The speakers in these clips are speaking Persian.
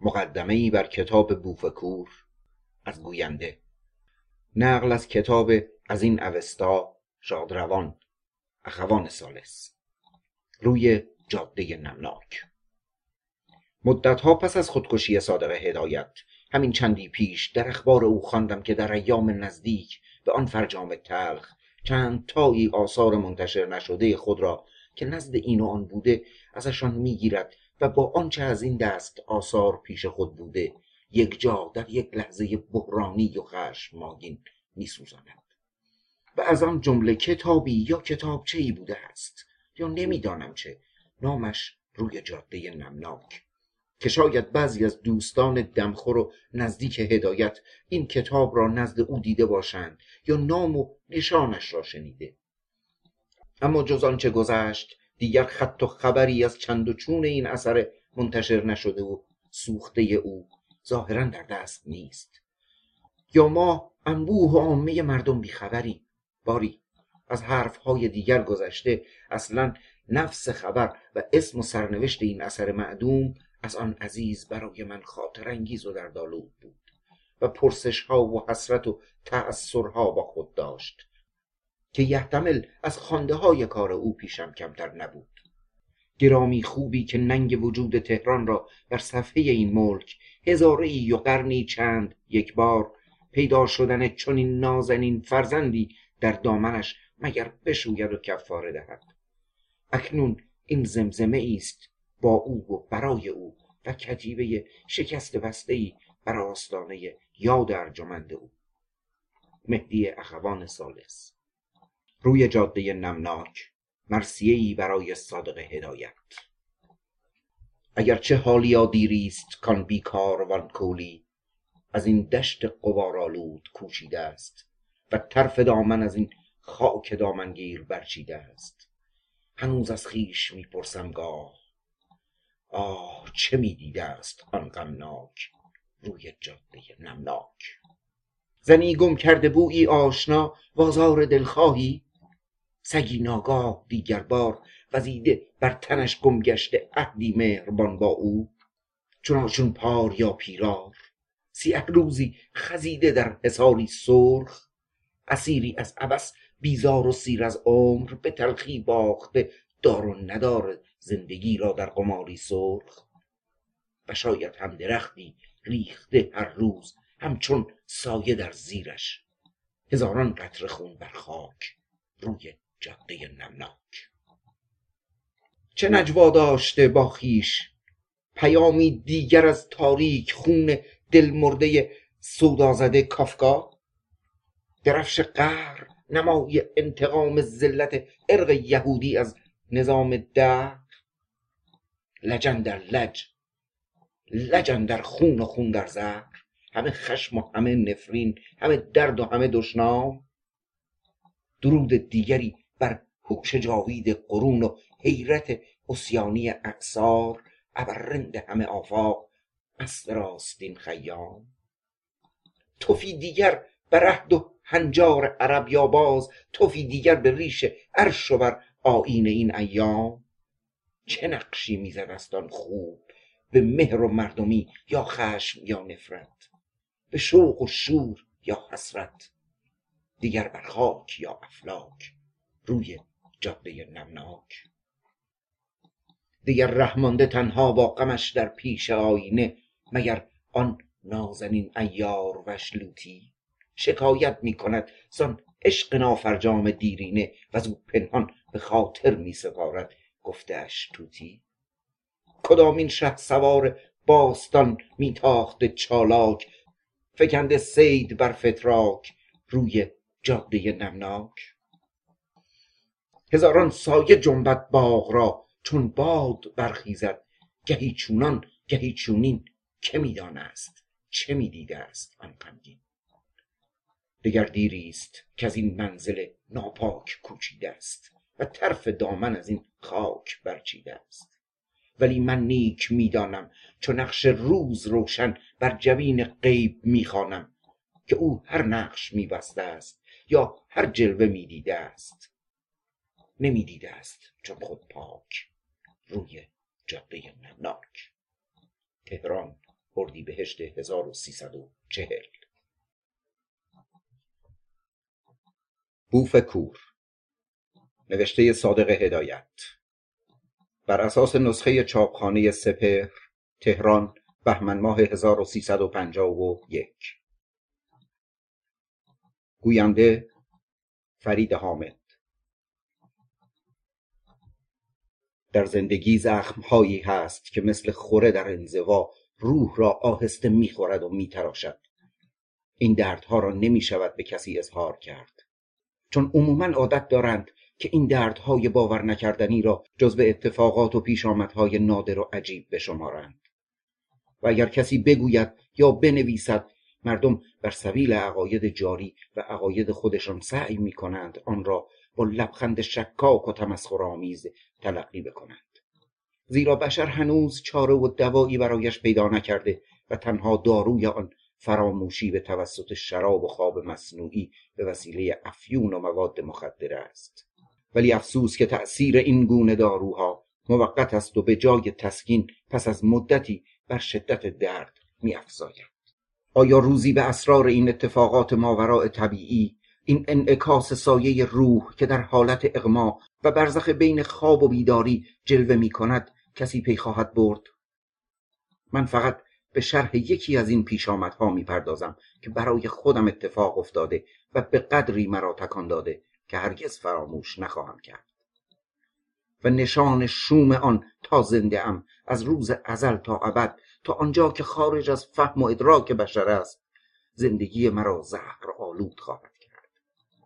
مقدمه ای بر کتاب بوفکور از گوینده. نقل از کتاب از این اوستا شادروان اخوان سالس. روی جاده نمناک. مدتها پس از خودکشی صادق هدایت همین چندی پیش در اخبار او خواندم که در ایام نزدیک به آن فرجام تلخ چند تایی آثار منتشر نشده خود را که نزد این و آن بوده ازشان می‌گیرد و با آنچه از این دست آثار پیش خود بوده یک جا در یک لحظه بحرانی و خشمگین میسوزاند. و از آن جمله کتابی یا کتابچه ای بوده است؟ یا نمی‌دانم چه. نامش روی جاده نمناک. که شاید بعضی از دوستان دمخور و نزدیک هدایت این کتاب را نزد او دیده باشند یا نام و نشانش را شنیده. اما جز آنچه گذشت دیگر خط و خبری از چند و چون این اثر منتشر نشده و سوخته او ظاهرا در دست نیست. یا ما انبوه و عامه مردم بیخبری باری از حرفهای دیگر گذشته اصلا نفس خبر و اسم و سرنوشت این اثر معدوم از آن عزیز برای من خاطر انگیز و دردآلود بود و پرسش ها و حسرت و تأثرها با خود داشت. که یحتمل از خانده های کار او پیشم کمتر نبود. گرامی خوبی که ننگ وجود تهران را بر صفحه این ملک هزاره ای و قرنی چند یک بار پیدا شدن چنین نازنین فرزندی در دامنش مگر بشوید و کفاره دهد. اکنون این زمزمه است با او و برای او و کتیبه شکست بسته ای بر آستانه یاد ارجمند او. مهدی اخوان سالس روی جاده نمناک مرسیهای برای صادق هدایت. اگرچه حالیا دیری است کان بیکاروان کولی از این دشت غبارآلود کوچیده است و طرف دامن از این خاک دامنگیر برچیده است. هنوز از خویش می‌پرسم گاه. آه چه می‌دیده است آن غمناک روی جاده نمناک؟ زنی گم کرده بویی آشنا و آزار دلخواهی سگی ناگاه دیگر بار وزیده بر تنش گم گشته عهدی مهربان با او. چنانچون پار یا پیرار سیه روزی خزیده در حصاری سرخ. اسیری از عبث بیزار و سیر از عمر به تلخی باخته دار و ندار زندگی را در قماری سرخ. و شاید هم درختی ریخته هر روز همچون سایه در زیرش. هزاران قطره خون بر خاک روی جاده نمناک. چه نجوا داشته با خویش پیامی دیگر از تاریک خون دلمرده سودازده کافکا؟ درفش قهر نمای انتقام ذلت ارق یهودی از نظام ده لجن در لج لجن در خون و خون در زهر؟ همه خشم و همه نفرین همه درد و همه دشنام؟ درود دیگری هوش جاوید قرون و حیرت اسیانی اعصار ابرند همه آفاق مست راستین خیام. توفی دیگر بر عهد و هنجار عرب یا باز توفی دیگر به ریش عرش و بر آیین این ایام. چه نقشی می‌زد است آن خوب به مهر و مردمی یا خشم یا نفرت به شوق و شور یا حسرت دیگر بر خاک یا افلاک روی جاده نمناک. دیگر رحمانده تنها با غمش در پیش آینه مگر آن نازنین ایار وشلوتی؟ شکایت می کند زان عشق نافرجام دیرینه و او پنهان به خاطر می سپارد گفتهاش توتی کدامین شه سوار باستان میتاخته چالاک؟ فکنده صید بر فتراک روی جاده نمناک. هزاران سایه جنبد باغ را چون باد برخیزد. گهی چونان گهی چونین. که می‌دانست؟ چه می‌دیده است آن غمگین؟ دگر دیری است از این منزل ناپاک کوچیده است و طرف دامن از این خاک برچیده است. ولی من نیک می‌دانم چو نقش روز روشن بر جبین غیب می‌خوانم که او هر نقش میبسته است یا هر جلوه می‌دیده است. نمی‌دیده است چون خود پاک. روی جاده نمناک. تهران اردیبهشت 1340 بوف کور. نوشته صادق هدایت. بر اساس نسخه چاپخانه سپهر تهران بهمن ماه 1351 گوینده فرید حامد. در زندگی زخمهایی هست که مثل خوره در انزوا روح را آهسته می‌خورد و میتراشد. این دردها را نمی‌شود به کسی اظهار کرد. چون عموما عادت دارند که این دردهای باور نکردنی را جزو اتفاقات و پیشامدهای نادر و عجیب بشمارند. و اگر کسی بگوید یا بنویسد مردم بر سبیل عقاید جاری و عقاید خودشان سعی می کنند آن را با لبخند شکاک و تمسخرآمیز تلقی بکنند. زیرا بشر هنوز چاره و دوایی برایش پیدا نکرده و تنها داروی آن فراموشی به توسط شراب و خواب مصنوعی به وسیله افیون و مواد مخدره است. ولی افسوس که تأثیر این گونه داروها موقت است و به جای تسکین پس از مدتی بر شدت درد میافزاید. آیا روزی به اسرار این اتفاقات ماوراء طبیعی این انعکاس سایه روح که در حالت اغما و برزخ بین خواب و بیداری جلوه می کند کسی پی خواهد برد. من فقط به شرح یکی از این پیشامدها می‌پردازم که برای خودم اتفاق افتاده و به قدری مرا تکان داده که هرگز فراموش نخواهم کرد. و نشان شوم آن تا زنده ام از روز ازل تا ابد تا آنجا که خارج از فهم و ادراک بشر است زندگی مرا زهر آلود خواهد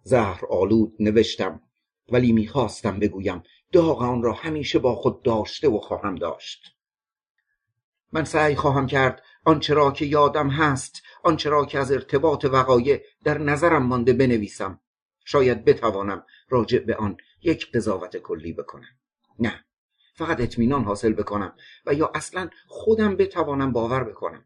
زهر آلود نوشتم ولی می‌خواستم بگویم داغ آن را همیشه با خود داشته و خواهم داشت. من سعی خواهم کرد آنچه را که یادم هست آنچه را که از ارتباط وقایع در نظرم مانده بنویسم. شاید بتوانم راجع به آن یک قضاوت کلی بکنم. نه فقط اطمینان حاصل بکنم و یا اصلا خودم بتوانم باور بکنم.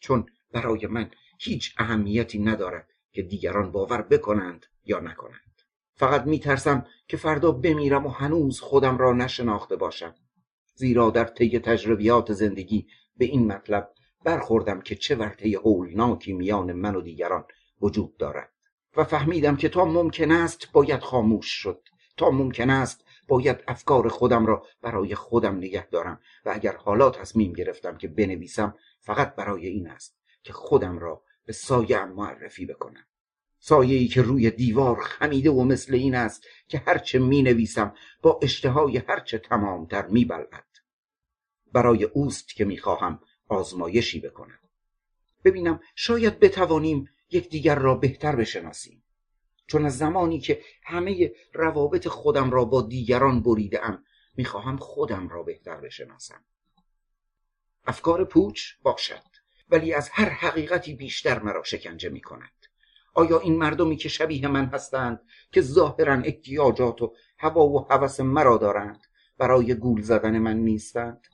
چون برای من هیچ اهمیتی ندارد که دیگران باور بکنند. یا نکنند. فقط میترسم که فردا بمیرم و هنوز خودم را نشناخته باشم. زیرا در طی تجربیات زندگی به این مطلب برخوردم که چه ورطه هولناکی میان من و دیگران وجود دارد. و فهمیدم که تا ممکن است باید خاموش شد. تا ممکن است باید افکار خودم را برای خودم نگه دارم. و اگر حالا تصمیم گرفتم که بنویسم فقط برای این است که خودم را به سایه معرفی بکنم. سایه ای که روی دیوار خمیده و مثل این است که هرچه می نویسم با اشتهای هرچه تمامتر می بلد. برای اوست که می خواهم آزمایشی بکنم ببینم شاید بتوانیم یکدیگر را بهتر بشناسیم. چون از زمانی که همه روابط خودم را با دیگران بریده ام می‌خواهم خودم را بهتر بشناسم. افکار پوچ باشد ولی از هر حقیقتی بیشتر مرا شکنجه می کند آیا این مردمی که شبیه من هستند که ظاهرا احتیاجات و هوا و هوس مرا دارند برای گول زدن من نیستند؟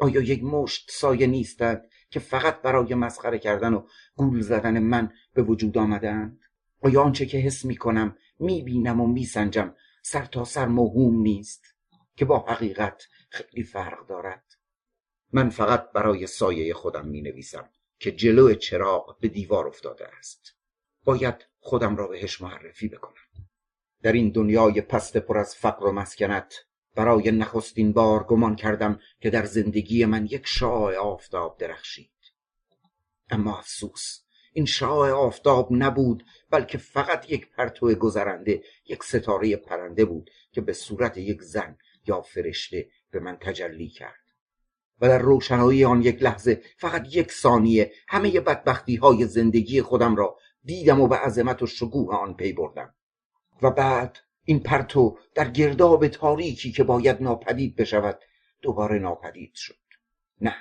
آیا یک مشت سایه نیستند که فقط برای مسخره کردن و گول زدن من به وجود آمدند؟ آیا آنچه که حس می کنم می بینم و می سنجم سر تا سر موهوم نیست که با حقیقت خیلی فرق دارد؟ من فقط برای سایه خودم می نویسم که جلو چراغ به دیوار افتاده است. باید خودم را بهش معرفی بکنم. در این دنیای پست پر از فقر و مسکنت برای نخستین بار گمان کردم که در زندگی من یک شعاع آفتاب درخشید. اما افسوس این شعاع آفتاب نبود بلکه فقط یک پرتو گذرنده یک ستاره پرنده بود که به صورت یک زن یا فرشته به من تجلی کرد. و در روشنایی آن یک لحظه فقط یک ثانیه همه بدبختی های زندگی خودم را دیدم و به عظمت و شکوه آن پی بردم. و بعد این پرتو در گرداب تاریکی که باید ناپدید بشود دوباره ناپدید شد. نه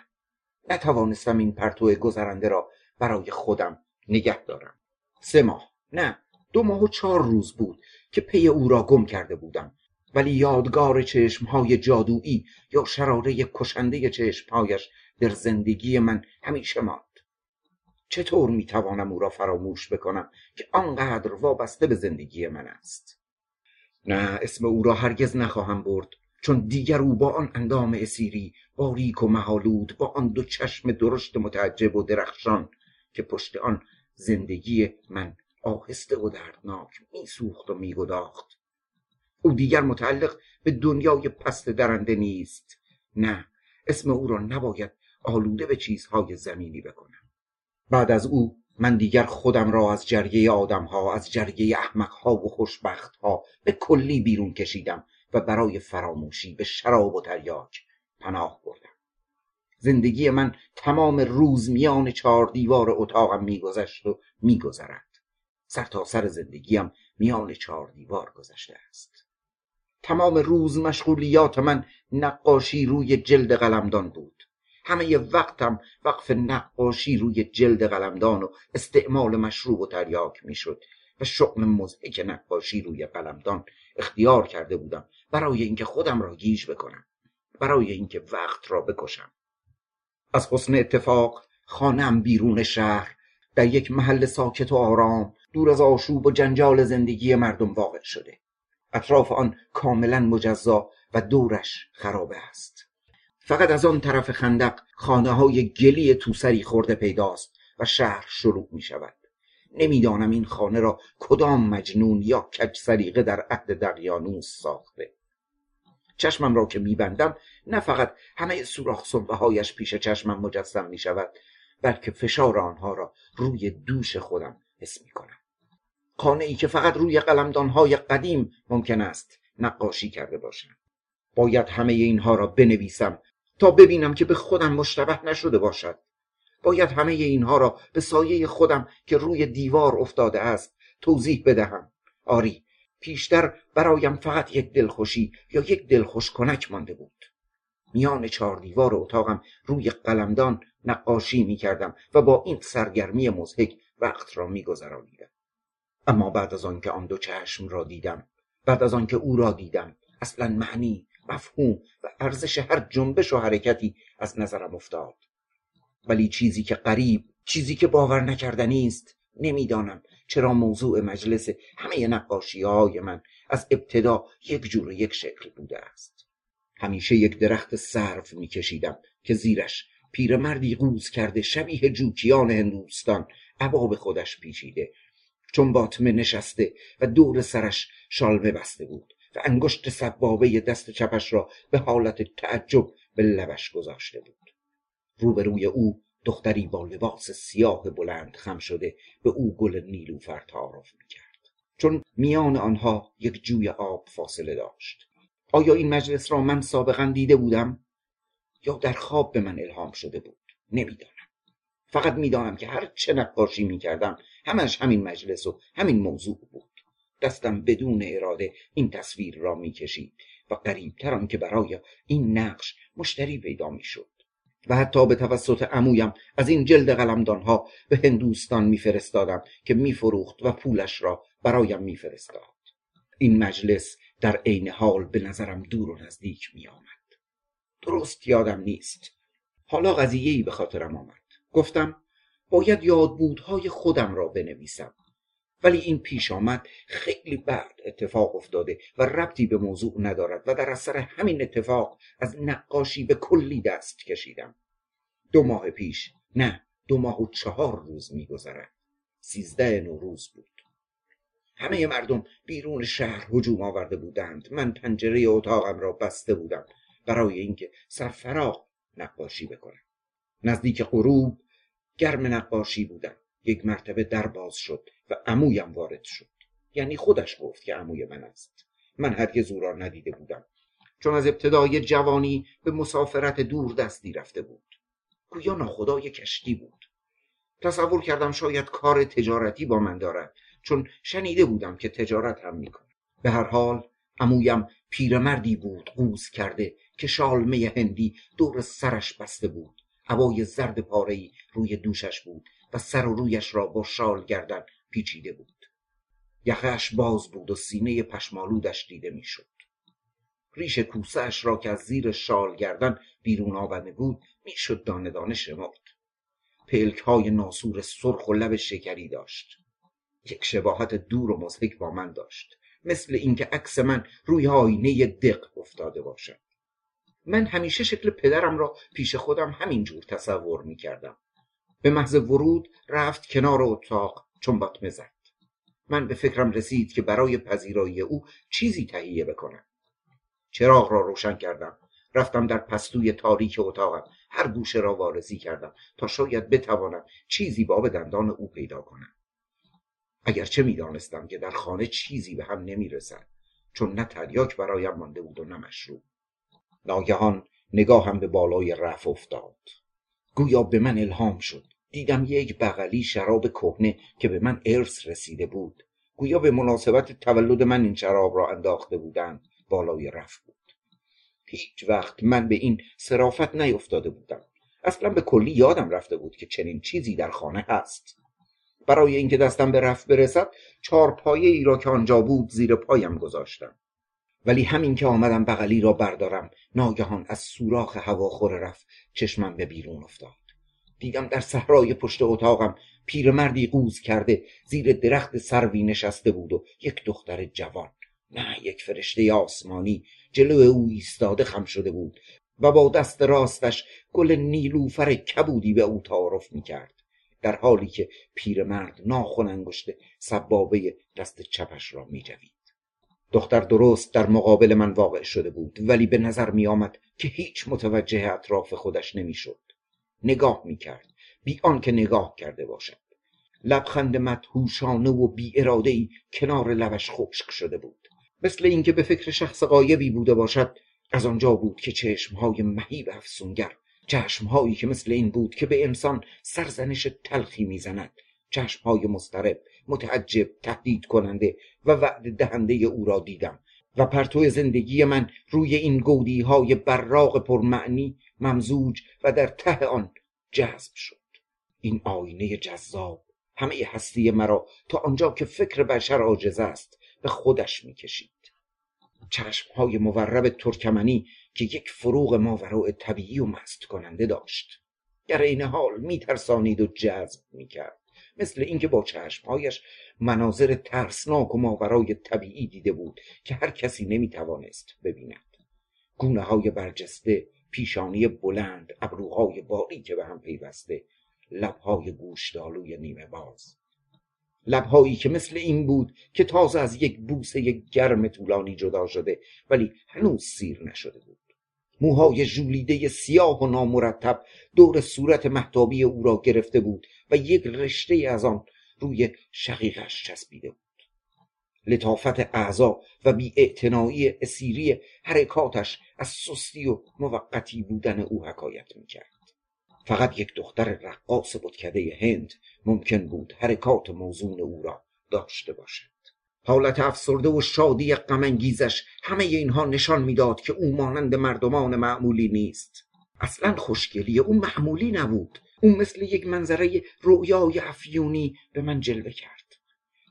نتوانستم این پرتو گذرنده را برای خودم نگه دارم. سه ماه نه دو ماه و چهار روز بود که پی او را گم کرده بودم. ولی یادگار چشمهای جادویی یا شراره کشنده چشمهایش در زندگی من همیشه ماند. چطور می‌توانم او را فراموش بکنم که آنقدر وابسته به زندگی من است؟ نه اسم او را هرگز نخواهم برد چون دیگر او با آن اندام اسیری باریک و مهالود با آن دو چشم درشت متعجب و درخشان که پشت آن زندگی من آهسته و دردناک میسوخت و میگداخت. او دیگر متعلق به دنیای پست درنده نیست. نه اسم او را نباید آلوده به چیزهای زمینی بکنم. بعد از او من دیگر خودم را از جرگه ها از جرگه ها و ها به کلی بیرون کشیدم و برای فراموشی به شراب و تریاک پناه بردم. زندگی من تمام روز میان چهار دیوار اتاقم میگذشت و میگذرد. سرتاسر سر زندگیم میان چهار دیوار گذشته است. تمام روز مشغولیات من نقاشی روی جلد قلمدان بود. همه وقتم وقف نقاشی روی جلد قلمدان و استعمال مشروب و تریاک می‌شد و شغل مزهک نقاشی روی قلمدان اختیار کرده بودم برای اینکه خودم را گیج بکنم برای اینکه وقت را بکشم. از حسن اتفاق خانم بیرون شهر در یک محل ساکت و آرام دور از آشوب و جنجال زندگی مردم واقع شده. اطراف آن کاملا مجزا و دورش خرابه است. فقط از آن طرف خندق خانه های گلی توسری خورده پیداست و شهر شروع می شود نمی‌دانم این خانه را کدام مجنون یا کج سریقه در عهد دقیانوس ساخته. چشمم را که میبندم نه فقط همه سوراخ هایش پیش چشمم مجسم می شود بلکه فشار آنها را روی دوش خودم حس می کنم خانه ای که فقط روی های قدیم ممکن است نقاشی کرده باشم. باید همه اینها را بنویسم تا ببینم که به خودم مشتبه نشده باشد. باید همه اینها را به سایه خودم که روی دیوار افتاده است توضیح بدهم. آری پیشتر برایم فقط یک دلخوشی یا یک دلخوش کنک مانده بود. میان چهار دیوار اتاقم روی قلمدان نقاشی می کردم و با این سرگرمی مزهک وقت را می گذرانیدم. اما بعد از آنکه آن دو چشم را دیدم بعد از آنکه او را دیدم اصلا معنی مفهوم و ارزش هر جنبش و حرکتی از نظرم افتاد. ولی چیزی که قریب چیزی که باور نکردنی است. نمی‌دانم چرا موضوع مجلس همه نقاشی های من از ابتدا یک جور یک شکل بوده است. همیشه یک درخت سرف میکشیدم که زیرش پیرمردی قوز کرده شبیه جوکیان هندوستان عبا به خودش پیچیده. چون باطمه نشسته و دور سرش شالمه بسته بود. و انگشت سبابه دست چپش را به حالت تعجب به لبش گذاشته بود. روبروی او دختری با لباس سیاه بلند خم شده به او گل نیلوفر تعارف می‌کرد. چون میان آنها یک جوی آب فاصله داشت. آیا این مجلس را من سابقا دیده بودم؟ یا در خواب به من الهام شده بود؟ نمی‌دانم. فقط می‌دانم که هر چه نقاشی می‌کردم همش همین مجلس و همین موضوع بود. دستم بدون اراده این تصویر را می‌کشید و قریبتر که برای این نقش مشتری پیدا می‌شد. و حتی به توسط عمویم از این جلد ها به هندوستان میفرستادم که میفروخت و پولش را برایم میفرستاد. این مجلس در عین حال به نظرم دور و نزدیک میآمد. درست یادم نیست. حالا قضیه به خاطرم آمد. گفتم باید یادبودهای خودم را بنویسم. ولی این پیش آمد خیلی بعد اتفاق افتاده و ربطی به موضوع ندارد و در اثر همین اتفاق از نقاشی به کلی دست کشیدم. دو ماه پیش نه دو ماه و چهار روز میگذرد. سیزده نوروز بود. همه مردم بیرون شهر هجوم آورده بودند. من پنجره اتاقم را بسته بودم برای اینکه سرفراغ نقاشی بکنم. نزدیک غروب گرم نقاشی بودم. یک مرتبه در باز شد. و عمویم وارد شد. یعنی خودش گفت که عموی من است. من هرگز او را ندیده بودم. چون از ابتدای جوانی به مسافرت دور دستی رفته بود. گویا ناخدای کشتی بود. تصور کردم شاید کار تجارتی با من دارد چون شنیده بودم که تجارت هم می‌کنه به هر حال عمویم پیرمردی بود قوز کرده که شالمه هندی دور سرش بسته بود. هوای زرد پارهای روی دوشش بود و سر و رویش را با شال گردن پیچیده بود. یخش باز بود و سینه پشمالودش دیده می‌شد. ریش کوسهش را که از زیر شال گردن بیرون آورده بود می‌شد دانه دانه شمرد. پلک های ناسور سرخ و لب شکری داشت. یک شباهت دور و مزهک با من داشت مثل اینکه عکس من روی آینه دق افتاده باشد. من همیشه شکل پدرم را پیش خودم همینجور تصور می کردم به محض ورود رفت کنار اتاق. چون باطمه زد من به فکرم رسید که برای پذیرایی او چیزی تهیه بکنم. چراغ را روشن کردم. رفتم در پستوی تاریک اتاقم. هر گوشه را وارزی کردم تا شاید بتوانم چیزی با به دندان او پیدا کنم. اگرچه می‌دانستم که در خانه چیزی به هم نمی‌رسد چون نه تریاک برایم مانده بود و نه مشروب. ناگهان نگاهم به بالای رف افتاد. گویا به من الهام شد. دیدم یک بغلی شراب کهنه که به من ارث رسیده بود. گویا به مناسبت تولد من این شراب را انداخته بودند. بالای رف بود. هیچ وقت من به این صرافت نیفتاده بودم. اصلا به کلی یادم رفته بود که چنین چیزی در خانه هست. برای اینکه دستم به رفت برسد چهار پایه ای را که آنجا بود زیر پایم گذاشتم. ولی همین که آمدم بغلی را بردارم ناگهان از سوراخ هواخور رفت چشمم به بیرون افتاد. دیدم در صحرای پشت اتاقم پیرمردی قوز کرده زیر درخت سروی نشسته بود و یک دختر جوان نه یک فرشته آسمانی جلو او ایستاده خم شده بود و با دست راستش گل نیلوفر کبودی به او تعارف می‌کرد در حالی که پیرمرد ناخن انگشت سبابه دست چپش را میجوید دختر درست در مقابل من واقع شده بود ولی به نظر می آمد که هیچ متوجه اطراف خودش نمی‌شد. نگاه می کرد بی آنکه نگاه کرده باشد. لبخند مدهوشانه و بی اراده ای کنار لبش خشک شده بود. مثل اینکه به فکر شخص قایبی بوده باشد از آنجا بود که چشمهای مهیب افسونگر چشمهایی که مثل این بود که به انسان سرزنش تلخی می‌زند چشمهای مسترب متعجب تهدید کننده و وعد دهنده او را دیدم. و پرتو زندگی من روی این گودی های براغ پرمعنی ممزوج و در ته آن جذب شد. این آینه جذاب همه هستی مرا تا آنجا که فکر بشر عاجز است به خودش می‌کشید. چشمهای مورب ترکمنی که یک فروغ ماوراء طبیعی و مست کننده داشت در این حال میترسانید و جذب می‌کرد. مثل اینکه با چشمهایش مناظر ترسناک و ماورای طبیعی دیده بود که هر کسی نمی‌توانست ببیند. گونه های برجسته پیشانی بلند ابروهای که به هم پیوسته لبهای گوشدالوی نیمه باز. لبهایی که مثل این بود که تازه از یک بوسه گرم طولانی جدا شده ولی هنوز سیر نشده بود. موهای ژولیده سیاه و نامرتب دور صورت محتابی او را گرفته بود و یک رشته از آن روی شقیقش چسبیده بود. لطافت اعضا و بی اسیری حرکاتش از سستی و موقتی بودن او حکایت می‌کرد. فقط یک دختر رقاص بتکده هند ممکن بود حرکات موزون او را داشته باشد. حالت افسرده و شادی غمانگیزش همه اینها نشان می‌داد که او مانند مردمان معمولی نیست. اصلا خوشگلی او معمولی نبود. او مثل یک منظره رویای افیونی به من جلوه کرد.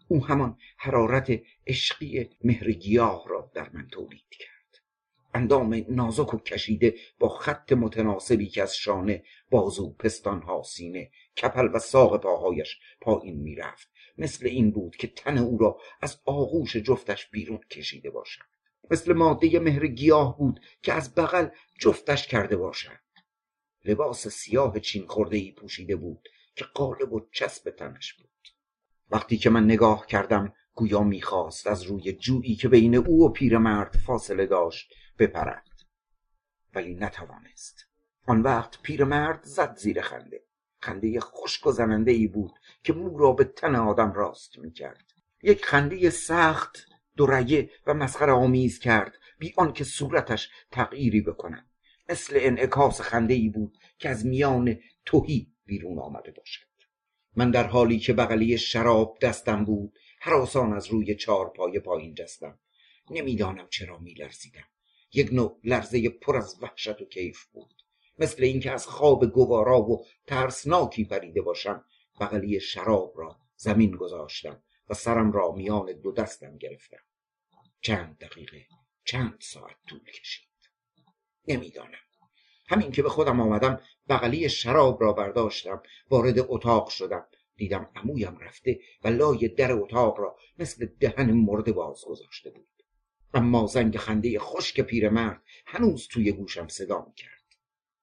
او همان حرارت عشقی مهرگیاه را در من تولید کرد. اندام نازک و کشیده با خط متناسبی که از شانه بازو پستانها سینه کپل و ساق پاهایش پایین می‌رفت. مثل این بود که تن او را از آغوش جفتش بیرون کشیده باشد. مثل ماده مهر گیاه بود که از بغل جفتش کرده باشد. لباس سیاه چین خورده ای پوشیده بود که قالب و چسب تنش بود. وقتی که من نگاه کردم گویا می‌خواست از روی جویی که بین او و پیرمرد فاصله داشت بپرد. ولی نتوانست. آن وقت پیرمرد زد زیر خنده. خنده خشک و زننده ای بود که مو را به تن آدم راست می کرد یک خنده سخت درگه و مسخره آمیز کرد بی آنکه صورتش تغییری بکند. مثل انعکاس خنده ای بود که از میان توهی بیرون آمده باشد. من در حالی که بغلی شراب دستم بود حراسان از روی چهار پای پایین جستم. نمی‌دانم چرا میلرزیدم. یک نوع لرزه پر از وحشت و کیف بود. مثل اینکه از خواب گوارا و ترسناکی پریده باشم بغلی شراب را زمین گذاشتم و سرم را میان دو دستم گرفتم. چند دقیقه چند ساعت طول کشید. نمی‌دانم. همین که به خودم آمدم بغلی شراب را برداشتم وارد اتاق شدم. دیدم عمویم رفته و لای در اتاق را مثل دهن مرده باز گذاشته بود. اما زنگ خنده خشک پیرمرد هنوز توی گوشم صدا کرد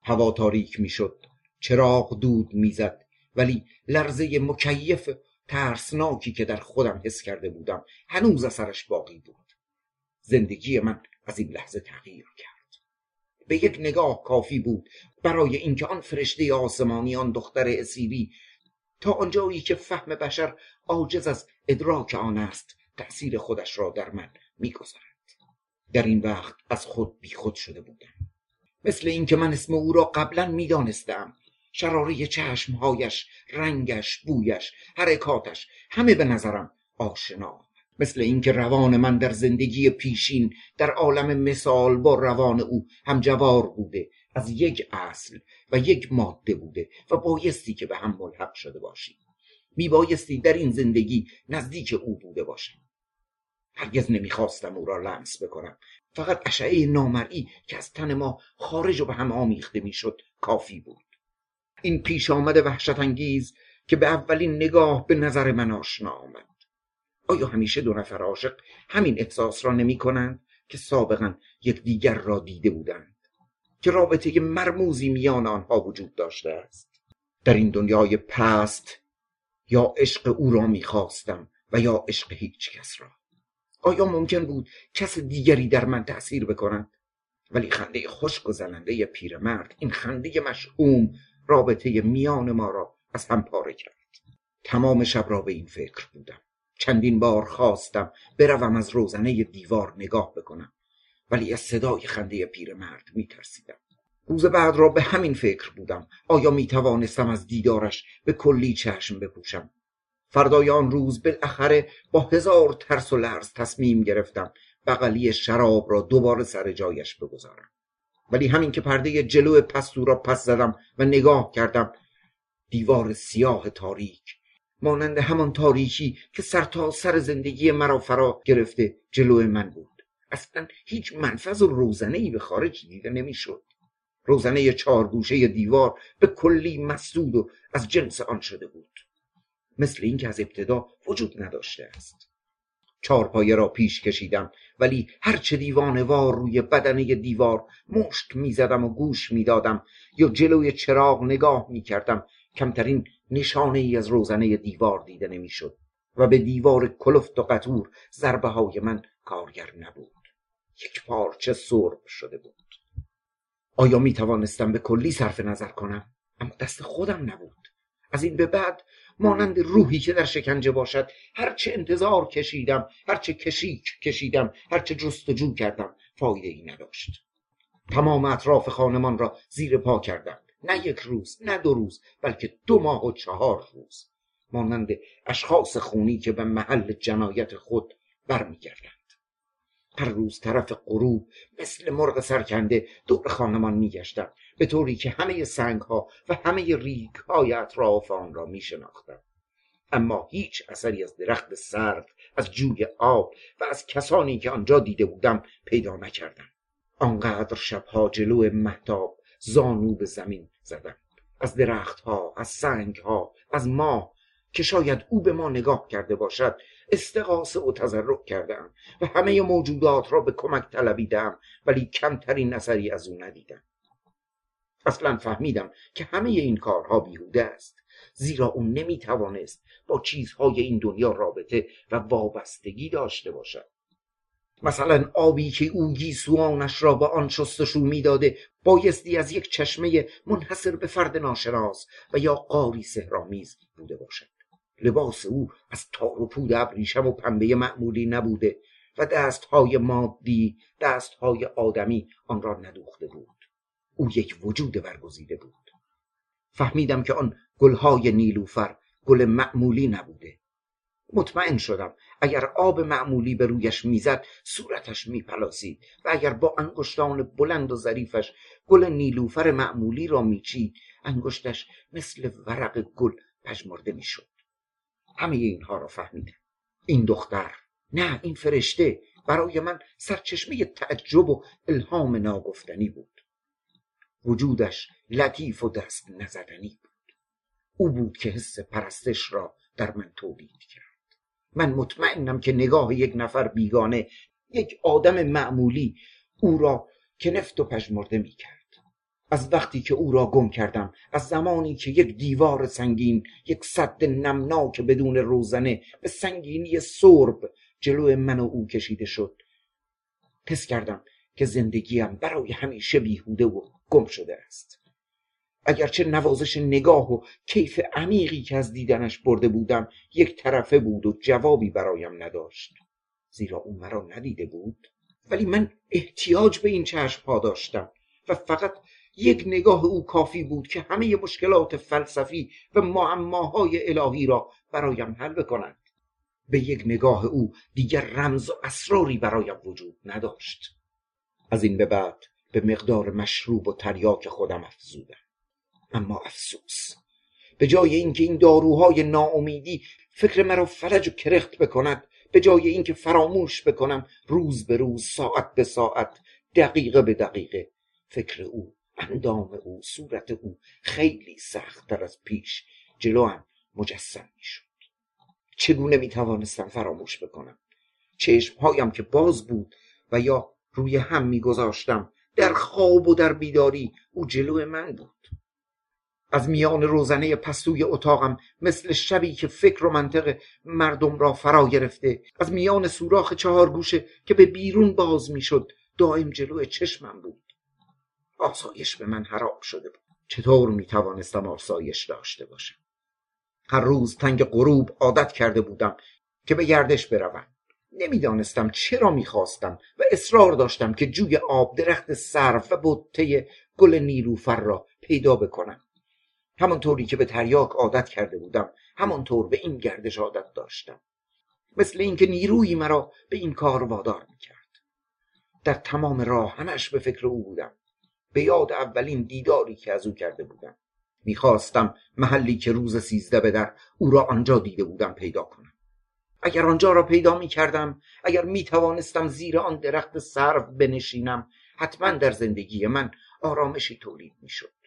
هوا تاریک می‌شد چراغ دود می‌زد ولی لرزه مکیف ترسناکی که در خودم حس کرده بودم هنوز اثرش باقی بود. زندگی من از این لحظه تغییر کرد. به یک نگاه کافی بود برای اینکه آن فرشته آسمانی آن دختر اسیری تا آنجایی که فهم بشر عاجز از ادراک آن است تأثیر خودش را در من می‌گذارد. در این وقت از خود بیخود شده بودم. مثل اینکه من اسم او را قبلا می‌دانستم. شراره چشمهایش رنگش بویش حرکاتش همه به نظرم آشنا مثل اینکه روان من در زندگی پیشین در عالم مثال با روان او همجوار بوده از یک اصل و یک ماده بوده و بایستی که به هم ملحق شده باشیم. میبایستی در این زندگی نزدیک او بوده باشم. هرگز نمی‌خواستم او را لمس بکنم. فقط اشعه نامرئی که از تن ما خارج و به هم آمیخته می‌شد کافی بود. این پیش آمد وحشت انگیز که به اولین نگاه به نظر من آشنا آمد. آیا همیشه دو نفر عاشق همین احساس را نمی کنند که سابقا یکدیگر را دیده بودند؟ که رابطه مرموزی میان آنها وجود داشته است؟ در این دنیای پست یا عشق او را می‌خواستم و یا عشق هیچ کس را؟ آیا ممکن بود کس دیگری در من تأثیر بکنند ولی خنده خشک و زننده پیرمرد این خنده مشعوم رابطه میان ما را از هم پاره کرد. تمام شب را به این فکر بودم. چندین بار خواستم بروم از روزنه دیوار نگاه بکنم. ولی از صدای خنده پیرمرد میترسیدم. روز بعد را به همین فکر بودم. آیا می توانستم از دیدارش به کلی چشم بپوشم؟ فردای آن روز بالاخره با هزار ترس و لرز تصمیم گرفتم بغلی شراب را دوباره سر جایش بگذارم. ولی همین که پرده جلو پستو را پس زدم و نگاه کردم دیوار سیاه تاریک مانند همان تاریکی که سر تا سر زندگی مرا فرا گرفته جلو من بود. اصلا هیچ منفذ و روزنه ای به خارج دیده نمی‌شد. روزنه چهارگوشه دیوار به کلی مسدود و از جنس آن شده بود. مثل اینکه از ابتدا وجود نداشته است. چارپایه را پیش کشیدم ولی هرچه وار روی بدنه دیوار مشت می‌زدم و گوش می‌دادم یا جلوی چراغ نگاه می‌کردم کمترین نشانه ای از روزنه دیوار دیده نمی‌شد و به دیوار کلفت و قطور ضربه های من کارگر نبود. یک پارچه سرب شده بود. آیا می توانستم به کلی صرف نظر کنم؟ اما دست خودم نبود. از این به بعد مانند روحی که در شکنجه باشد هرچه انتظار کشیدم هرچه کشیک کشیدم هرچه جستجو کردم فایده ای نداشت. تمام اطراف خانمان را زیر پا کردم. نه یک روز نه دو روز بلکه دو ماه و چهار روز. مانند اشخاص خونی که به محل جنایت خود برمیگردند. هر روز طرف غروب مثل مرغ سرکنده دور خانمان میگشتم به طوری که همه سنگ ها و همه ریگ های اطراف آن را می. اما هیچ اثری از درخت سرد از جوی آب و از کسانی که آنجا دیده بودم پیدا نکردم آنقدر شبها جلو محتاب زانو به زمین زدم از درختها از سنگها از ماه که شاید او به ما نگاه کرده باشد استقاسه و تذرع کردم و همه موجودات را به کمک طلبیدم ولی کمترین اثری از او ندیدم. اصلا فهمیدم که همه این کارها بیهوده است زیرا او نمی‌توانست با چیزهای این دنیا رابطه و وابستگی داشته باشد. مثلا آبی که او گیسوانش را به آن شستشو می‌داده بایستی از یک چشمه منحصر به فرد ناشناس و یا قاری سهرامیز بوده باشد. لباس او از تار و پود ابریشم و پنبه معمولی نبوده و دستهای مادی دستهای آدمی آن را ندوخته بود. او یک وجود برگزیده بود. فهمیدم که آن گلهای نیلوفر گل معمولی نبوده. مطمئن شدم اگر آب معمولی به رویش می‌زد صورتش میپلاسید و اگر با انگشتان بلند و ظریفش گل نیلوفر معمولی را میچید انگشتش مثل ورق گل پژمرده می‌شد. همه اینها را فهمیدم. این دختر نه این فرشته برای من سرچشمه تعجب و الهام ناگفتنی بود. وجودش لطیف و دست نزدنی بود. او بود که حس پرستش را در من تولید کرد. من مطمئنم که نگاه یک نفر بیگانه یک آدم معمولی او را کنفت و پژمرده می کرد از وقتی که او را گم کردم از زمانی که یک دیوار سنگین یک صد نمناک بدون روزنه به سنگینی سرب جلو من و او کشیده شد. حس کردم که زندگیم برای همیشه بیهوده و گم شده است. اگرچه نوازش نگاه و کیف عمیقی که از دیدنش برده بودم یک طرفه بود و جوابی برایم نداشت. زیرا او مرا ندیده بود ولی من احتیاج به این چشم ها داشتم و فقط یک نگاه او کافی بود که همه مشکلات فلسفی و معماهای الهی را برایم حل بکند. به یک نگاه او دیگر رمز و اسراری برایم وجود نداشت. از این به بعد به مقدار مشروب و تریاک خودم افزودم. اما افسوس. به جای اینکه این داروهای ناامیدی فکر مرا فرج و کرخت بکند به جای اینکه فراموش بکنم روز به روز ساعت به ساعت دقیقه به دقیقه فکر او اندام او صورت او خیلی سختتر از پیش جلوم مجسم می‌شد. چگونه می‌توانستم فراموش بکنم؟ چشمهایم که باز بود و یا روی هم میگذاشتم در خواب و در بیداری او جلو من بود. از میان روزنه پستوی اتاقم مثل شبی که فکر و منطق مردم را فرا گرفته. از میان سوراخ چهار گوشه که به بیرون باز می‌شد دائم جلو چشمم بود. آسایش به من حرام شده بود. چطور می توانستم آسایش داشته باشم؟ هر روز تنگ غروب عادت کرده بودم که به گردش بروم. نمی‌دانستم چرا می‌خواستم و اصرار داشتم که جوی آب درخت سرف و بطه گل نیلوفر را پیدا بکنم. همانطوری که به تریاک عادت کرده بودم همانطور به این گردش عادت داشتم. مثل اینکه نیرویی مرا به این کار وادار می‌کرد. در تمام راه همش به فکر او بودم. به یاد اولین دیداری که از او کرده بودم. می‌خواستم محلی که روز سیزده به در او را آنجا دیده بودم پیدا کنم. اگر آنجا را پیدا می کردم اگر می توانستم زیر آن درخت سرو بنشینم حتما در زندگی من آرامشی تولید می شد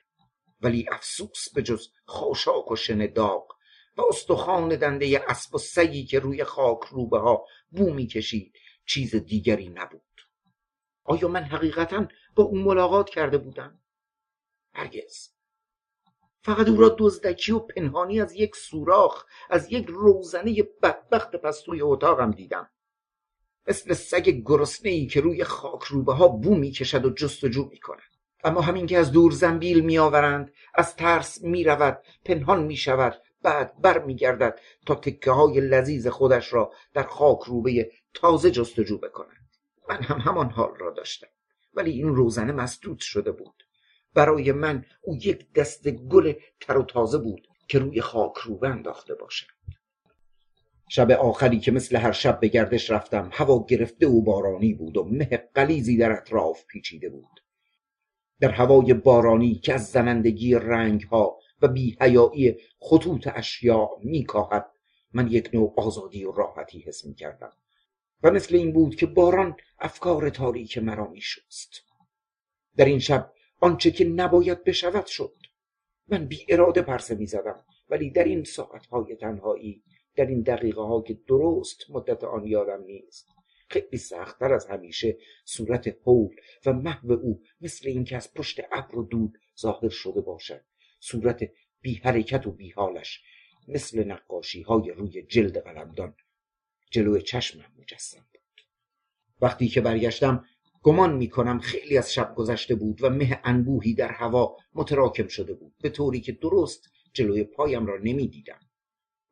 ولی افسوس به جز خاشاک و شن داغ و استخوان دنده اسب و سگی که روی خاک روبه ها بو می کشید چیز دیگری نبود. آیا من حقیقتا با او ملاقات کرده بودم؟ هرگز. فقط او را دزدکی و پنهانی از یک سوراخ از یک روزنه بدبخت پستوی اتاقم دیدم. مثل سگ گرسنه ای که روی خاک روبه ها بو می‌کشد و جستجو می‌کند. اما همین که از دور زنبیل میآورند از ترس می‌رود پنهان می‌شود بعد بر میگردد تا تکه های لذیذ خودش را در خاک روبه تازه جستجو بکند. من هم همان حال را داشتم ولی این روزنه مسدود شده بود. برای من او یک دست گل تر و تازه بود که روی خاک روبه انداخته باشد. شب آخری که مثل هر شب به گردش رفتم هوا گرفته و بارانی بود و مه قلیزی در اطراف پیچیده بود. در هوای بارانی که از زنندگی رنگ ها و بیهیایی خطوط اشیاء میکاهد من یک نوع آزادی و راحتی حس می کردم و مثل این بود که باران افکار تاریک مرا می شست. در این شب آنچه که نباید بشود شد من بی اراده پرسه می زدم ولی در این ساعتهای تنهایی در این دقیقه ها که درست مدت آن یادم نیست خیلی سختتر از همیشه صورت حول و محو او مثل اینکه از پشت ابر و دود ظاهر شده باشد. صورت بی حرکت و بی حالش مثل نقاشی های روی جلد قلمدان. جلوی چشمم مجسم بود. وقتی که برگشتم گمان می کنم خیلی از شب گذشته بود و مه انبوهی در هوا متراکم شده بود به طوری که درست جلوی پایم را نمی دیدم.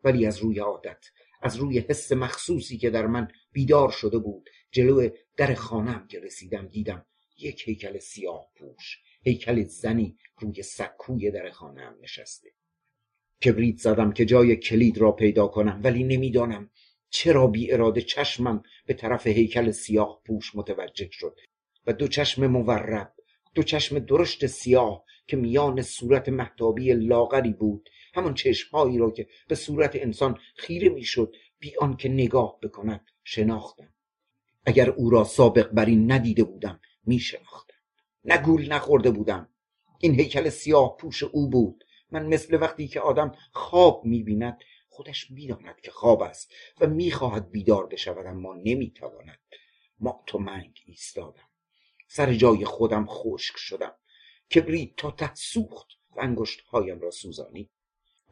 ولی از روی عادت از روی حس مخصوصی که در من بیدار شده بود جلوی در خانم که رسیدم دیدم یک هیکل سیاه پوش هیکل زنی روی سکوی در خانم نشسته. کبریت زدم که جای کلید را پیدا کنم ولی نمی‌دانم چرا بی اراده چشمم به طرف هیکل سیاه پوش متوجه شد و دو چشم مورب دو چشم درشت سیاه که میان صورت محتابی لاغری بود همان چشمهایی را که به صورت انسان خیره می‌شد بی آنکه نگاه بکند شناختم. اگر او را سابق بر این ندیده بودم می شناختم نه گول نخورده بودم. این هیکل سیاه پوش او بود. من مثل وقتی که آدم خواب می‌بیند خودش می‌داند که خواب است و می‌خواهد بیدار بشود اما نمی‌تواند. ما تو منگ ایستادم. سر جای خودم خشک شدم. کبریت تا ته سوخت و انگشت هایم را سوزانی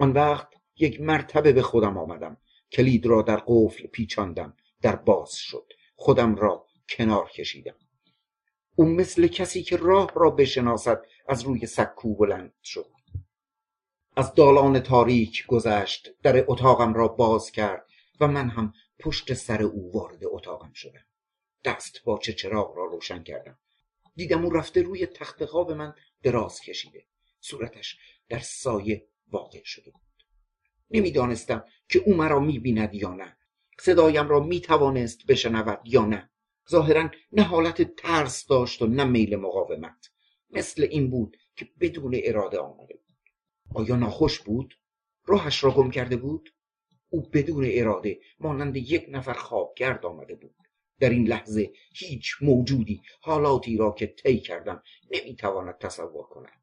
آن وقت یک مرتبه به خودم آمدم. کلید را در قفل پیچاندم. در باز شد. خودم را کنار کشیدم. او مثل کسی که راه را بشناسد از روی سکو بلند شد. از دالان تاریک گذشت. در اتاقم را باز کرد و من هم پشت سر او وارد اتاقم شدم. دست با چه چراغ را روشن کردم. دیدم او رفته روی تخت خواب من دراز کشیده. صورتش در سایه واقع شده بود. نمی‌دانستم که او مرا می‌بیند یا نه. صدایم را می‌توانست بشنود یا نه. ظاهرا نه حالت ترس داشت و نه میل مقاومت. مثل این بود که بدون اراده آمده بود. آیا ناخوش بود؟ راهش را گم کرده بود؟ او بدون اراده مانند یک نفر خوابگرد آمده بود. در این لحظه هیچ موجودی حالاتی را که طی کردم نمی‌تواند تصور کند.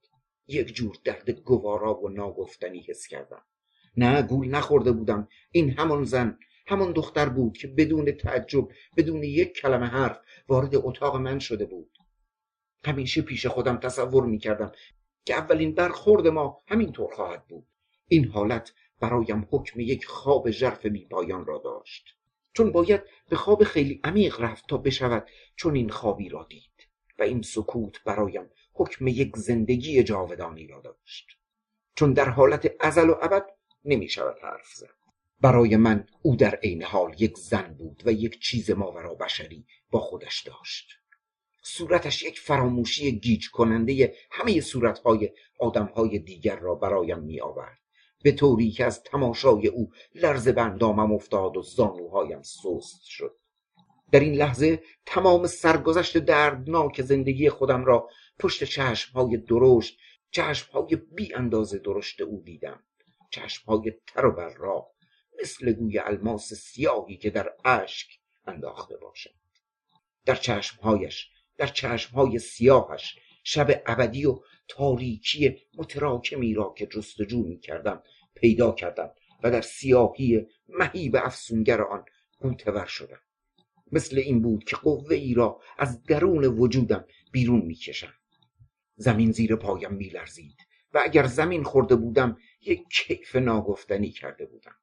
یک جور درد گوارا و ناگفتنی حس کردم. نه گول نخورده بودم. این همان زن همان دختر بود که بدون تعجب بدون یک کلمه حرف وارد اتاق من شده بود. همیشه پیش خودم تصور می‌کردم که اولین برخورد ما همینطور خواهد بود. این حالت برایم حکم یک خواب ژرف پایان را داشت. چون باید به خواب خیلی عمیق رفت تا بشود چون این خوابی را دید و این سکوت برایم حکم یک زندگی جاودانی را داشت. چون در حالت ازل و ابد نمی شود حرف زد. برای من او در عین حال یک زن بود و یک چیز ماورا بشری با خودش داشت. صورتش یک فراموشی گیج کننده همه صورتهای آدمهای دیگر را برایم می آورد. به طوری که از تماشای او لرز بندامم افتاد و زانوهایم سست شد. در این لحظه تمام سرگذشت دردناک زندگی خودم را پشت چشمهای درشت چشمهای بی اندازه درشت او دیدم. چشمهای تر و را مثل گوی الماس سیاهی که در اشک انداخته باشد. در چشمهایش در چشمهای سیاهش شب ابدی و تاریکی متراکمی را که جستجو می کردم پیدا کردم و در سیاهی مهیب افسونگر آن قوتور شدم. مثل این بود که قوه ای را از درون وجودم بیرون می‌کشم. زمین زیر پایم میلرزید و اگر زمین خورده بودم یک کیف ناگفتنی کرده بودم.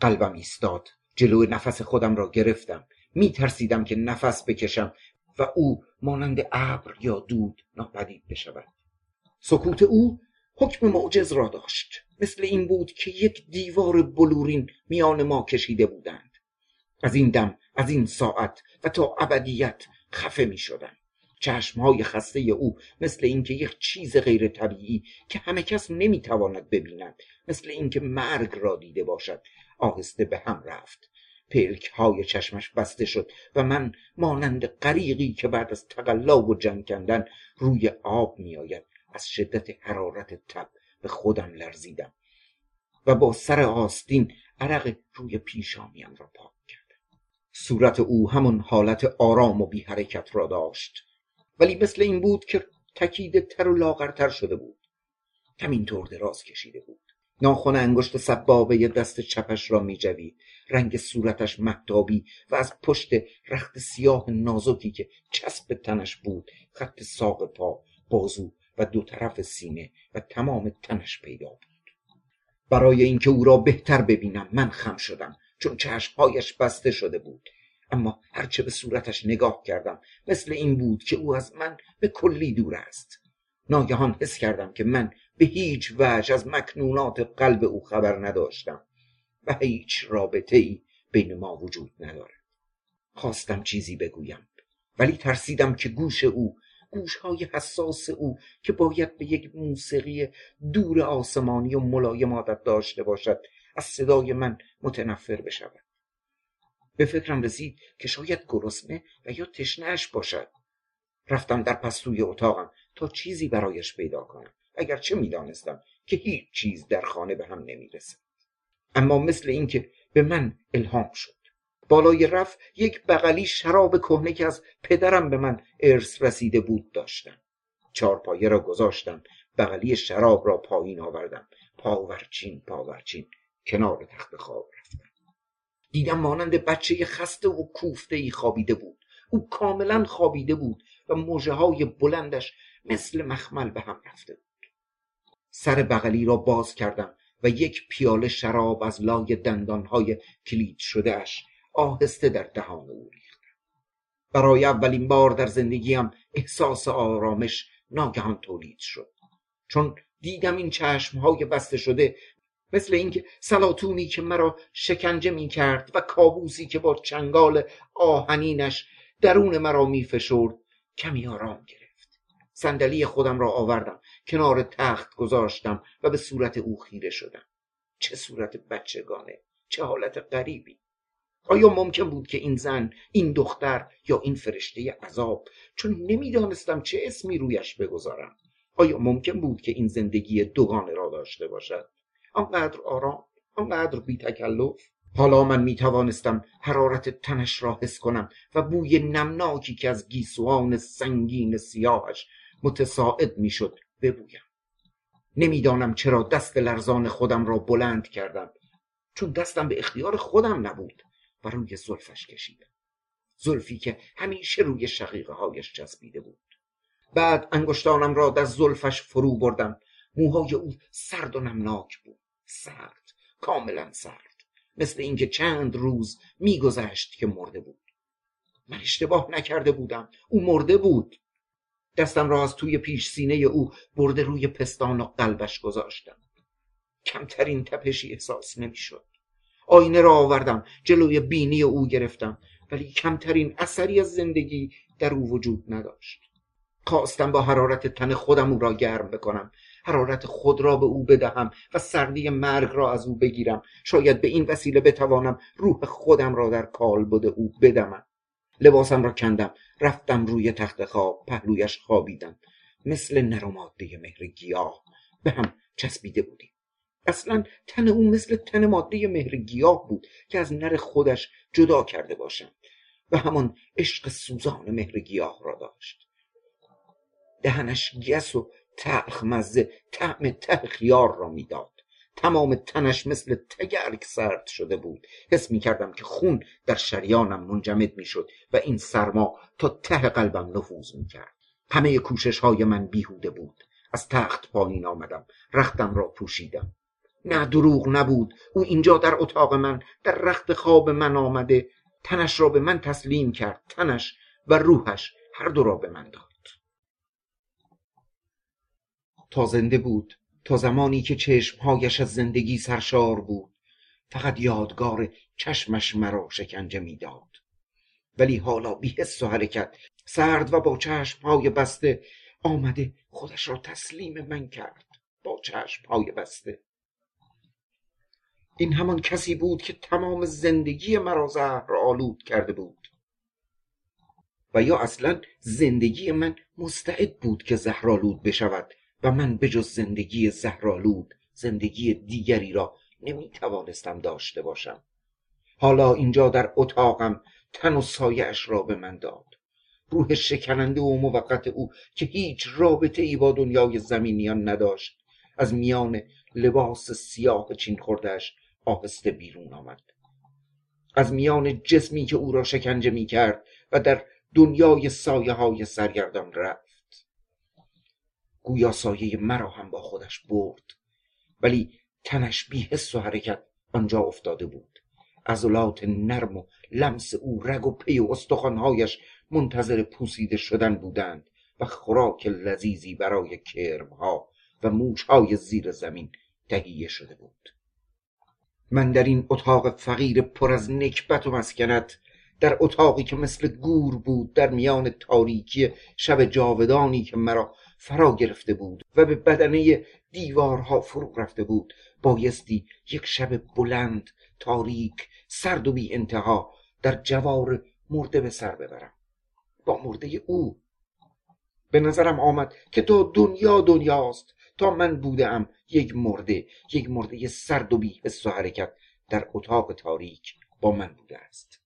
قلبم ایستاد جلو نفس خودم را گرفتم. میترسیدم که نفس بکشم و او مانند ابر یا دود ناپدید بشود. سکوت او حکم معجز را داشت. مثل این بود که یک دیوار بلورین میان ما کشیده بودند. از این دم از این ساعت و تا ابدیت خفه می شدم چشمهای خسته او مثل اینکه یک چیز غیر طبیعی که همه کس نمی‌تواند ببیند مثل اینکه مرگ را دیده باشد آهسته به هم رفت. پلک های چشمش بسته شد و من مانند غریقی که بعد از تقلا و جنگ کندن روی آب میآید از شدت حرارت تب به خودم لرزیدم و با سر آستین عرق روی پیشانیم را پاک کردم. صورت او همون حالت آرام و بی حرکت را داشت. ولی مثل این بود که تکیده تر و لاغرتر شده بود. همینطور دراز کشیده بود. ناخن انگشت سبابه دست چپش را میجوید. رنگ صورتش مهتابی و از پشت رخت سیاه نازکی که چسب تنش بود خط ساق پا بازو و دو طرف سینه و تمام تنش پیدا بود. برای اینکه او را بهتر ببینم من خم شدم. چون چشمهایش بسته شده بود. اما هرچه به صورتش نگاه کردم مثل این بود که او از من به کلی دور است. ناگهان حس کردم که من به هیچ وجه از مکنونات قلب او خبر نداشتم و هیچ رابطه ای بین ما وجود ندارد. خواستم چیزی بگویم ولی ترسیدم که گوش او گوشهای حساس او که باید به یک موسیقی دور آسمانی و ملایم عادت داشته باشد از صدای من متنفر بشود. به فکرم رسید که شاید گرسنه و یا تشنهش باشد. رفتم در پستوی اتاقم تا چیزی برایش پیدا کنم. اگرچه می‌دانستم که هیچ چیز در خانه به هم نمی‌رسد. اما مثل اینکه به من الهام شد. بالای رف یک بغلی شراب کهنه که از پدرم به من ارث رسیده بود داشتم. چارپایه را گذاشتم بغلی شراب را پایین آوردم. پاورچین پاورچین. کنار تخت خواب رفتم دیدم مانند بچه خسته و کوفته ای خوابیده بود. او کاملا خوابیده بود و موجه های بلندش مثل مخمل به هم رفته بود. سر بغلی را باز کردم و یک پیاله شراب از لای دندانهای کلید شدهش آهسته در دهان او ریختم. برای اولین بار در زندگیم احساس آرامش ناگهان تولید شد. چون دیدم این چشمهای بسته شده مثل اینکه سلاتونی که مرا شکنجه می کرد و کابوسی که با چنگال آهنینش درون مرا می فشرد کمی آرام گرفت. صندلی خودم را آوردم کنار تخت گذاشتم و به صورت او خیره شدم. چه صورت بچگانه چه حالت غریبی. آیا ممکن بود که این زن این دختر یا این فرشته عذاب چون نمی‌دانستم چه اسمی رویش بگذارم؟ آیا ممکن بود که این زندگی دوگانه را داشته باشد؟ آنقدر آرام آنقدر بی تکلف حالا من می توانستم حرارت تنش را حس کنم و بوی نمناکی که از گیسوان سنگین سیاهش متساعد می‌شد ببویم. نمی‌دانم چرا دست لرزان خودم را بلند کردم چون دستم به اختیار خودم نبود و روی زلفش کشیدم زلفی که همیشه روی شقیقه هایش چسبیده بود. بعد انگشتانم را در زلفش فرو بردم. موهای او سرد و نمناک بود. سرد کاملا سرد مثل اینکه چند روز میگذشت که مرده بود. من اشتباه نکرده بودم. او مرده بود. دستم را از توی پیش سینه او برده روی پستان و قلبش گذاشتم. کمترین تپشی احساس نمی‌شد. آینه را آوردم جلوی بینی او گرفتم ولی کمترین اثری از زندگی در او وجود نداشت. خواستم با حرارت تن خودم او را گرم بکنم. حرارت خود را به او بدهم و سردی مرگ را از او بگیرم. شاید به این وسیله بتوانم روح خودم را در کالبد او بدمم. لباسم را کندم رفتم روی تخت خواب پهلویش خوابیدم. مثل نر ماده مهر گیاه به هم چسبیده بودیم. اصلا تن او مثل تن ماده مهر گیاه بود که از نر خودش جدا کرده باشم و همان عشق سوزان مهر گیاه را داشت. دهنش گس و تلخ مزه طعم ته خیار را می‌داد. تمام تنش مثل تگرگ سرد شده بود. حس می کردم که خون در شریانم منجمد می شد و این سرما تا ته قلبم نفوذ می کرد همه کوشش های من بیهوده بود. از تخت پایین آمدم. رختم را پوشیدم. نه دروغ نبود. او اینجا در اتاق من در رخت خواب من آمده. تنش را به من تسلیم کرد. تنش و روحش هر دو را به من داد. تا زنده بود تا زمانی که چشمهایش از زندگی سرشار بود. فقط یادگار چشمش مرا شکنجه می‌داد. ولی حالا بی حس و حرکت سرد و با چشمهای بسته آمده خودش را تسلیم من کرد. با چشمهای بسته. این همان کسی بود که تمام زندگی مرا زهر آلود کرده بود. و یا اصلا زندگی من مستعد بود که زهرآلود بشود. و من بجز زندگی زهرالود زندگی دیگری را نمی توانستم داشته باشم. حالا اینجا در اتاقم تن و سایش را به من داد. روح شکننده و موقت او که هیچ رابطه ای با دنیای زمینیان نداشت از میان لباس سیاه چین خوردهش آهسته بیرون آمد. از میان جسمی که او را شکنجه می کرد و در دنیای سایه های سرگردان رفت. گویا سایه مرا هم با خودش برد. ولی تنش بی حس و حرکت آنجا افتاده بود. عضلات نرم و لمس او رگ و پی و استخوانهایش منتظر پوسیده شدن بودند و خوراک لذیذی برای کرمها و موشهای زیر زمین تهیه شده بود. من در این اتاق فقیر پر از نکبت و مسکنت در اتاقی که مثل گور بود در میان تاریکی شب جاودانی که مرا فرا گرفته بود و به بدنه دیوارها فرو رفته بود. بایستی یک شب بلند تاریک سرد و بی انتها در جوار مرده به سر ببرم. با مرده او به نظرم آمد که تا دنیا دنیاست تا من بودم یک مرده یک مرده سرد و بی حس و حرکت در اتاق تاریک با من بوده است.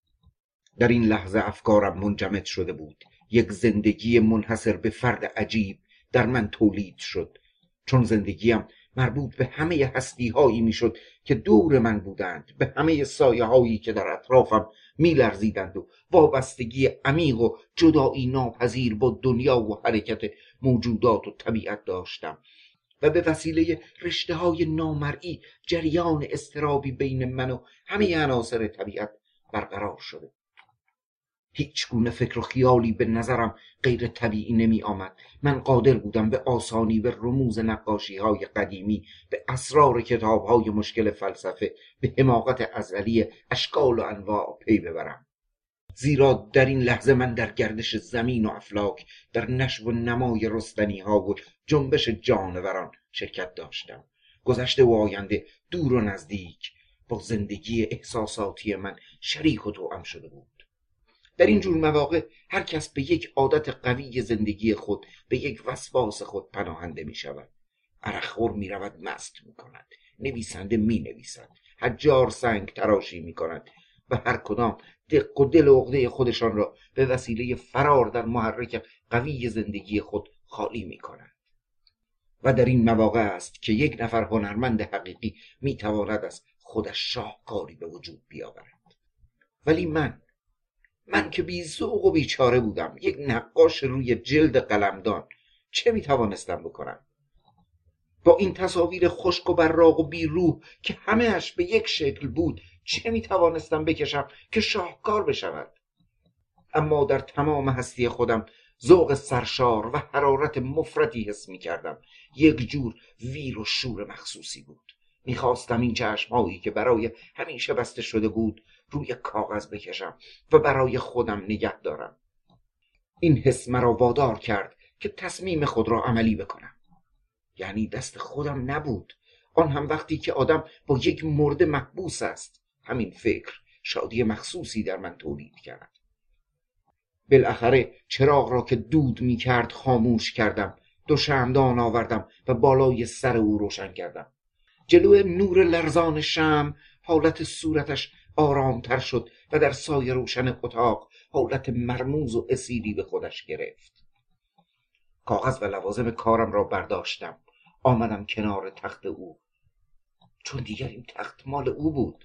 در این لحظه افکارم منجمد شده بود. یک زندگی منحصر به فرد عجیب در من تولید شد. چون زندگیم مربوط به همه هستی هایی می‌شد که دور من بودند به همه سایه هایی که در اطرافم میلرزیدند و وابستگی عمیق و جدایی ناپذیر با دنیا و حرکت موجودات و طبیعت داشتم. و به وسیله رشته های نامرئی جریان استرابی بین من و همه عناصر طبیعت برقرار شده. هیچ گونه فکر و خیالی به نظرم غیر طبیعی نمی آمد من قادر بودم به آسانی به رموز نقاشی های قدیمی به اسرار کتاب های مشکل فلسفه به حماقت ازلی اشکال و انواع پی ببرم. زیرا در این لحظه من در گردش زمین و افلاک در نشو و نمای رستنی ها و جنبش جانوران شرکت داشتم. گذشته و آینده دور و نزدیک با زندگی احساساتی من شریک و توأم شده بود. در این جور مواقع هر کس به یک عادت قوی زندگی خود به یک وسواس خود پناهنده می شود. عرقخور می رود مست می کند. نویسنده می نویسد. حجار سنگ تراشی می کند. و هر کدام دق و دل و عقده خودشان را به وسیله فرار در محرک قوی زندگی خود خالی می کند و در این مواقع است که یک نفر هنرمند حقیقی می تواند از خودش شاهکاری به وجود بیاورد. ولی من من که بی و بیچاره بودم. یک نقاش روی جلد قلمدان. چه می توانستم بکنم؟ با این تصاویر خشک و براق و بی روح که همهش به یک شکل بود چه می توانستم بکشم که شاهکار بشود؟ اما در تمام هستی خودم ذوق سرشار و حرارت مفردی حس می کردم یک جور ویر و شور مخصوصی بود. می‌خواستم این چشمهایی که برای همیشه بسته شده بود روی کاغذ بکشم و برای خودم نگه دارم. این حس مرا وادار کرد که تصمیم خود را عملی بکنم. یعنی دست خودم نبود. آن هم وقتی که آدم با یک مرد محبوس است. همین فکر شادی مخصوصی در من تولید کرد. بالاخره چراغ را که دود می کرد خاموش کردم. دو شمدان آوردم و بالای سر او روشن کردم. جلو نور لرزان شم حالت صورتش آرامتر شد و در سایه روشن اتاق حالت مرموز و اسیری به خودش گرفت. کاغذ و لوازم کارم را برداشتم. آمدم کنار تخت او. چون دیگر این تخت مال او بود.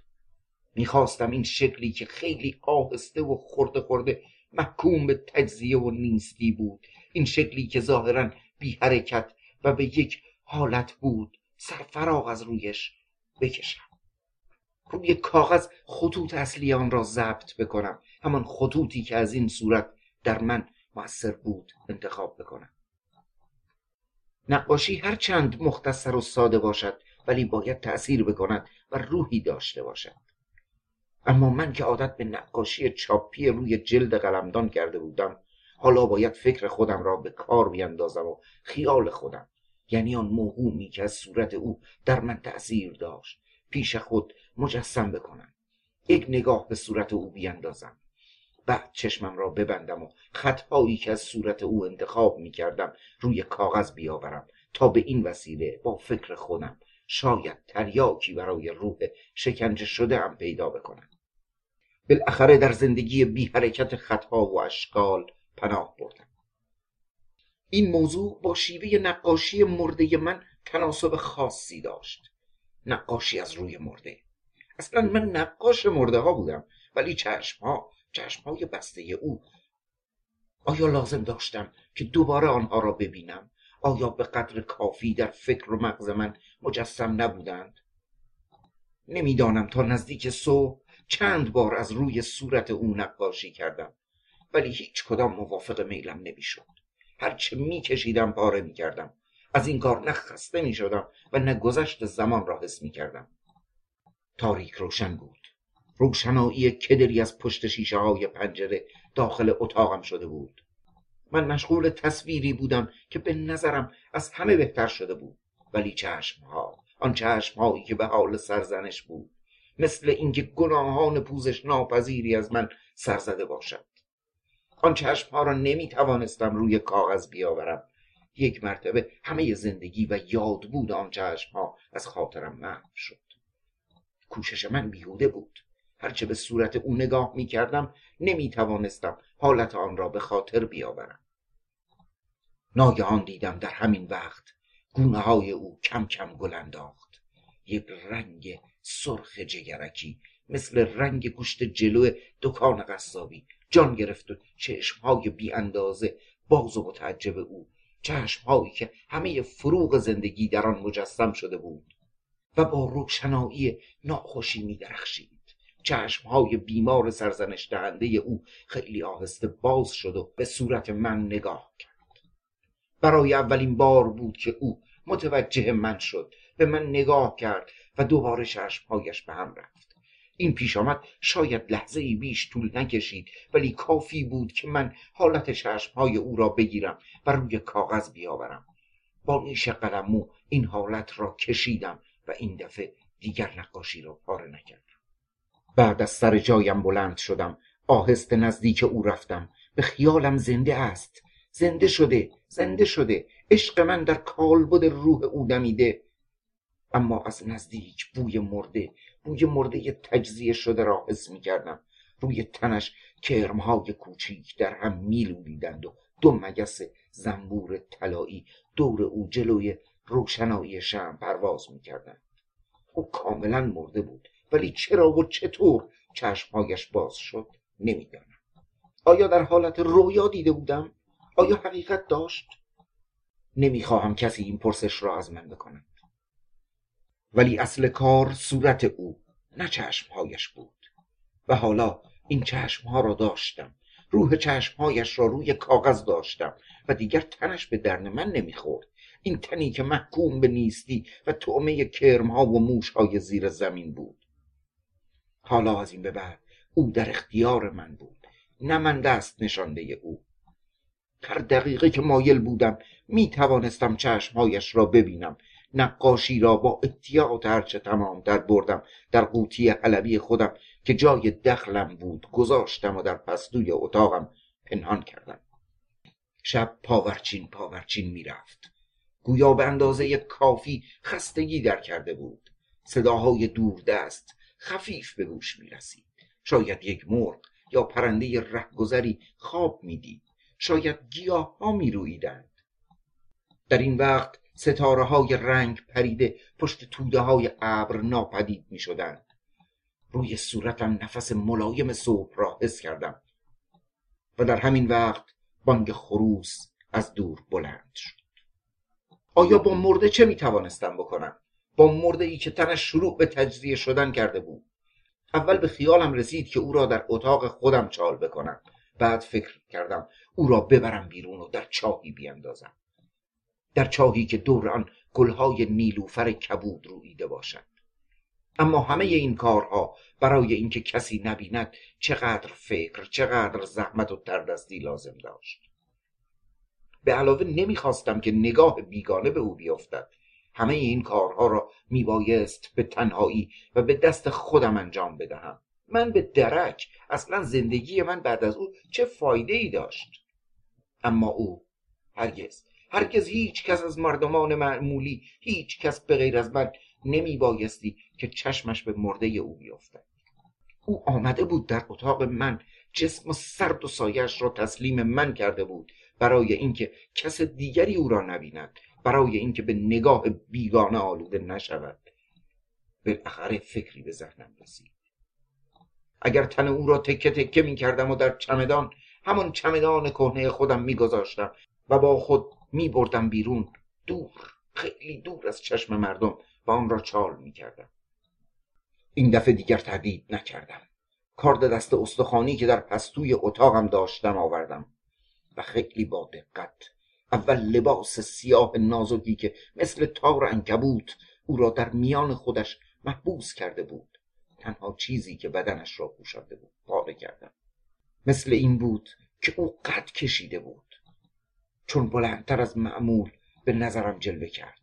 می‌خواستم این شکلی که خیلی آهسته و خورده خورده محکوم به تجزیه و نیستی بود. این شکلی که ظاهرا بی حرکت و به یک حالت بود. سرفراغ از رویش بکشم. روی کاغذ خطوط اصلی آن را ضبط بکنم. همان خطوطی که از این صورت در من موثر بود انتخاب بکنم. نقاشی هر چند مختصر و ساده باشد ولی باید تأثیر بکند و روحی داشته باشد. اما من که عادت به نقاشی چاپی روی جلد قلمدان کرده بودم حالا باید فکر خودم را به کار بیندازم و خیال خودم یعنی آن موهومی که از صورت او در من تأثیر داشت. پیش خود مجسم بکنم. یک نگاه به صورت او بیندازم. بعد چشمم را ببندم و خطهایی که از صورت او انتخاب می کردم روی کاغذ بیاورم تا به این وسیله با فکر خودم شاید تریاکی برای روح شکنجه شده هم پیدا بکنم. بالاخره در زندگی بی حرکت خطها و اشکال پناه بردم. این موضوع با شیوه نقاشی مرده من تناسب خاصی داشت. نقاشی از روی مرده. اصلا من نقاش مرده ها بودم ولی چشم ها چشم های بسته او. آیا لازم داشتم که دوباره آنها را ببینم؟ آیا به قدر کافی در فکر و مغز من مجسم نبودند؟ نمی‌دانم تا نزدیک صبح چند بار از روی صورت او نقاشی کردم ولی هیچ کدام موافق میلم نمی‌شد. هرچه میکشیدم پاره می‌کردم. از این کار نه خسته می شدم و نه گذشت زمان را حس می کردم تاریک روشن بود. روشنایی کدری از پشت شیشه های پنجره داخل اتاقم شده بود. من مشغول تصویری بودم که به نظرم از همه بهتر شده بود. ولی چشم ها آن چشم هایی که به حال سرزنش بود مثل اینکه گناهان پوزش ناپذیری از من سرزده باشد آن چشم ها را نمی توانستم روی کاغذ بیاورم. یک مرتبه همه زندگی و یاد بود آن چشم ها از خاطرم محو شد. کوشش من بیهوده بود. هرچه به صورت او نگاه می کردم نمی توانستم حالت آن را به خاطر بیاورم. ناگهان دیدم در همین وقت گونه های او کم کم گل انداخت. یک رنگ سرخ جگرکی مثل رنگ گوشت جلو دکان قصابی جان گرفت و چشمهای بی اندازه باز و متعجب او چشمهایی که همه فروغ زندگی در آن مجسم شده بود و با روشنایی ناخوشی می درخشید چشمهای بیمار سرزنش دهنده او خیلی آهسته باز شد و به صورت من نگاه کرد. برای اولین بار بود که او متوجه من شد. به من نگاه کرد و دوباره چشمهایش به هم رفت. این پیش آمد. شاید لحظه ای بیش طول نکشید ولی کافی بود که من حالت چشمهای او را بگیرم و روی کاغذ بیاورم. با نیش قلمو این حالت را کشیدم و این دفعه دیگر نقاشی را پاره نکردم. بعد از سر جایم بلند شدم. آهسته نزدیک او رفتم. به خیالم زنده است. زنده شده زنده شده. عشق من در کالبد روح او دمیده. اما از نزدیک بوی مرده بوی مرده تجزیه شده را حس می کردم روی تنش کرمهای کوچیک در هم میلولیدند و دو مگس زنبور طلایی دور او جلوی روشنایی شم پرواز می‌کردند. او کاملا مرده بود ولی چرا و چطور چشمهایش باز شد نمی‌دانم. آیا در حالت رویا دیده بودم؟ آیا حقیقت داشت؟ نمی‌خواهم کسی این پرسش را از من بکند. ولی اصل کار صورت او نه چشمهایش بود. و حالا این چشمها را داشتم. روح چشمهایش را روی کاغذ داشتم و دیگر تنش به درن من نمی‌خورد. این تنی که محکوم به نیستی و تعمه کرمها و موشهای زیر زمین بود. حالا از این به بعد او در اختیار من بود. نه من دست نشانده او. هر دقیقه که مایل بودم می توانستم چشمهایش را ببینم. نقاشی را با احتیاط هرچه تمامتر بردم در قوطی حلبی خودم که جای دخلم بود گذاشتم و در پستوی اتاقم پنهان کردم. شب پاورچین پاورچین می‌رفت. گویا به اندازه کافی خستگی در کرده بود. صداهای دوردست خفیف به گوش می رسید شاید یک مرغ یا پرنده رهگذری خواب می‌دید. شاید گیاه ها می رویدند. در این وقت ستاره های رنگ پریده پشت توده های ابر ناپدید می شدند. روی صورتم نفس ملایم صبح را حس کردم و در همین وقت بانگ خروس از دور بلند شد. آیا با مرده چه می توانستم بکنم؟ با مرده ای که تنش شروع به تجزیه شدن کرده بود. اول به خیالم رسید که او را در اتاق خودم چال بکنم. بعد فکر کردم او را ببرم بیرون و در چاهی بیاندازم در چاهی که دور آن گلهای نیلوفر کبود رویده باشد. اما همه این کارها برای اینکه کسی نبیند چقدر فکر چقدر زحمت و تردستی لازم داشت. به علاوه نمی‌خواستم که نگاه بیگانه به او بیفتد. همه این کارها را میبایست به تنهایی و به دست خودم انجام بدهم. من به درک اصلا زندگی من بعد از او چه فایده ای داشت. اما او هرگز هرگز هیچ کس از مردمان معمولی هیچ کس به غیر از من نمی بایستی که چشمش به مرده او بیفتد او آمده بود در اتاق من جسم و سرد و سایش را تسلیم من کرده بود برای اینکه کس دیگری او را نبیند برای اینکه به نگاه بیگانه آلوده نشود. بالاخره فکری به ذهنم رسید. اگر تن او را تکه تکه می کردم و در چمدان همان چمدان کهنه خودم می گذاشتم و با خود می بردم بیرون دور خیلی دور از چشم مردم و آن را چال می کردم این دفعه دیگر تردید نکردم. کارد دست استخوانی که در پستوی اتاقم داشتم آوردم و خیلی با دقت اول لباس سیاه نازکی که مثل تار انکبوت او را در میان خودش محبوس کرده بود تنها چیزی که بدنش را پوشانده بود پاره کردم. مثل این بود که او قد کشیده بود. چون بلندتر از معمول به نظرم جلوه کرد.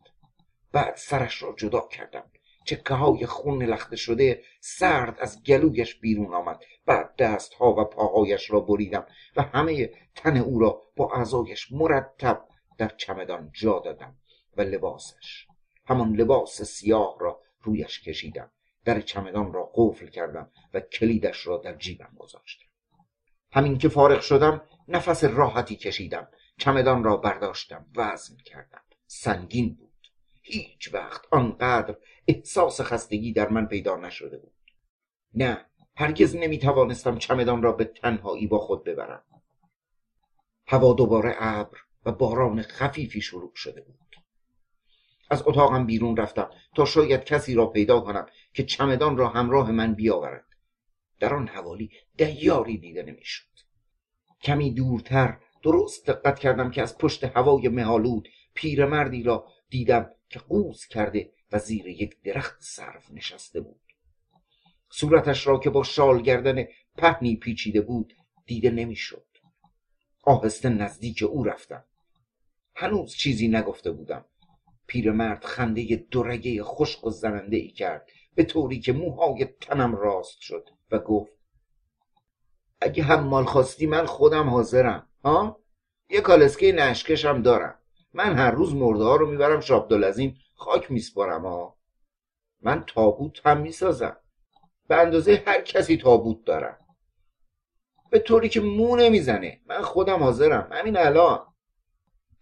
بعد سرش را جدا کردم. چکه های خون لخته شده سرد از گلویش بیرون آمد. بعد دست ها و پاهایش را بریدم و همه تن او را با اعضایش مرتب در چمدان جا دادم و لباسش. همان لباس سیاه را رویش کشیدم. در چمدان را قفل کردم و کلیدش را در جیبم گذاشتم. همین که فارغ شدم نفس راحتی کشیدم. چمدان را برداشتم وزن کردم. سنگین بود. هیچ وقت آنقدر احساس خستگی در من پیدا نشده بود. نه هرگز نمی توانستم چمدان را به تنهایی با خود ببرم. هوا دوباره ابر و باران خفیفی شروع شده بود. از اتاقم بیرون رفتم تا شاید کسی را پیدا کنم که چمدان را همراه من بیاورد. در آن حوالی دیاری دیده نمی‌شد. کمی دورتر درست دقت کردم که از پشت هوای مهالود پیرمردی را دیدم که قوز کرده و زیر یک درخت صرف نشسته بود. صورتش را که با شال گردن پهنی پیچیده بود دیده نمی‌شد. آهسته نزدیک او رفتم. هنوز چیزی نگفته بودم. پیرمرد خنده دورگه خشک و زننده ای کرد به طوری که موهای تنم راست شد و گفت اگه مال خواستی من خودم حاضرم. ها؟ یه کالسکه نشکشم دارم. من هر روز مرده ها رو می‌برم شابدالعظیم خاک میسپارم ها. من تابوت هم می‌سازم. به اندازه هر کسی تابوت دارم. به طوری که مو نمی‌زنه. من خودم حاضرم. همین الان.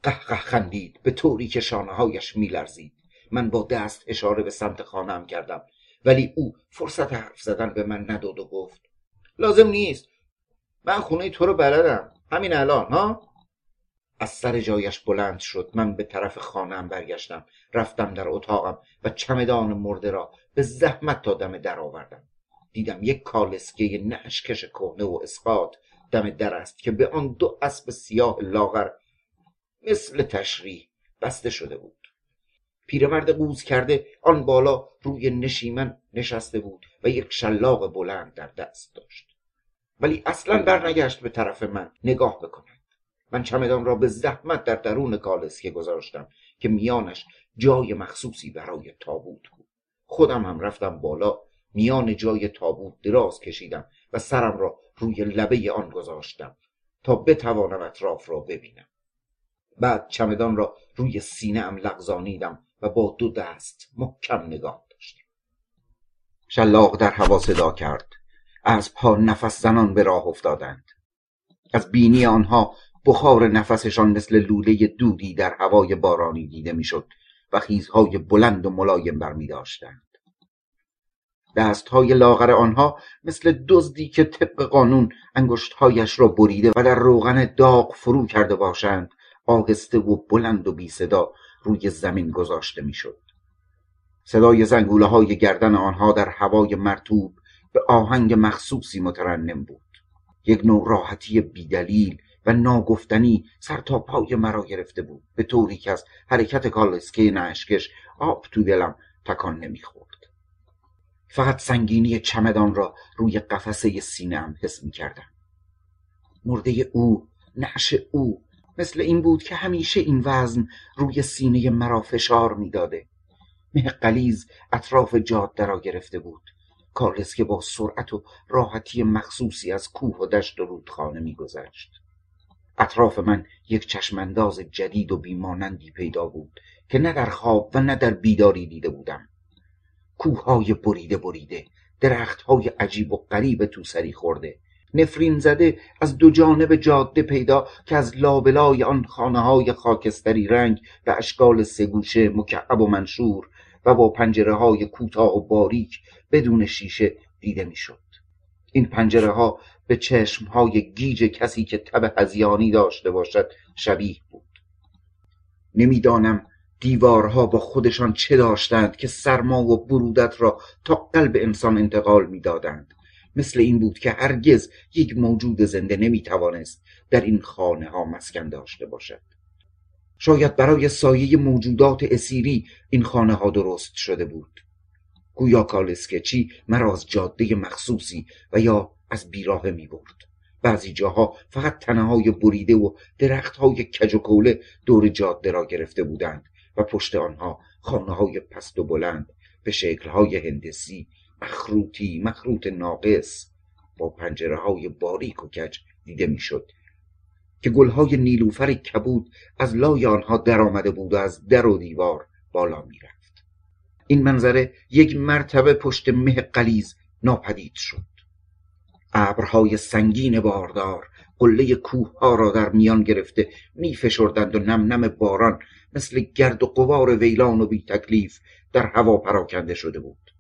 قهقه خندید. به طوری که شانه هایش میلرزید. من با دست اشاره به سمت خانم کردم. ولی او فرصت حرف زدن به من نداد و گفت لازم نیست. من خونه تو رو بلدم. همین الان ها؟ از سر جایش بلند شد. من به طرف خانم برگشتم. رفتم در اتاقم و چمدان مرده را به زحمت تا دم در آوردم. دیدم یک کالسکه نشکش کهنه و اسقاط دم در است که به آن دو اسب سیاه لاغر مثل تشریح بسته شده بود. پیرمرد قوز کرده آن بالا روی نشیمن نشسته بود و یک شلاق بلند در دست داشت. ولی اصلا برنگشت به طرف من. نگاه بکند. من چمدان را به زحمت در درون کالسکه گذاشتم که میانش جای مخصوصی برای تابوت بود. خودم هم رفتم بالا میان جای تابوت دراز کشیدم و سرم را روی لبه آن گذاشتم تا بتوانم اطراف را ببینم. بعد چمدان را روی سینه ام لغزانیدم و با دو دست محکم نگاه داشتم. شلاق در هوا صدا کرد. پا نفس زنان به راه افتادند از بینی آنها بخار نفسشان مثل لوله دودی در هوای بارانی دیده می‌شد و خیزهای بلند و ملایم برمی داشتند دستهای لاغر آنها مثل دزدی که طبق قانون انگشتهایش را بریده و در روغن داغ فرو کرده باشند آهسته و بلند و بی صدا روی زمین گذاشته می‌شد. صدای زنگوله های گردن آنها در هوای مرتوب به آهنگ مخصوصی مترنم بود. یک نوع راحتی بیدلیل و ناگفتنی سر تا پای مرا گرفته بود. به طوری که از حرکت کالسکه نشکش آب تو دلم تکان نمی‌خورد. فقط سنگینی چمدان را روی قفسه سینهام حس می‌کردم. مرده او نعش او مثل این بود که همیشه این وزن روی سینه مرا فشار می‌داده. مه قلیز اطراف جاده را گرفته بود. کالسکه با سرعت و راحتی مخصوصی از کوه و دشت و رودخانه میگذشت. اطراف من یک چشمانداز جدید و بیمانندی پیدا بود که نه در خواب و نه در بیداری دیده بودم. کوههای بریده بریده درختهای عجیب و غریب تو سری خورده. نفرین زده از دو جانب جاده پیدا که از لابلای آن خانه های خاکستری رنگ و اشکال سگوشه مکعب و منشور و با پنجره های کوتاه و باریک بدون شیشه دیده می‌شد. این پنجره ها به چشم های گیج کسی که تب هزیانی داشته باشد شبیه بود. نمی‌دانم دیوارها با خودشان چه داشتند که سرما و برودت را تا قلب انسان انتقال می‌دادند. مثل این بود که هرگز یک موجود زنده نمی‌توانست در این خانه ها مسکن داشته باشد. شاید برای سایه موجودات اسیری این خانه ها درست شده بود گویا کالسکچی مرا از جاده مخصوصی و یا از بیراهه می برد. بعضی جاها فقط تنه های بریده و درخت های کج و کوله دور جاده را گرفته بودند و پشت آنها خانه های پست و بلند به شکل های هندسی مخروطی مخروط ناقص با پنجره های باریک و کج دیده می‌شد که گلهای نیلوفر کبود از لای آنها درآمده بود و از در و دیوار بالا می‌رفت. این منظره یک مرتبه پشت مه قلیز ناپدید شد. ابرهای سنگین باردار قله کوه ها را در میان گرفته می فشردند و نم نم باران مثل گرد و قوار ویلان و بی تکلیف در هوا پراکنده شده بود.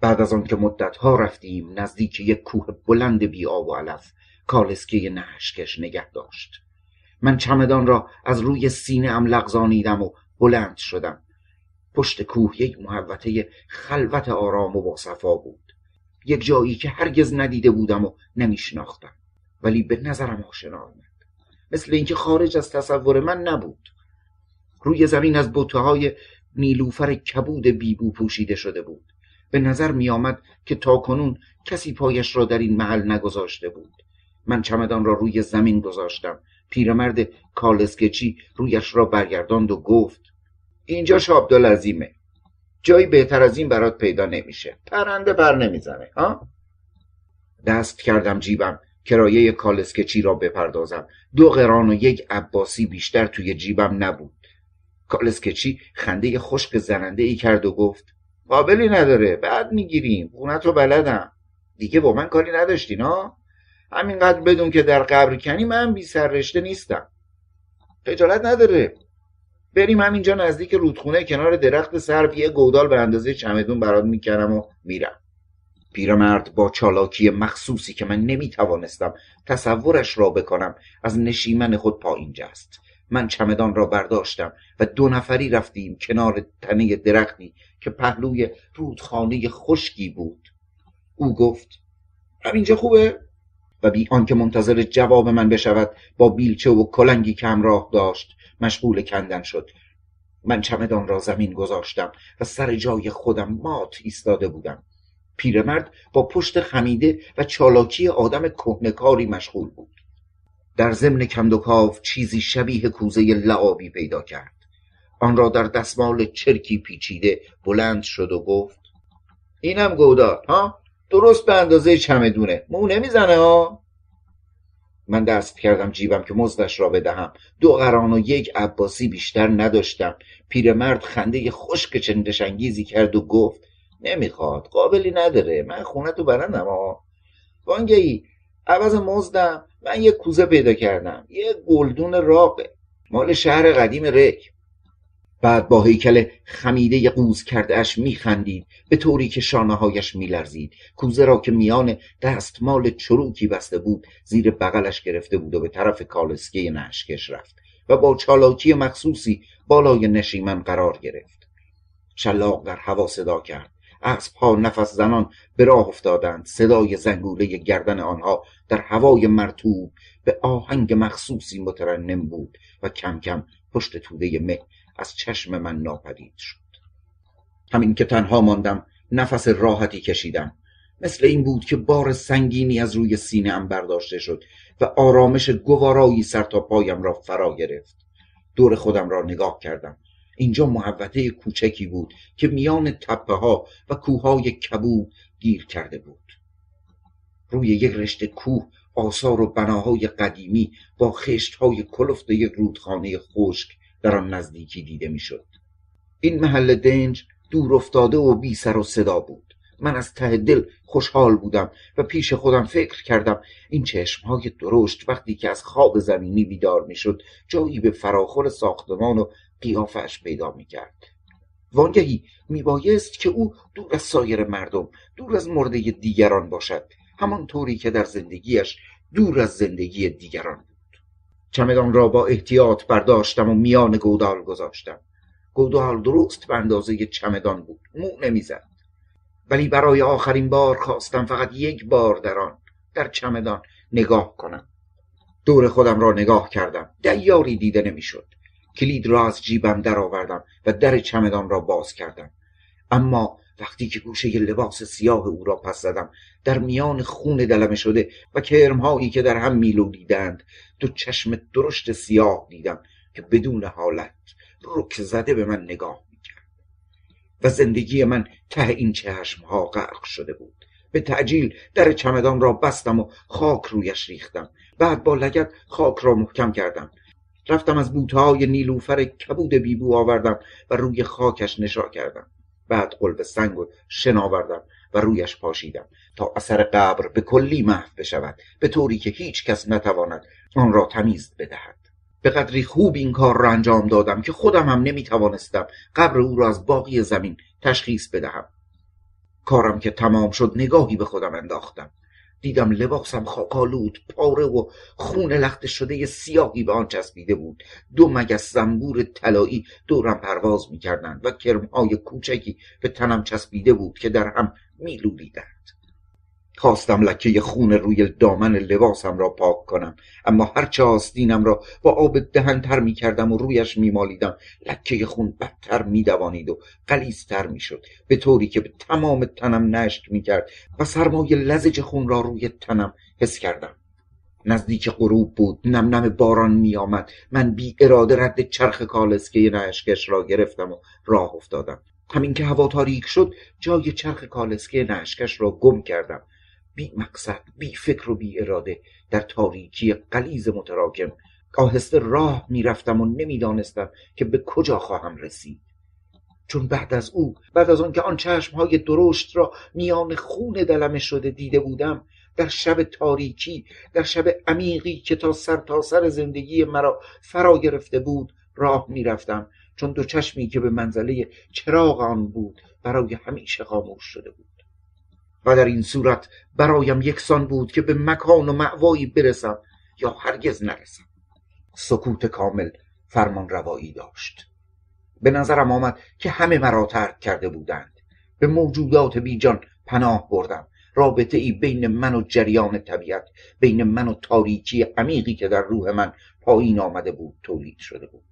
بعد از آنکه ها رفتیم نزدیک یک کوه بلند بی آب و علف کالسکه نهشکش نگه داشت. من چمدان را از روی سینه ام لغزانیدم و بلند شدم. پشت کوه یک محوطه خلوت آرام و باصفا بود. یک جایی که هرگز ندیده بودم و نمیشناختم. ولی به نظرم آشنا آمد. مثل اینکه خارج از تصور من نبود. روی زمین از بوته های نیلوفر کبود بیبو پوشیده شده بود. به نظر می آمد که تا کنون کسی پایش را در این محل نگذاشته بود. من چمدان را روی زمین گذاشتم. پیرمرد کالسکچی رویش را برگرداند و گفت اینجا عبدالعظیمه. جایی بهتر از این برات پیدا نمیشه. پرنده پر نمی‌زنه ها؟ دست کردم جیبم. کرایه کالسکچی را بپردازم. دو قران و یک عباسی بیشتر توی جیبم نبود. کالسکچی خنده خشک زننده ای کرد و گفت قابلی نداره بعد می‌گیریم. خونت رو بلدم. دیگه با من کاری نداشتین ها؟ همینقدر بدون که در قبر کنی من بی سررشته نیستم. خجالت نداره. بریم همینجا نزدیک رودخونه کنار درخت سرب یه گودال به اندازه چمدون برات می‌کنم و میرم. پیرمرد با چالاکی مخصوصی که من نمی‌توانستم تصورش را بکنم از نشیمن خود پایین جست. من چمدان را برداشتم و دو نفری رفتیم کنار تنه درختی که پهلوی رودخانه خشکی بود. او گفت همینجا خوبه؟ و بی آنکه منتظر جواب من بشود با بیلچه و کلنگی که همراه داشت مشغول کندن شد. من چمدان را زمین گذاشتم و سر جای خودم مات ایستاده بودم. پیرمرد با پشت خمیده و چالاکی آدم کهنکاری مشغول بود. در ضمن کندوکاو چیزی شبیه کوزه لعابی پیدا کرد. آن را در دستمال چرکی پیچیده بلند شد و گفت اینم گودار ها؟ درست به اندازه چمدونه. مو نمی‌زنه ها؟ من دست کردم جیبم که مزدش را بدهم. دو قران و یک عباسی بیشتر نداشتم. پیرمرد خنده خشک چندشنگیزی کرد و گفت نمی‌خواد قابلی نداره. من خونه تو برندم ها. وانگهی عوض مزدم من یه کوزه پیدا کردم. یه گلدون راقه. مال شهر قدیم رک. بعد با هیکل خمیده قوز کردهش میخندید به طوری که شانه هایش میلرزید. کوزه را که میان دستمال چروکی بسته بود زیر بغلش گرفته بود و به طرف کالسکه نشکش رفت و با چالاکی مخصوصی بالای نشیمن قرار گرفت. شلاق در هوا صدا کرد. ها نفس زنان به راه افتادند. صدای زنگوله گردن آنها در هوای مرتوب به آهنگ مخصوصی مترنم بود و کم کم پشت توده مه از چشم من ناپدید شد. همین که تنها ماندم نفس راحتی کشیدم. مثل این بود که بار سنگینی از روی سینه ام برداشته شد و آرامش گوارایی سر تا پایم را فرا گرفت. دور خودم را نگاه کردم. اینجا محوطه کوچکی بود که میان تپه ها و کوههای کبود گیر کرده بود. روی یک رشته کوه آثار و بناهای قدیمی با خشت های کلفت یک رودخانه خشک در آن نزدیکی دیده می‌شد. این محل دنج دور افتاده و بی سر و صدا بود. من از ته دل خوشحال بودم و پیش خودم فکر کردم این چشمهای درشت وقتی که از خواب زمینی بیدار می‌شد جایی به فراخور ساختمان و قیافش پیدا می‌کرد. وانگهی میبایست که او دور از سایر مردم دور از مرده دیگران باشد همانطوری که در زندگیش دور از زندگی دیگران بود. چمدان را با احتیاط برداشتم و میان گودال گذاشتم. گودال درست به اندازه چمدان بود. مو نمی‌زد. ولی برای آخرین بار خواستم فقط یک بار در آن در چمدان نگاه کنم. دور خودم را نگاه کردم. دیاری دیده نمی‌شد. کلید را از جیبم درآوردم و در چمدان را باز کردم. اما وقتی که گوشه لباس سیاه او را پس زدم در میان خون دلمه شده و کرمهایی که در هم میلودیدند دو چشم درشت سیاه دیدم که بدون حالت رک زده به من نگاه می‌کرد. و زندگی من ته این چشمها غرق شده بود. به تعجیل در چمدان را بستم و خاک رویش ریختم. بعد با لگت خاک را محکم کردم. رفتم از بوتهای نیلوفر کبود بیبو آوردم و روی خاکش نشا کردم. بعد قلب سنگ و شناوردم و رویش پاشیدم تا اثر قبر به کلی محو بشود به طوری که هیچ کس نتواند آن را تمیز بدهد. به قدری خوب این کار را انجام دادم که خودم هم نمی‌توانستم قبر او را از باقی زمین تشخیص بدهم. کارم که تمام شد نگاهی به خودم انداختم. دیدم لباسم خاکالود پاره و خون لخته شده سیاهی به آن چسبیده بود. دو مگس زنبور طلایی دورم پرواز می‌کردند و کرمهای کوچکی به تنم چسبیده بود که در هم میلولیدند. خواستم لکه خون روی دامن لباسم را پاک کنم اما هرچه آستینم را با آب دهنتر می کردم و رویش می مالیدم لکه خون بدتر می دوانید و قلیزتر می شد به طوری که به تمام تنم نشک می کرد و سرمایه لزج خون را روی تنم حس کردم. نزدیک غروب بود نم نم باران می آمد من بی اراده رد چرخ کالسکه نشکش را گرفتم و راه افتادم. همین که هوا تاریک شد جای چرخ کالسکه نشکش را گم کردم. بی مقصد بی فکر و بی اراده در تاریکی قلیز متراکم. آهسته راه می‌رفتم و نمی‌دانستم که به کجا خواهم رسید. چون بعد از او بعد از آنکه آن های درشت را میان خون دلمه شده دیده بودم در شب تاریکی در شب عمیقی که تا سر تا سر زندگی مرا فرا گرفته بود راه می‌رفتم. چون دو چشمی که به منزله چراغ آن بود برای همیشه خاموش شده بود. و در این صورت برایم یکسان بود که به مکان و معوایی برسم یا هرگز نرسم. سکوت کامل فرمان روایی داشت. به نظرم آمد که همه مرا ترک کرده بودند. به موجودات بیجان پناه بردم. رابطه ای بین من و جریان طبیعت بین من و تاریکی عمیقی که در روح من پایین آمده بود تولید شده بود.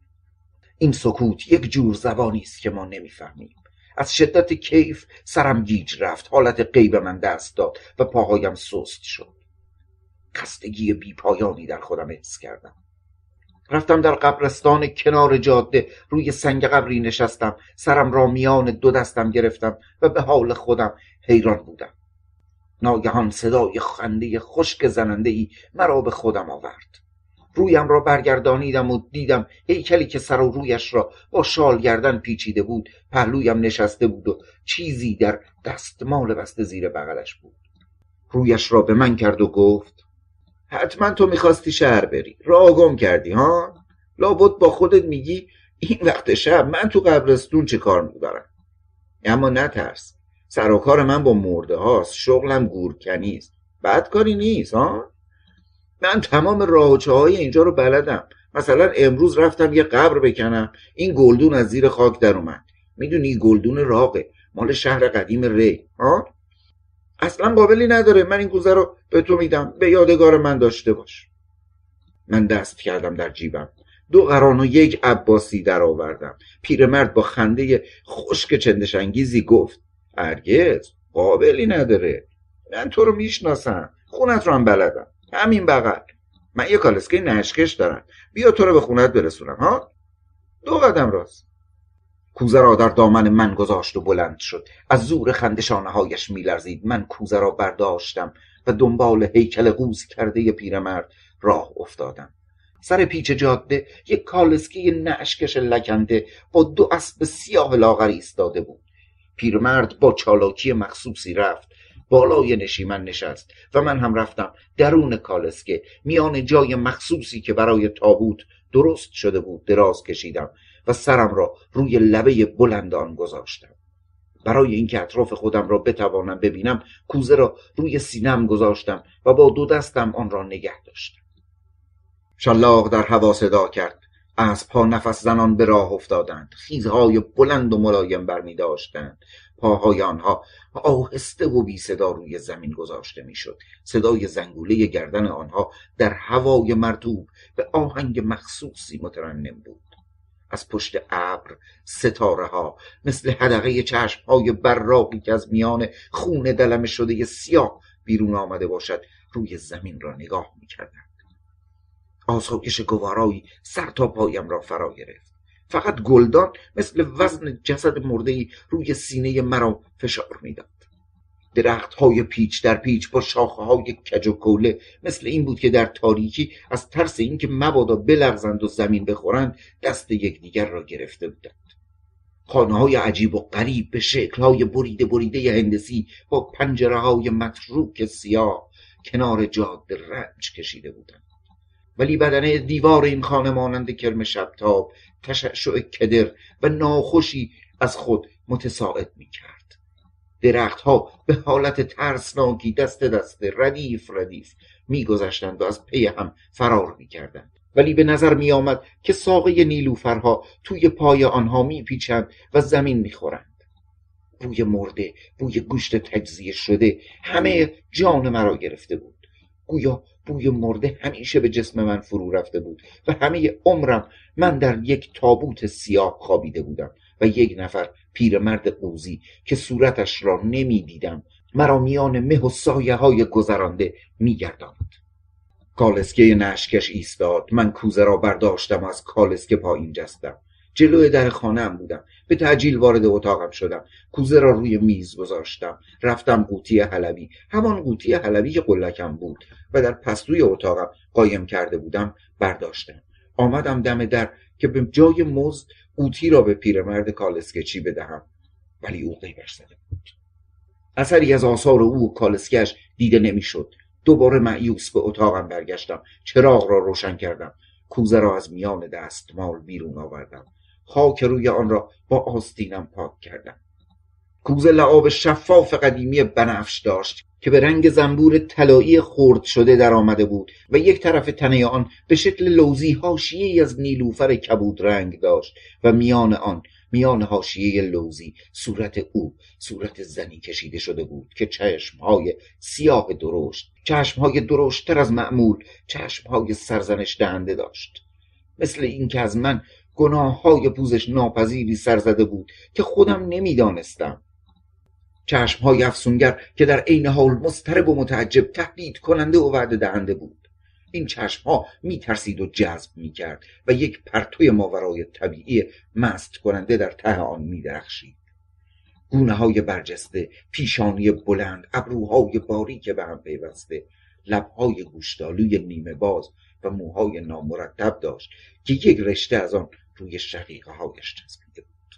این سکوت یک جور زبانی است که ما نمی‌فهمیم. از شدت کیف سرم گیج رفت. حالت غیب من دست داد و پاهایم سست شد. خستگی بی پایانی در خودم حس کردم. رفتم در قبرستان کنار جاده. روی سنگ قبری نشستم. سرم را میان دو دستم گرفتم و به حال خودم حیران بودم. ناگهان صدای خنده خشک زننده ای مرا به خودم آورد. رویم را برگردانیدم و دیدم هیکلی که سر و رویش را با شال گردن پیچیده بود پهلویم نشسته بود و چیزی در دستمال بسته زیر بغلش بود. رویش را به من کرد و گفت حتما تو می‌خواستی شهر بری. راه گم کردی ها؟ لابد با خودت میگی این وقت شب من تو قبرستون چه کار می‌برم؟ اما نترس. سر کار من با مرده هاست شغلم گورکنیست بد کاری نیست ها؟ من تمام راهچه های اینجا رو بلدم. مثلا امروز رفتم یه قبر بکنم. این گلدون از زیر خاک در اومد. می‌دونی گلدون راقه. مال شهر قدیم ری. ها؟ اصلا قابلی نداره. من این کوزه رو به تو میدم. به یادگار من داشته باش. من دست کردم در جیبم. دو قران و یک عباسی در آوردم پیرمرد با خنده خشک چندشنگیزی گفت هرگز. قابلی نداره. من تو رو می‌شناسم. خونت رو هم بلدم. همین بغل. من یه کالسکه نشکش دارم. بیا تو رو به خونت برسونم ها؟ دو قدم راست. کوزه را در دامن من گذاشت و بلند شد. از زور خندشانه هایش میلرزید. من کوزه را برداشتم و دنبال هیکل قوز کرده پیرمرد راه افتادم. سر پیچ جاده یک کالسکه نشکش لکنده با دو اسب سیاه لاغری ایستاده بود. پیرمرد با چالاکی مخصوصی رفت. بالای نشیمن نشست و من هم رفتم درون کالسکه. میان جای مخصوصی که برای تابوت درست شده بود دراز کشیدم و سرم را روی لبه بلند آن گذاشتم. برای اینکه اطراف خودم را بتوانم ببینم کوزه را روی سینم گذاشتم و با دو دستم آن را نگه داشتم. شلاق در هوا صدا کرد. پا نفس زنان به راه افتادند. خیزهای بلند و ملایم برمی داشتند پاهای آنها آهسته و بی صدا روی زمین گذاشته می‌شد. صدای زنگوله گردن آنها در هوای مرتوب به آهنگ مخصوصی مترنم بود. از پشت ابر ستاره ها مثل حدقه چشم های براقی که از میان خون دلم شده سیاه بیرون آمده باشد روی زمین را نگاه می‌کردند. آسایش گوارایی سر تا پایم را فرا گرفت. فقط گلدان مثل وزن جسد مرده روی سینه مرا فشار می‌داد. درخت های پیچ در پیچ با شاخه های کج و کوله مثل این بود که در تاریکی از ترس اینکه مبادا بلغزند و زمین بخورند دست یکدیگر را گرفته بودند. خانه های عجیب و غریب به شکل های بریده بریده هندسی با پنجره های متروک سیاه کنار جاده رنج کشیده بودند. ولی بدنه دیوار این خانه مانند کرم شبتاب تشعشع کدر و ناخوشی از خود متساعد می کرد درختها به حالت ترسناکی دست دسته ردیف ردیف میگذشتند و از پی هم فرار می‌کردند. ولی به نظر می آمد که ساقه نیلوفرها توی پای آنها میپیچند و زمین می‌خورند. بوی مرده بوی گوشت تجزیه شده همه جان مرا گرفته بود. گویا بوی مرده همیشه به جسم من فرو رفته بود و همه عمرم من در یک تابوت سیاه خوابیده بودم و یک نفر پیرمرد قوزی که صورتش را نمی‌دیدم مرا میان مه و سایه های گذرانده میگرداند. کالسکه نشکش ایستاد. من کوزه را برداشتم از کالسکه پایین جستم. جلوی در خانهام بودم. به تعجیل وارد اتاقم شدم. کوزه را روی میز گذاشتم. رفتم قوطی حلبی. همان قوطی حلبی که قلکم بود و در پستوی اتاقم قایم کرده بودم برداشتم. آمدم دم در که به جای مزد قوطی را به پیرمرد کالسکچی بدهم. ولی او غیبش زده بود. اثری از آثار او و کالسکش دیده نمی‌شد. دوباره معیوس به اتاقم برگشتم. چراغ را روشن کردم. کوزه را از میان دستمال بیرون آوردم. خاک روی آن را با آستینم پاک کردم. کوزه لعاب شفاف قدیمی بنفش داشت که به رنگ زنبور طلایی خرد شده در آمده بود و یک طرف تنه آن به شکل لوزی هاشیه از نیلوفر کبود رنگ داشت و میان آن میان حاشیه لوزی صورت او صورت زنی کشیده شده بود که چشمهای سیاه درشت چشمهای درشتتر از معمول چشمهای سرزنش دهنده داشت. مثل اینکه از من گناه های پوزش ناپذیری سر زده بود که خودم نمی‌دانستم. چشم های افسونگر که در عین حال مضطرب و متعجب تهدید کننده و وعده دهنده بود. این چشم ها می ترسید و جذب می کرد و یک پرتوی ماورای طبیعی مست کننده در ته آن می درخشید گونه های برجسته پیشانی بلند ابروهای باریک به هم پیوسته لبهای گوشتالوی نیمه باز و موهای نامرتب داشت که یک رشته از آن روی شقیقه هایش چسبیده بود.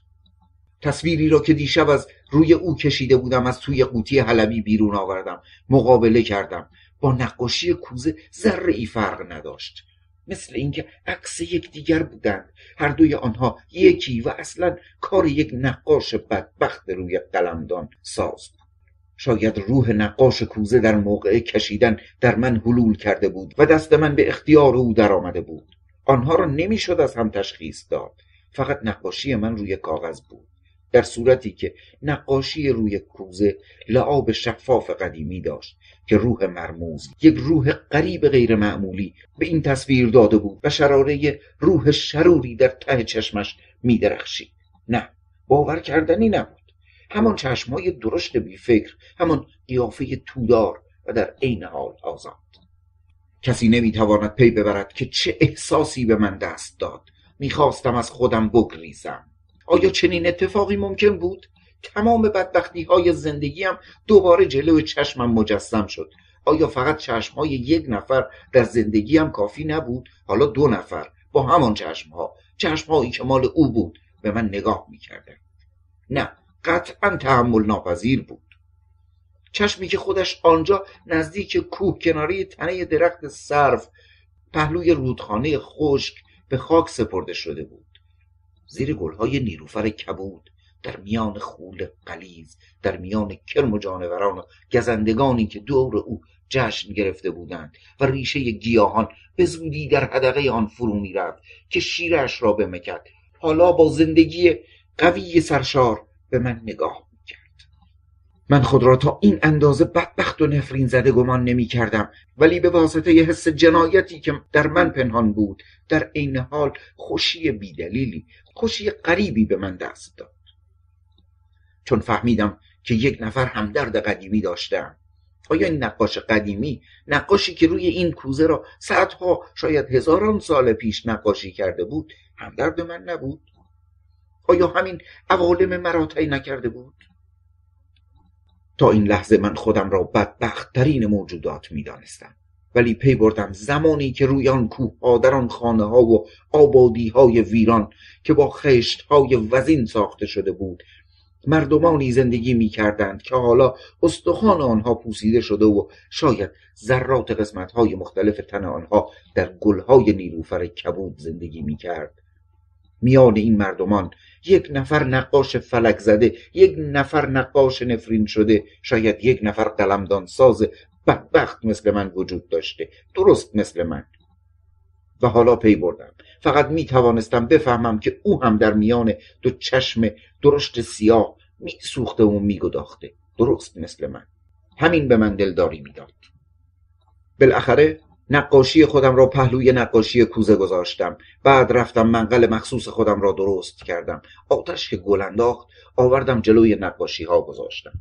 تصویری را که دیشب از روی او کشیده بودم از توی قوطی حلبی بیرون آوردم مقابله کردم. با نقاشی کوزه ذره ای فرق نداشت. مثل اینکه عکس یکدیگر بودند. هر دوی آنها یکی و اصلا کار یک نقاش بدبخت روی قلمدان ساز بود. شاید روح نقاش کوزه در موقع کشیدن در من حلول کرده بود و دست من به اختیار او آمده بود. آنها را نمی‌شد از هم تشخیص داد. فقط نقاشی من روی کاغذ بود. در صورتی که نقاشی روی کوزه لعاب شفاف قدیمی داشت که روح مرموز یک روح قریب غیر معمولی به این تصویر داده بود و شراره روح شروری در ته چشمش میدرخشید. نه باور کردنی نبود. همان چشمهای درشت بی فکر همان قیافه تودار و در عین حال آزاد. کسی نمی‌تواند پی ببرد که چه احساسی به من دست داد. می‌خواستم از خودم بگریزم. آیا چنین اتفاقی ممکن بود؟ تمام بدبختی های زندگیم دوباره جلو چشمم مجسم شد. آیا فقط چشم های یک نفر در زندگیم کافی نبود؟ حالا دو نفر با همان چشم ها چشم هایی که مال او بود به من نگاه می‌کردن نه قطعا تحمل ناپذیر بود. چشمی که خودش آنجا نزدیک کوه کناری تنه درخت سرف پهلوی رودخانه خشک به خاک سپرده شده بود. زیر گلهای نیروفر کبود در میان خول قلیز در میان کرم و جانوران و گزندگانی که دور او جشن گرفته بودند و ریشه گیاهان به زودی در حدقه آن فرو می‌رفت که شیرش را بمکد. حالا با زندگی قوی سرشار به من نگاه می‌کرد. من خود را تا این اندازه بدبخت و نفرین زده گمان نمی کردم ولی به واسطه حس جنایتی که در من پنهان بود در عین حال خوشی بیدلیلی خوشی غریبی به من دست داد. چون فهمیدم که یک نفر همدرد قدیمی داشتم. آیا این نقاش قدیمی نقاشی که روی این کوزه را صدها شاید هزاران سال پیش نقاشی کرده بود همدرد من نبود؟ آیا همین عوالم مرا نکرده بود؟ تا این لحظه من خودم را بدبختترین موجودات می‌دانستم. ولی پی بردم زمانی که روی آن کوه ها در آن خانه ها و آبادی های ویران که با خشت های وزین ساخته شده بود مردمانی زندگی می کردند که حالا استخوان آنها پوسیده شده و شاید ذرات قسمت های مختلف تن آنها در گلهای نیلوفر کبود زندگی می کرد میان این مردمان. یک نفر نقاش فلک زده یک نفر نقاش نفرین شده شاید یک نفر قلمدان ساز بدبخت مثل من وجود داشته درست مثل من. و حالا پی بردم. فقط می توانستم بفهمم که او هم در میان دو چشم درشت سیاه می سوخته و می گداخته درست مثل من. همین به من دلداری می‌داد. بالاخره نقاشی خودم را پهلوی نقاشی کوزه گذاشتم. بعد رفتم منقل مخصوص خودم را درست کردم. آتش که گل انداخت آوردم جلوی نقاشی ها گذاشتم.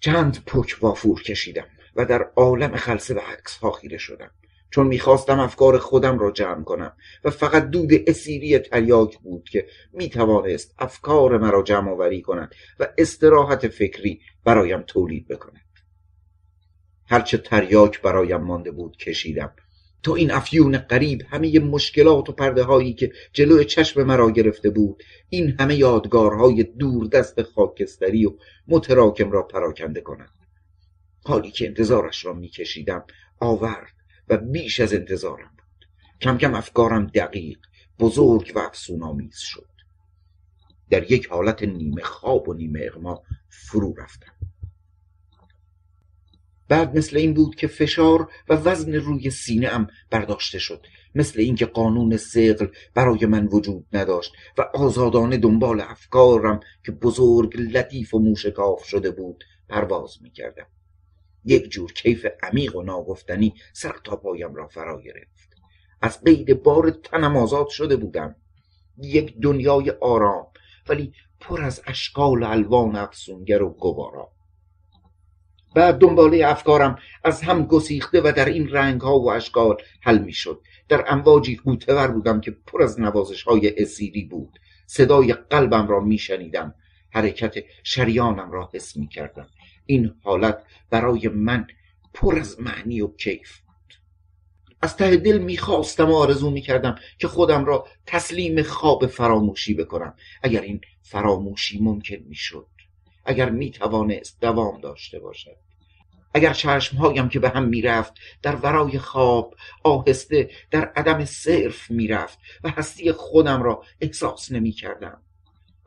چند پک وافور کشیدم و در عالم خلصه به عکس ها خیره شدم. چون می‌خواستم افکار خودم را جمع کنم و فقط دود اسیری تریاک بود که می‌توانست افکار مرا جمع آوری کند و استراحت فکری برایم تولید بکند. هرچه تریاک برایم مانده بود کشیدم. تو این افیون قریب همه مشکلات و پرده هایی که جلو چشم مرا گرفته بود این همه یادگارهای دور دست خاکستری و متراکم را پراکنده کند حالی که انتظارش را میکشیدم آورد و بیش از انتظارم بود. کم کم افکارم دقیق بزرگ و افسونآمیز شد. در یک حالت نیمه خواب و نیمه اغما فرو رفتم. بعد مثل این بود که فشار و وزن روی سینه ام برداشته شد. مثل اینکه قانون سقل برای من وجود نداشت و آزادانه دنبال افکارم که بزرگ لطیف و موشکاف شده بود پرواز می کردم. یک جور کیف عمیق و ناگفتنی سر تا پایم را فرا گرفت. از قید بار تنم آزاد شده بودم. یک دنیای آرام ولی پر از اشکال و الوان افسونگر و گوارا. بعد دنباله افکارم از هم گسیخته و در این رنگ ها و اشکال حل می شد در امواجی قوتور بودم که پر از نوازش های اسیری بود. صدای قلبم را می شنیدم حرکت شریانم را حس می کردم این حالت برای من پر از معنی و کیف بود. از ته دل می‌خواستم و آرزو می‌کردم که خودم را تسلیم خواب فراموشی بکنم. اگر این فراموشی ممکن می‌شد. اگر می‌توانست دوام داشته باشد. اگر چشمهایم که به هم می‌رفت در ورای خواب آهسته در عدم صرف می‌رفت و هستی خودم را احساس نمی‌کردم.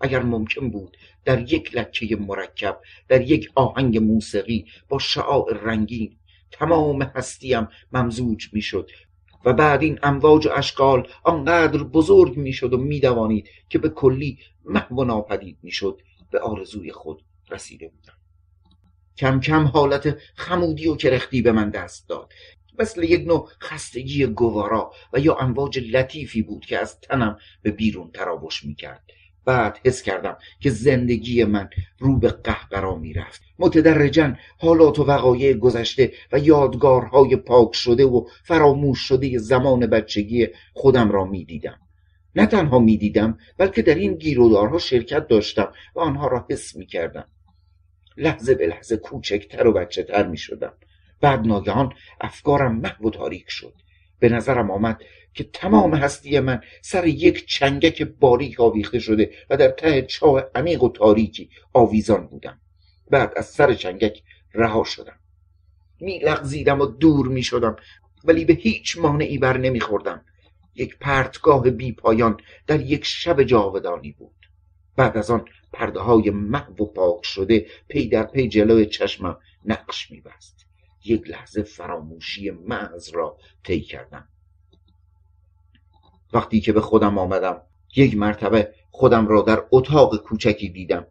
اگر ممکن بود در یک لکه مرکب در یک آهنگ موسیقی با شعاع رنگین تمام هستیم ممزوج می‌شد و بعد این امواج و اشکال آنقدر بزرگ می‌شد و میدوانید که به کلی محو و ناپدید می‌شد. به آرزوی خود رسیده بودم. کم کم حالت خمودی و کرختی به من دست داد. مثل یک نوع خستگی گوارا و یا امواج لطیفی بود که از تنم به بیرون تراوش می‌کرد. بعد حس کردم که زندگی من رو به قهقرا می‌رفت. متدرجا حالات و وقایع گذشته و یادگارهای پاک شده و فراموش شده زمان بچگی خودم را می‌دیدم. نه تنها می‌دیدم بلکه در این گیرودارها شرکت داشتم و آنها را حس می‌کردم. لحظه به لحظه کوچکتر و بچه تر می شدم بعد ناگهان افکارم محو و تاریک شد. به نظرم آمد که تمام هستی من سر یک چنگک باریک آویخته شده و در ته چاه عمیق و تاریکی آویزان بودم. بعد از سر چنگک رها شدم. می لغزیدم و دور می شدم ولی به هیچ مانعی بر نمی خوردم یک پرتگاه بی پایان در یک شب جاودانی بود. بعد از آن پرده های محو و پاک شده پی در پی جلوی چشمم نقش می بست. یک لحظه فراموشی محض را طی کردم. وقتی که به خودم آمدم یک مرتبه خودم را در اتاق کوچکی دیدم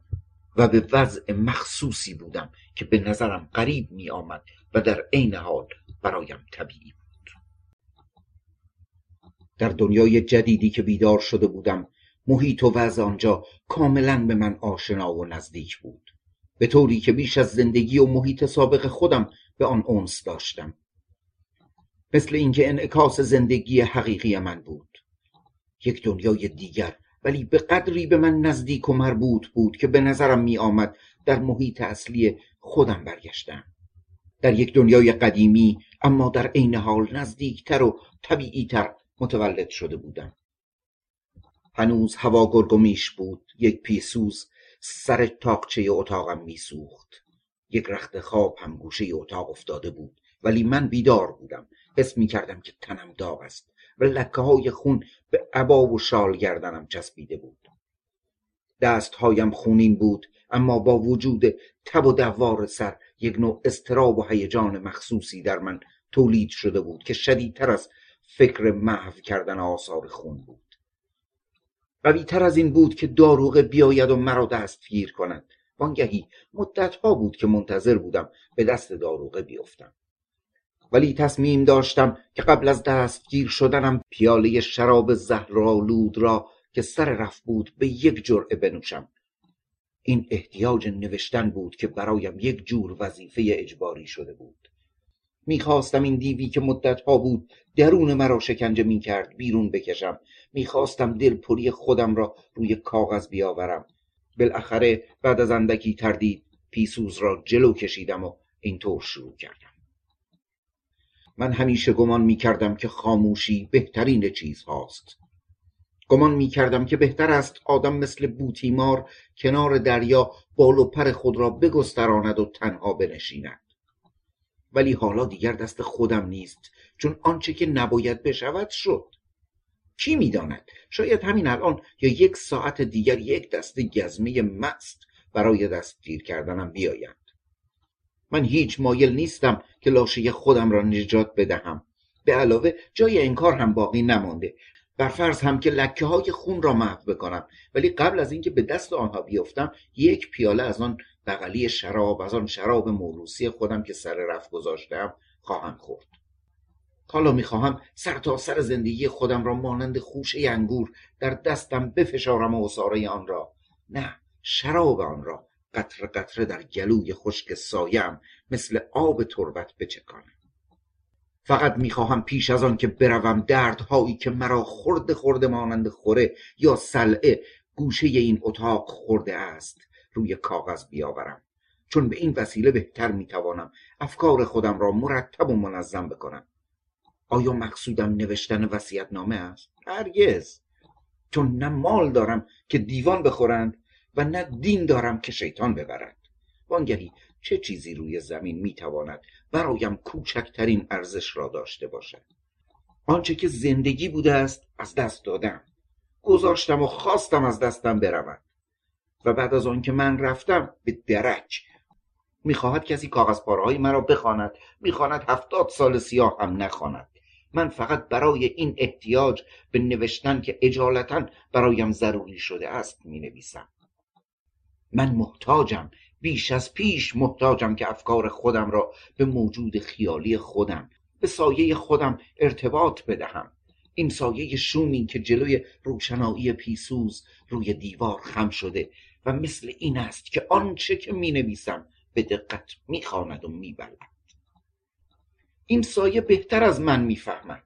و به وضع مخصوصی بودم که به نظرم قریب می آمد و در عین حال برایم طبیعی بود. در دنیای جدیدی که بیدار شده بودم محیط و وضع آنجا کاملا به من آشنا و نزدیک بود. به طوری که بیش از زندگی و محیط سابق خودم به آن اونس داشتم. مثل اینکه انعکاس زندگی حقیقی من بود. یک دنیای دیگر ولی به قدری به من نزدیک و مربوط بود که به نظرم می آمد در محیط اصلی خودم برگشتم. در یک دنیای قدیمی اما در عین حال نزدیکتر و طبیعیتر متولد شده بودم. هنوز هوا گرگومیش بود. یک پیسوز سر تاقچه اتاقم میسوخت. یک رخت خواب هم گوشه اتاق افتاده بود. ولی من بیدار بودم. حس می کردم که تنم داغ است و لکه های خون به عبا و شال گردنم چسبیده بود. دستهایم خونین بود اما با وجود تب و دوار سر یک نوع استراب و هیجان مخصوصی در من تولید شده بود که شدیدتر از فکر محو کردن آثار خون بود. قویتر از این بود که داروغه بیاید و مرا دستگیر کند. وانگهی مدتها بود که منتظر بودم به دست داروغه بیفتم. ولی تصمیم داشتم که قبل از دستگیر شدنم پیاله شراب زهرآلود را که سر رفت بود به یک جرعه بنوشم. این احتیاج نوشتن بود که برایم یک جور وظیفه اجباری شده بود. می‌خواستم این دیوی که مدتها بود درون مرا شکنجه می‌کرد بیرون بکشم. می‌خواستم دلپری خودم را روی کاغذ بیاورم. بالاخره بعد از اندکی تردید پیسوز را جلو کشیدم و اینطور شروع کردم. من همیشه گمان می‌کردم که خاموشی بهترین چیز هاست گمان می‌کردم که بهتر است آدم مثل بوتیمار کنار دریا بال و پر خود را بگستراند و تنها بنشیند. ولی حالا دیگر دست خودم نیست. چون آنچه که نباید بشود شد. کی می‌داند؟ شاید همین الان یا یک ساعت دیگر یک دست گزمه مست برای دستگیر کردنم بیایند. من هیچ مایل نیستم که لاشه خودم را نجات بدهم. به علاوه جای انکار هم باقی نمانده. بر فرض هم که لکه های خون را محو بکنم. ولی قبل از اینکه به دست آنها بیفتم یک پیاله از آن بغلی شراب از آن شراب موروسی خودم که سر رفت گذاشتم خواهم خورد. حالا می‌خواهم سر تا سر زندگی خودم را مانند خوشه انگور در دستم بفشارم و اصاره آن را. نه شراب آن را قطره قطره در گلوی خشک سایم مثل آب تربت بچکانم. فقط می‌خواهم پیش از آن که بروم دردهایی که مرا خورده خورده مانند خوره یا سلعه گوشه این اتاق خورده است. روی کاغذ بیاورم. چون به این وسیله بهتر می‌توانم افکار خودم را مرتب و منظم بکنم. آیا مقصودم نوشتن وسیعت نامه است؟ هرگز. چون نه مال دارم که دیوان بخورند و نه دین دارم که شیطان ببرد. وانگهی چه چیزی روی زمین می‌تواند برایم کوچکترین ارزش را داشته باشد؟ آنچه که زندگی بوده است از دست دادم. گذاشتم و خواستم از دستم برود و بعد از آنکه من رفتم به درک می‌خواهد کسی کاغذ های مرا بخواند. می‌خواند هفتاد سال سیاه هم نخواند. من فقط برای این احتیاج به نوشتن که اجالتا برایم ضروری شده است می نویسم من محتاجم بیش از پیش محتاجم که افکار خودم را به موجود خیالی خودم به سایه خودم ارتباط بدهم. این سایه شومی که جلوی روشنایی پیسوز روی دیوار خم شده و مثل این است که آنچه که می نویسم به دقت می خاند و می بلد. این سایه بهتر از من می‌فهمد.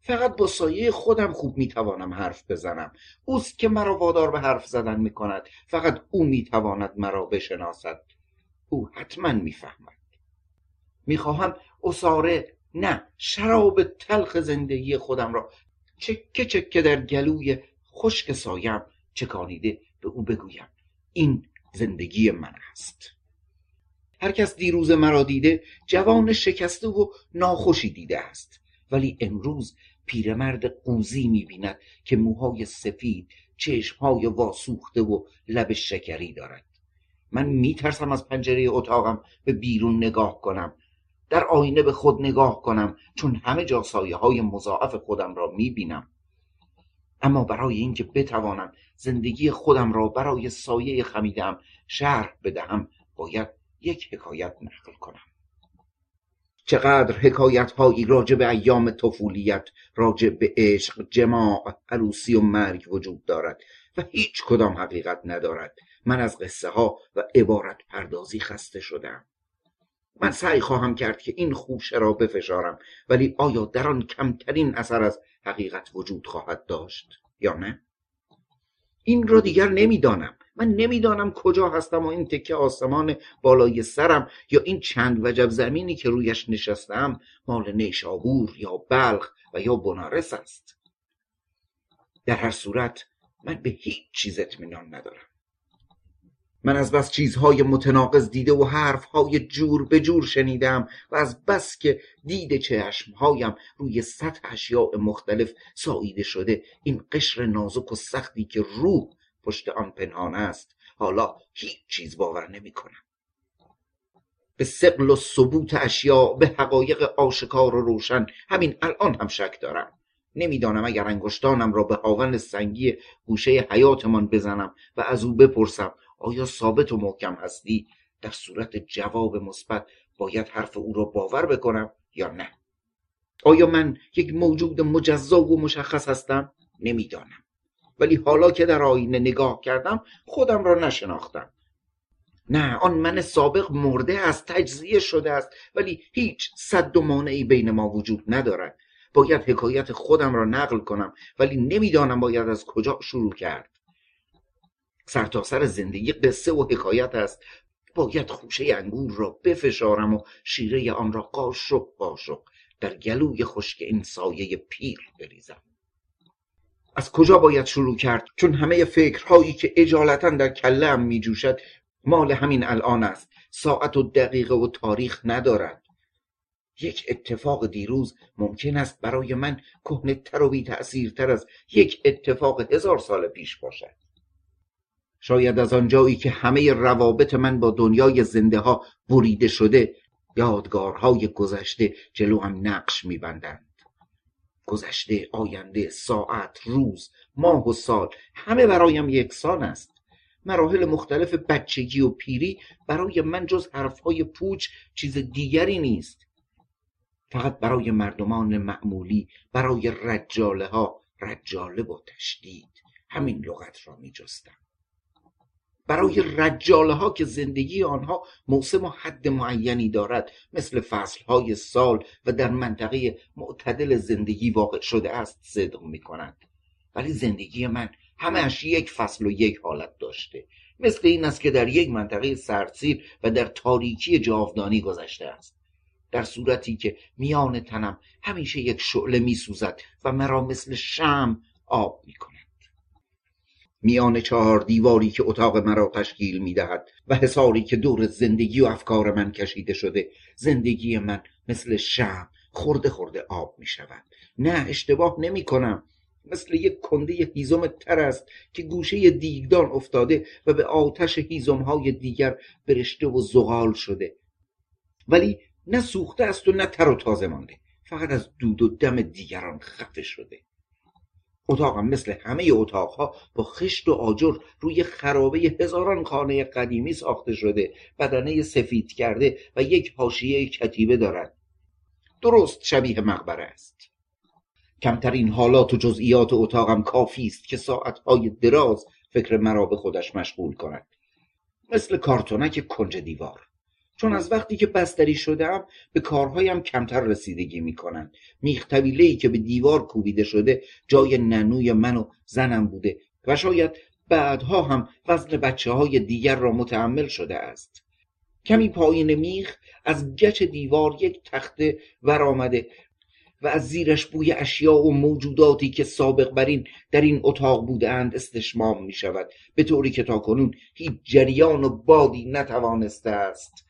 فقط با سایه خودم خوب می‌توانم حرف بزنم. اوست که مرا وادار به حرف زدن می‌کند. فقط او می‌تواند مرا بشناسد. او حتما می‌فهمد. می‌خواهم اصاره نه شراب تلخ زندگی خودم را چکه چکه در گلوی خشک سایم چکانیده به او بگویم. این زندگی من است. هر کس دیروز مرا دیده جوان شکسته و ناخوشی دیده است. ولی امروز پیرمرد قوزی می‌بیند که موهای سفید چشمهای واسوخته و لب شکری دارد. من میترسم از پنجره اتاقم به بیرون نگاه کنم در آینه به خود نگاه کنم چون همه جا سایه های مضاعف خودم را می‌بینم. اما برای اینکه بتوانم زندگی خودم را برای سایه خمیدم شرح بدهم باید یک حکایت نقل کنم. چقدر حکایت هایی راجع به ایام طفولیت راجع به عشق جماع عروسی و مرگ وجود دارد و هیچ کدام حقیقت ندارد. من از قصه ها و عبارت پردازی خسته شدم من سعی خواهم کرد که این خوشه را بفشارم ولی آیا در آن کمترین اثر از حقیقت وجود خواهد داشت یا نه؟ این را دیگر نمی‌دانم. من نمی‌دانم کجا هستم و این تکه آسمان بالای سرم یا این چند وجب زمینی که رویش نشستم مال نیشابور یا بلخ و یا بنارس است. در هر صورت من به هیچ چیز اطمینان ندارم. من از بس چیزهای متناقض دیده و حرفهای جور به جور شنیدم و از بس که دید چشمهایم روی سطح اشیاء مختلف ساییده شده. این قشر نازک و سختی که روح پشت آن پنهان است حالا هیچ چیز باور نمی کنم به سقل و ثبوت اشیاء به حقایق آشکار و روشن همین الان هم شک دارم. نمی‌دانم اگر انگشتانم را به هاون سنگی گوشه حیاتمان بزنم و از او بپرسم. آیا ثابت و محکم هستی؟ در صورت جواب مثبت باید حرف او را باور بکنم یا نه؟ آیا من یک موجود مجزا و مشخص هستم؟ نمی‌دانم. ولی حالا که در آینه نگاه کردم خودم را نشناختم. نه آن من سابق مرده است تجزیه شده است ولی هیچ صد و مانعی بین ما وجود ندارد. باید حکایت خودم را نقل کنم ولی نمی‌دانم باید از کجا شروع کرد. سرتاسر سر زندگی قصه و حکایت است. باید خوشه انگور را بفشارم و شیره آن را قاشق قاشق در گلوی خشک این سایه پیر بریزم. از کجا باید شروع کرد؟ چون همه فکرهایی که اجالتا در کلم می جوشد مال همین الان است. ساعت و دقیقه و تاریخ ندارد. یک اتفاق دیروز ممکن است برای من کهنه تر و بی تر از یک اتفاق هزار سال پیش باشد. شاید از آنجایی که همه روابط من با دنیای زنده ها بریده شده یادگارهای گذشته جلو هم نقش میبندند. گذشته آینده ساعت روز ماه و سال همه برایم یکسان است. مراحل مختلف بچگی و پیری برای من جز حرفهای پوچ چیز دیگری نیست. فقط برای مردمان معمولی برای رجاله ها رجاله با تشدید. همین لغت را می جستم. برای رجاله ها که زندگی آنها موسم و حد معینی دارد. مثل فصل های سال و در منطقه معتدل زندگی واقع شده است صدق می کنند ولی زندگی من همش یک فصل و یک حالت داشته. مثل این است که در یک منطقه سرسیر و در تاریکی جاودانی گذشته است. در صورتی که میان تنم همیشه یک شعله می سوزد و مرا مثل شم آب می کند میان چهار دیواری که اتاق مرا تشکیل می دهد و حساری که دور زندگی و افکار من کشیده شده زندگی من مثل شم خورده خورده آب می شود نه اشتباه نمی کنم مثل یک کنده هیزم تر است که گوشه دیگدان افتاده و به آتش های دیگر برشته و زغال شده. ولی نه سوخته است و نه تر و تازه مانده. فقط از دود و دم دیگران خفه شده. اتاقم مثل همه اتاقها با خشت و آجر روی خرابه هزاران خانه قدیمی ساخته شده بدنه سفید کرده و یک حاشیه کتیبه دارد. درست شبیه مقبره است. کمترین حالات و جزئیات اتاقم کافی است که ساعتهای دراز فکر مرا به خودش مشغول کند. مثل کارتونک کنج دیوار. چون از وقتی که بستری شدم به کارهایم کمتر رسیدگی می‌کنند میخ که به دیوار کوبیده شده جای ننوی من و زنم بوده و شاید بعدها هم وزن بچه های دیگر را متحمل شده است. کمی پایین میخ از گچ دیوار یک تخته ور آمده و از زیرش بوی اشیاء و موجوداتی که سابق بر این در این اتاق بودند استشمام می شود به طوری که تا کنون هیچ جریان و بادی نتوانسته است.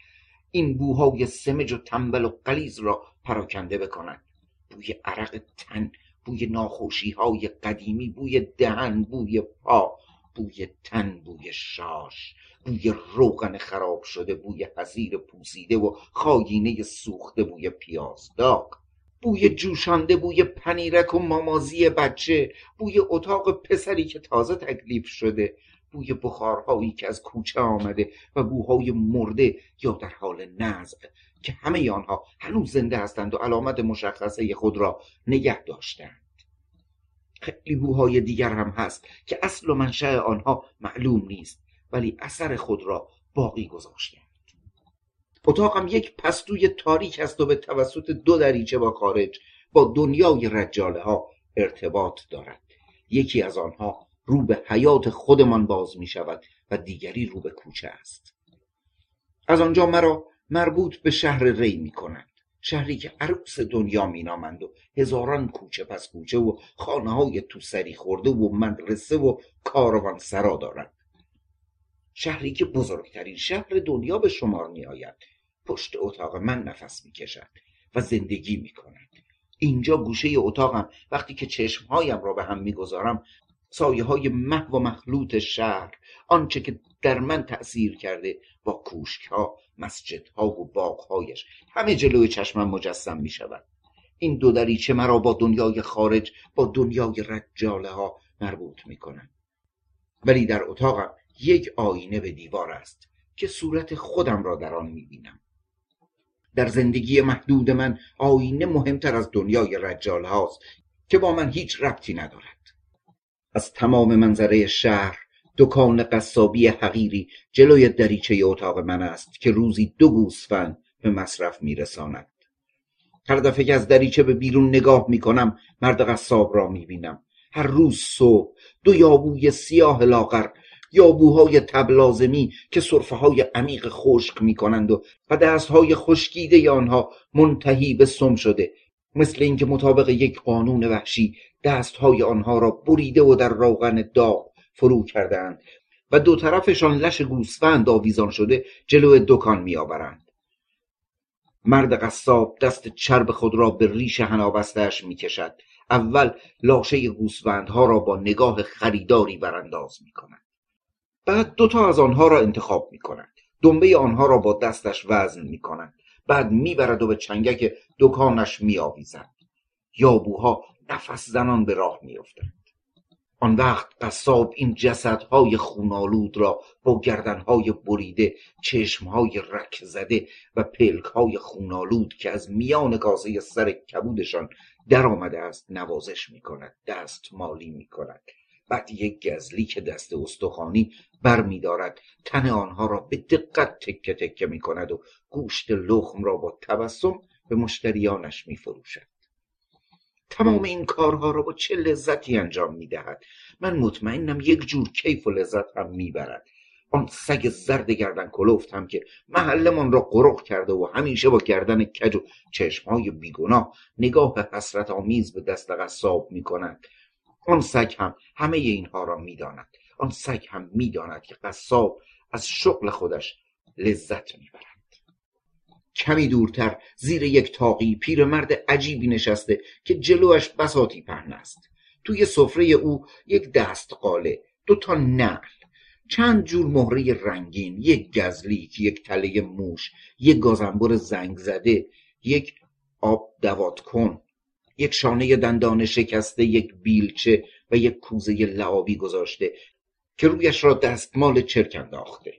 این بوهای سمج و تنبل و قلیز را پراکنده بکنند بوی عرق تن بوی ناخوشی های قدیمی بوی دهن بوی پا بوی تن بوی شاش بوی روغن خراب شده بوی حزیر پوسیده و خاگینه سوخته بوی پیازداغ بوی جوشانده بوی پنیرک و مامازی بچه بوی اتاق پسری که تازه تکلیف شده. بوی بخارهایی که از کوچه آمده و بوهای مرده یا در حال نزع که همه آنها هنوز زنده هستند و علامت مشخصه خود را نگه داشتند. خیلی بوهای دیگر هم هست که اصل و منشأ آنها معلوم نیست ولی اثر خود را باقی گذاشتند. اتاقم یک پستوی تاریک است و به توسط دو دریچه با خارج با دنیای رجاله ها ارتباط دارد. یکی از آنها رو به حیات خودمان باز می شود و دیگری رو به کوچه است. از آنجا مرا مربوط به شهر ری می کنند شهری که عروس دنیا مینامند و هزاران کوچه پس کوچه و خانه های تو سری خورده و مدرسه و کاروان سرا دارد شهری که بزرگترین شهر دنیا به شمار می آید پشت اتاق من نفس می کشد و زندگی می کند اینجا گوشه اتاقم وقتی که چشمهایم را به هم می‌گذارم سایه های محو و مخلوط شهر آنچه که در من تأثیر کرده با کوشک ها مسجد ها و باغ هایش همه جلوی چشمم مجسم می شود این دو دریچه مرا با دنیای خارج با دنیای رجاله ها مربوط می کنند ولی در اتاقم یک آینه به دیوار است که صورت خودم را در آن می بینم در زندگی محدود من آینه مهمتر از دنیای رجال هاست که با من هیچ ربطی ندارد. از تمام منظره شهر دکان قصابی حقیری جلوی دریچه اتاق من است که روزی دو گوسفند به مصرف میرساند. هر دفعه که از دریچه به بیرون نگاه می‌کنم مرد قصاب را می‌بینم. هر روز صبح دو یابوی سیاه لاغر یابوهای تبلازمی که صرفه های عمیق خشک می‌کنند و و دست های خشکیده آنها منتهی به سم شده. مثل اینکه مطابق یک قانون وحشی دست های آنها را بریده و در روغن داغ فرو کردند و دو طرفشان لش گوسفند آویزان شده جلو دکان میآورند. مرد قصاب دست چرب خود را به ریش هنابستهاش می‌کشد. اول لاشه گوسفندها را با نگاه خریداری برانداز می‌کند. بعد دوتا از آنها را انتخاب می‌کند. دنبه آنها را با دستش وزن می‌کند. بعد می‌برد و به چنگک دکانش میآویزد. یابوها نفس زنان به راه میافتند. آن وقت قصاب این جسدهای خونالود را با گردنهای بریده چشمهای رک زده و پلکهای خونالود که از میان کاسه سر کبودشان در آمده است نوازش می کند دست مالی می کند بعد یک گزلی که دست استخوانی بر می دارد تن آنها را به دقت تکه تکه می کند و گوشت لخم را با تبسم به مشتریانش می فروشد تمام این کارها را با چه لذتی انجام می دهد من مطمئنم یک جور کیف و لذت هم می برد آن سگ زرد گردن کلوفت هم که محلمان را قرق کرده و همیشه با گردن کج و چشمهای بیگناه نگاه حسرت آمیز به دست قصاب می کند آن سگ هم همه اینها را می‌داند. آن سگ هم می‌داند که قصاب از شغل خودش لذت می‌برد. کمی دورتر زیر یک تاقی پیرمرد عجیبی نشسته که جلوش بساتی پهن است. توی سفره او یک دست قاله دو تا نقل چند جور مهره رنگین یک گزلیک یک تله موش یک گازنبر زنگ زده یک آب دوات کن. یک شانه دندان شکسته یک بیلچه و یک کوزه لعابی گذاشته که رویش را دستمال چرک انداخته.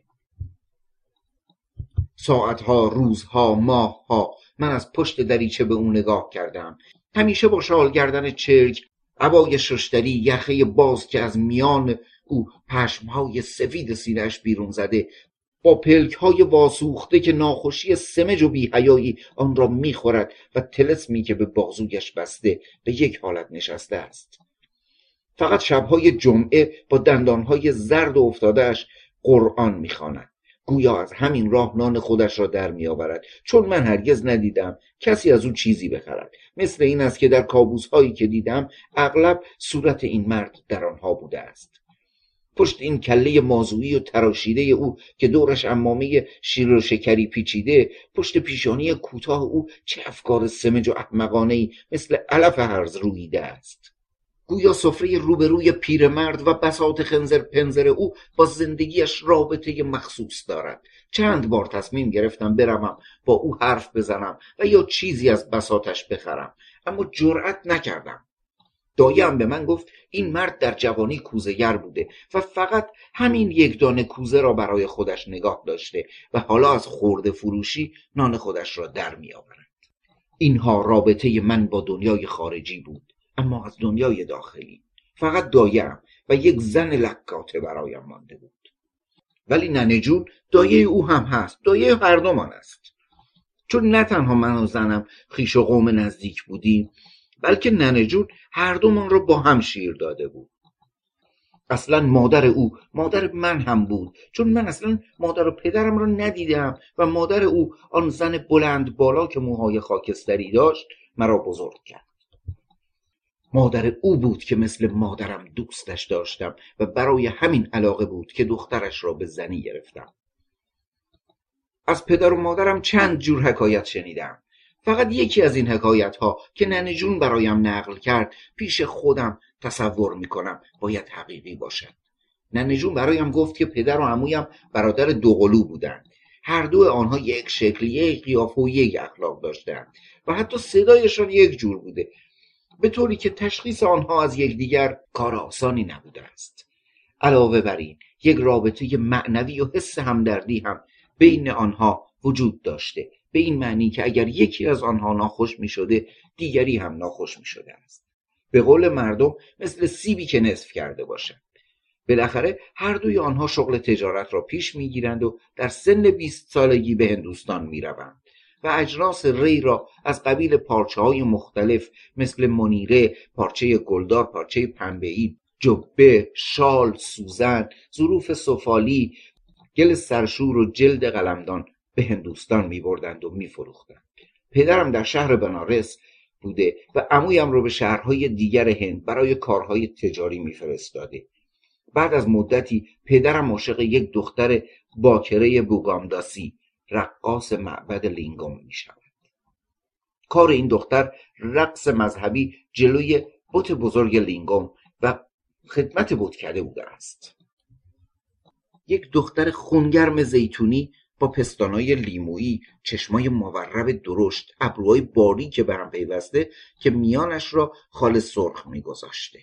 ساعتها روزها ماهها من از پشت دریچه به او نگاه کردم. همیشه با شال گردن چرک عبای ششتری یخه باز که از میان او پشمهای سفید سینهش بیرون زده با پلک های واسوخته که ناخوشی سمج و بیهیایی آن را می‌خورد و تلسمی که به بازویش بسته به یک حالت نشسته است. فقط شبهای جمعه با دندانهای زرد و افتادهش قرآن می‌خواند. گویا از همین راه نان خودش را در میآورد. چون من هرگز ندیدم کسی از او چیزی بخرد. مثل این است که در کابوس هایی که دیدم اغلب صورت این مرد در آنها بوده است. پشت این کله مازویی و تراشیده او که دورش امامه شیر و شکری پیچیده پشت پیشانی کوتاه او چه افکار سمج و احمقانه مثل علف هرز رویده است. گویا سفره روبروی پیرمرد و بساط خنزر پنزر او با زندگیش رابطه مخصوص دارد. چند بار تصمیم گرفتم بروم با او حرف بزنم و یا چیزی از بساتش بخرم. اما جرأت نکردم. دایم به من گفت این مرد در جوانی کوزهگر بوده و فقط همین یک دانه کوزه را برای خودش نگاه داشته و حالا از خورده فروشی نان خودش را در می آورد. اینها رابطه من با دنیای خارجی بود اما از دنیای داخلی. فقط دایم و یک زن لکاته برایم مانده بود. ولی ننه جون دایه او هم هست دایه هر دومان است. چون نه تنها من و زنم خیش و قوم نزدیک بودیم بلکه ننه جون هر دومان را با هم شیر داده بود. اصلا مادر او مادر من هم بود. چون من اصلا مادر و پدرم را ندیدم و مادر او آن زن بلند بالا که موهای خاکستری داشت مرا بزرگ کرد. مادر او بود که مثل مادرم دوستش داشتم و برای همین علاقه بود که دخترش را به زنی گرفتم. از پدر و مادرم چند جور حکایت شنیدم. فقط یکی از این حکایت ها که ننجون برایم نقل کرد پیش خودم تصور می‌کنم باید حقیقی باشد. ننجون برایم گفت که پدر و عمویم برادر دوقلو بودند. هر دو آنها یک شکل یک قیافه و یک اخلاق داشتند و حتی صدایشان یک جور بوده به طوری که تشخیص آنها از یکدیگر کار آسانی نبوده است. علاوه بر این یک رابطه معنوی و حس همدردی هم بین آنها وجود داشته به این معنی که اگر یکی از آنها ناخوش می شده دیگری هم ناخوش می شده است. به قول مردم مثل سیبی که نصف کرده باشد. بالاخره هر دوی آنها شغل تجارت را پیش می‌گیرند و در سن بیست سالگی به هندوستان می‌روند و اجناس ری را از قبیل پارچه های مختلف مثل منیره، پارچه گلدار، پارچه پنبه‌ای، جبه، شال، سوزن، ظروف سفالی، گل سرشور و جلد قلمدان به هندوستان می بردند و می فروختند. پدرم در شهر بنارس بوده و عمویم رو به شهرهای دیگر هند برای کارهای تجاری میفرستاده. بعد از مدتی پدرم عاشق یک دختر باکره بوگامداسی رقاص معبد لینگوم می شود کار این دختر رقص مذهبی جلوی بت بزرگ لینگوم و خدمت بتکده بوده است. یک دختر خونگرم زیتونی با پستانای لیمویی چشمای مورب درشت ابروهای باری که به هم پیوسته که میانش را خال سرخ میگذاشته.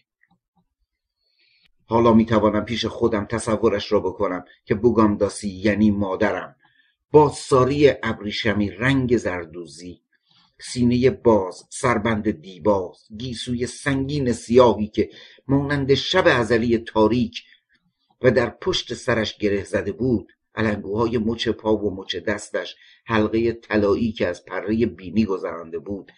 حالا می‌توانم پیش خودم تصورش را بکنم که بوگامداسی یعنی مادرم. با ساری ابریشمی رنگ زردوزی سینه باز سربند دیباز گیسوی سنگین سیاهی که مانند شب ازلی تاریک و در پشت سرش گره زده بود. علنگوهای مچ پا و مچ دستش حلقه طلایی که از پره بینی گذرانده بود.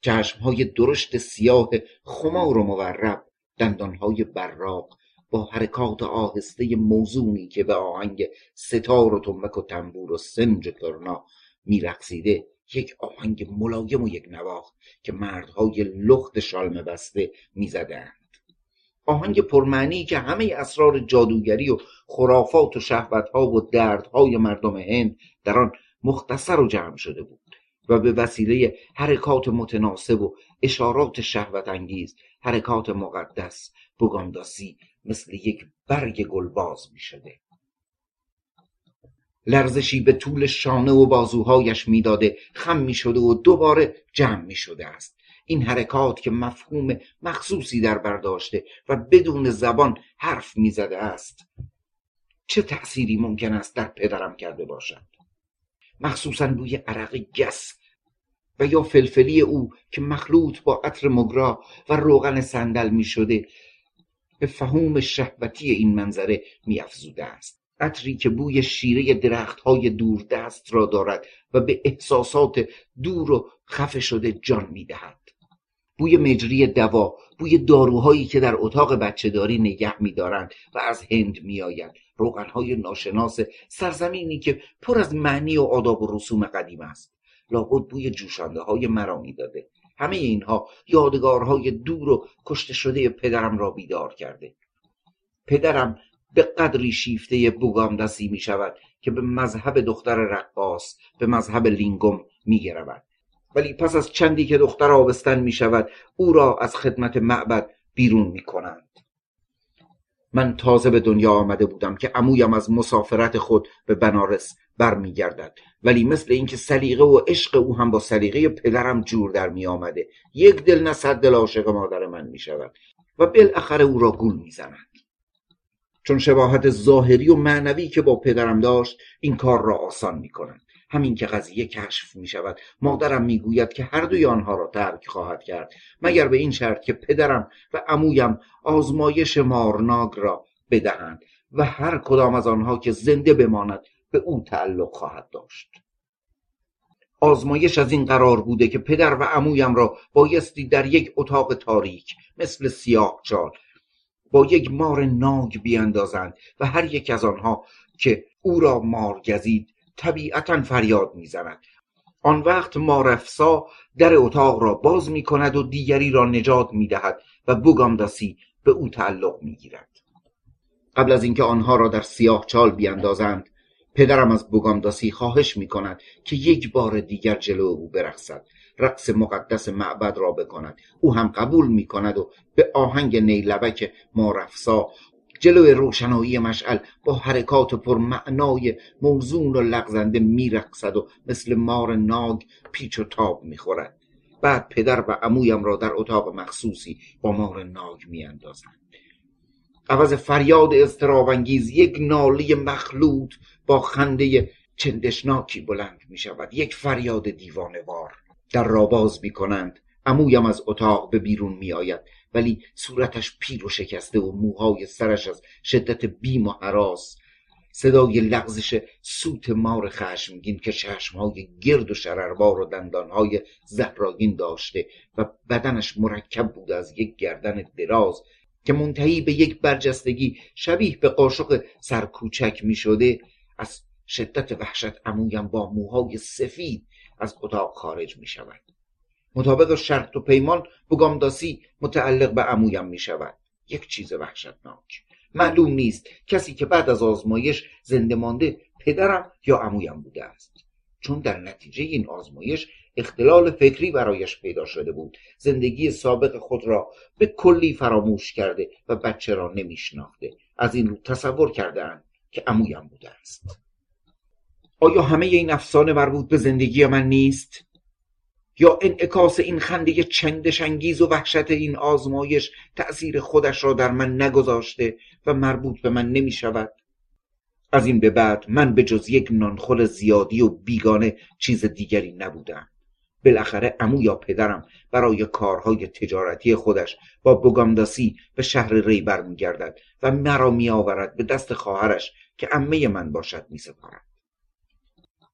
چشمهای درشت سیاه خمار و مورب دندانهای براق با حرکات آهسته موزونی که به آهنگ ستار و تنبک و تنبور و سنج ترنا میرقصیده یک آهنگ ملایم و یک نواخت که مردهای لخت شالمه بسته می‌زدند. آهنگ پرمعنی که همه اسرار جادوگری و خرافات و شهوتها و دردهای مردم هند در آن مختصر و جمع شده بود و به وسیله حرکات متناسب و اشارات شهوت انگیز حرکات مقدس بگانداسی مثل یک برگ گلباز می شده لرزشی به طول شانه و بازوهایش می‌داده خم می شده و دوباره جمع می شده است. این حرکات که مفهوم مخصوصی در برداشته و بدون زبان حرف می‌زده است چه تأثیری ممکن است در پدرم کرده باشد مخصوصا بوی عرق گس و یا فلفلی او که مخلوط با عطر مگرا و روغن صندل می شده به فهوم شهوتی این منظره می افزوده است عطری که بوی شیره درخت های دور دست را دارد و به احساسات دور و خفه شده جان می دهد. بوی مجری دوا بوی داروهایی که در اتاق بچهداری نگه میدارند و از هند میآیند. روغنهای ناشناس سرزمینی که پر از معنی و آداب و رسوم قدیم است. لابد بوی جوشانده های مرا می‌داده. همه اینها یادگارهای دور و کشته شده پدرم را بیدار کرده. پدرم به قدری شیفته بوگامدسی می شود که به مذهب دختر رقاص به مذهب لینگوم می ولی پس از چندی که دختر آبستن می شود او را از خدمت معبد بیرون می کنند. من تازه به دنیا آمده بودم که عمویم از مسافرت خود به بنارس برمیگردد ولی مثل اینکه سلیقه و عشق او هم با سلیقه پدرم جور در می آمده یک دل نه صد دل عاشق مادر من می شود و بالاخره او را گول می زند. چون شباهت ظاهری و معنوی که با پدرم داشت این کار را آسان می کنند همین که قضیه کشف می شود مادرم می گوید که هر دوی آنها را ترک خواهد کرد مگر به این شرط که پدرم و عمویم آزمایش مارناگ را بدهند و هر کدام از آنها که زنده بماند به او تعلق خواهد داشت. آزمایش از این قرار بوده که پدر و عمویم را بایستی در یک اتاق تاریک مثل سیاه چال با یک مار ناگ بیاندازند و هر یک از آنها که او را مار گزید طبیعتا فریاد می‌زند. آن وقت مارفسا در اتاق را باز می کند و دیگری را نجات می دهد و بوگامداسی به او تعلق می گیرد. قبل از اینکه آنها را در سیاه چال بیاندازند پدرم از بوگامداسی خواهش می کند که یک بار دیگر جلو او برقصد. رقص مقدس معبد را بکند. او هم قبول می کند و به آهنگ نیلبک مارفسا جلو روشنایی مشعل با حرکات پرمعنای موزون و لغزنده میرقصد و مثل مار ناگ پیچ و تاب می‌خورد. بعد پدر و عمویم را در اتاق مخصوصی با مار ناگ میاندازند. عوض فریاد استرابانگیز یک نالی مخلوط با خنده چندشناکی بلند می شود یک فریاد دیوانوار در را باز می کنند عمویم از اتاق به بیرون می آید ولی صورتش پیر و شکسته و موهای سرش از شدت بیم و حراس صدای لغزش سوت مار خشمگین که چشمهای گرد و شرربار و دندانهای زهراگین داشته و بدنش مرکب بود از یک گردن دراز که منتهی به یک برجستگی شبیه به قاشق سرکوچک می شده از شدت وحشت عمویم با موهای سفید از اتاق خارج می شود. مطابق شرط و پیمان بگامداسی متعلق به عمویم می شود یک چیز وحشتناک. معلوم نیست کسی که بعد از آزمایش زنده مانده پدرم یا عمویم بوده است. چون در نتیجه این آزمایش اختلال فکری برایش پیدا شده بود. زندگی سابق خود را به کلی فراموش کرده و بچه را نمیشناخته. از این رو تصور کرده که عمویم بوده است. آیا همه این افسانه مربوط به زندگی من نیست؟ یا انعکاس این خنده چندش انگیز و وحشت این آزمایش تأثیر خودش را در من نگذاشته و مربوط به من نمی شود. از این به بعد من به جز یک نانخل زیادی و بیگانه چیز دیگری نبودم. بالاخره امو یا پدرم برای کارهای تجارتی خودش با بگامداسی به شهر ری برمیگردد و مرا میآورد به دست خواهرش که امه من باشد میسپارد.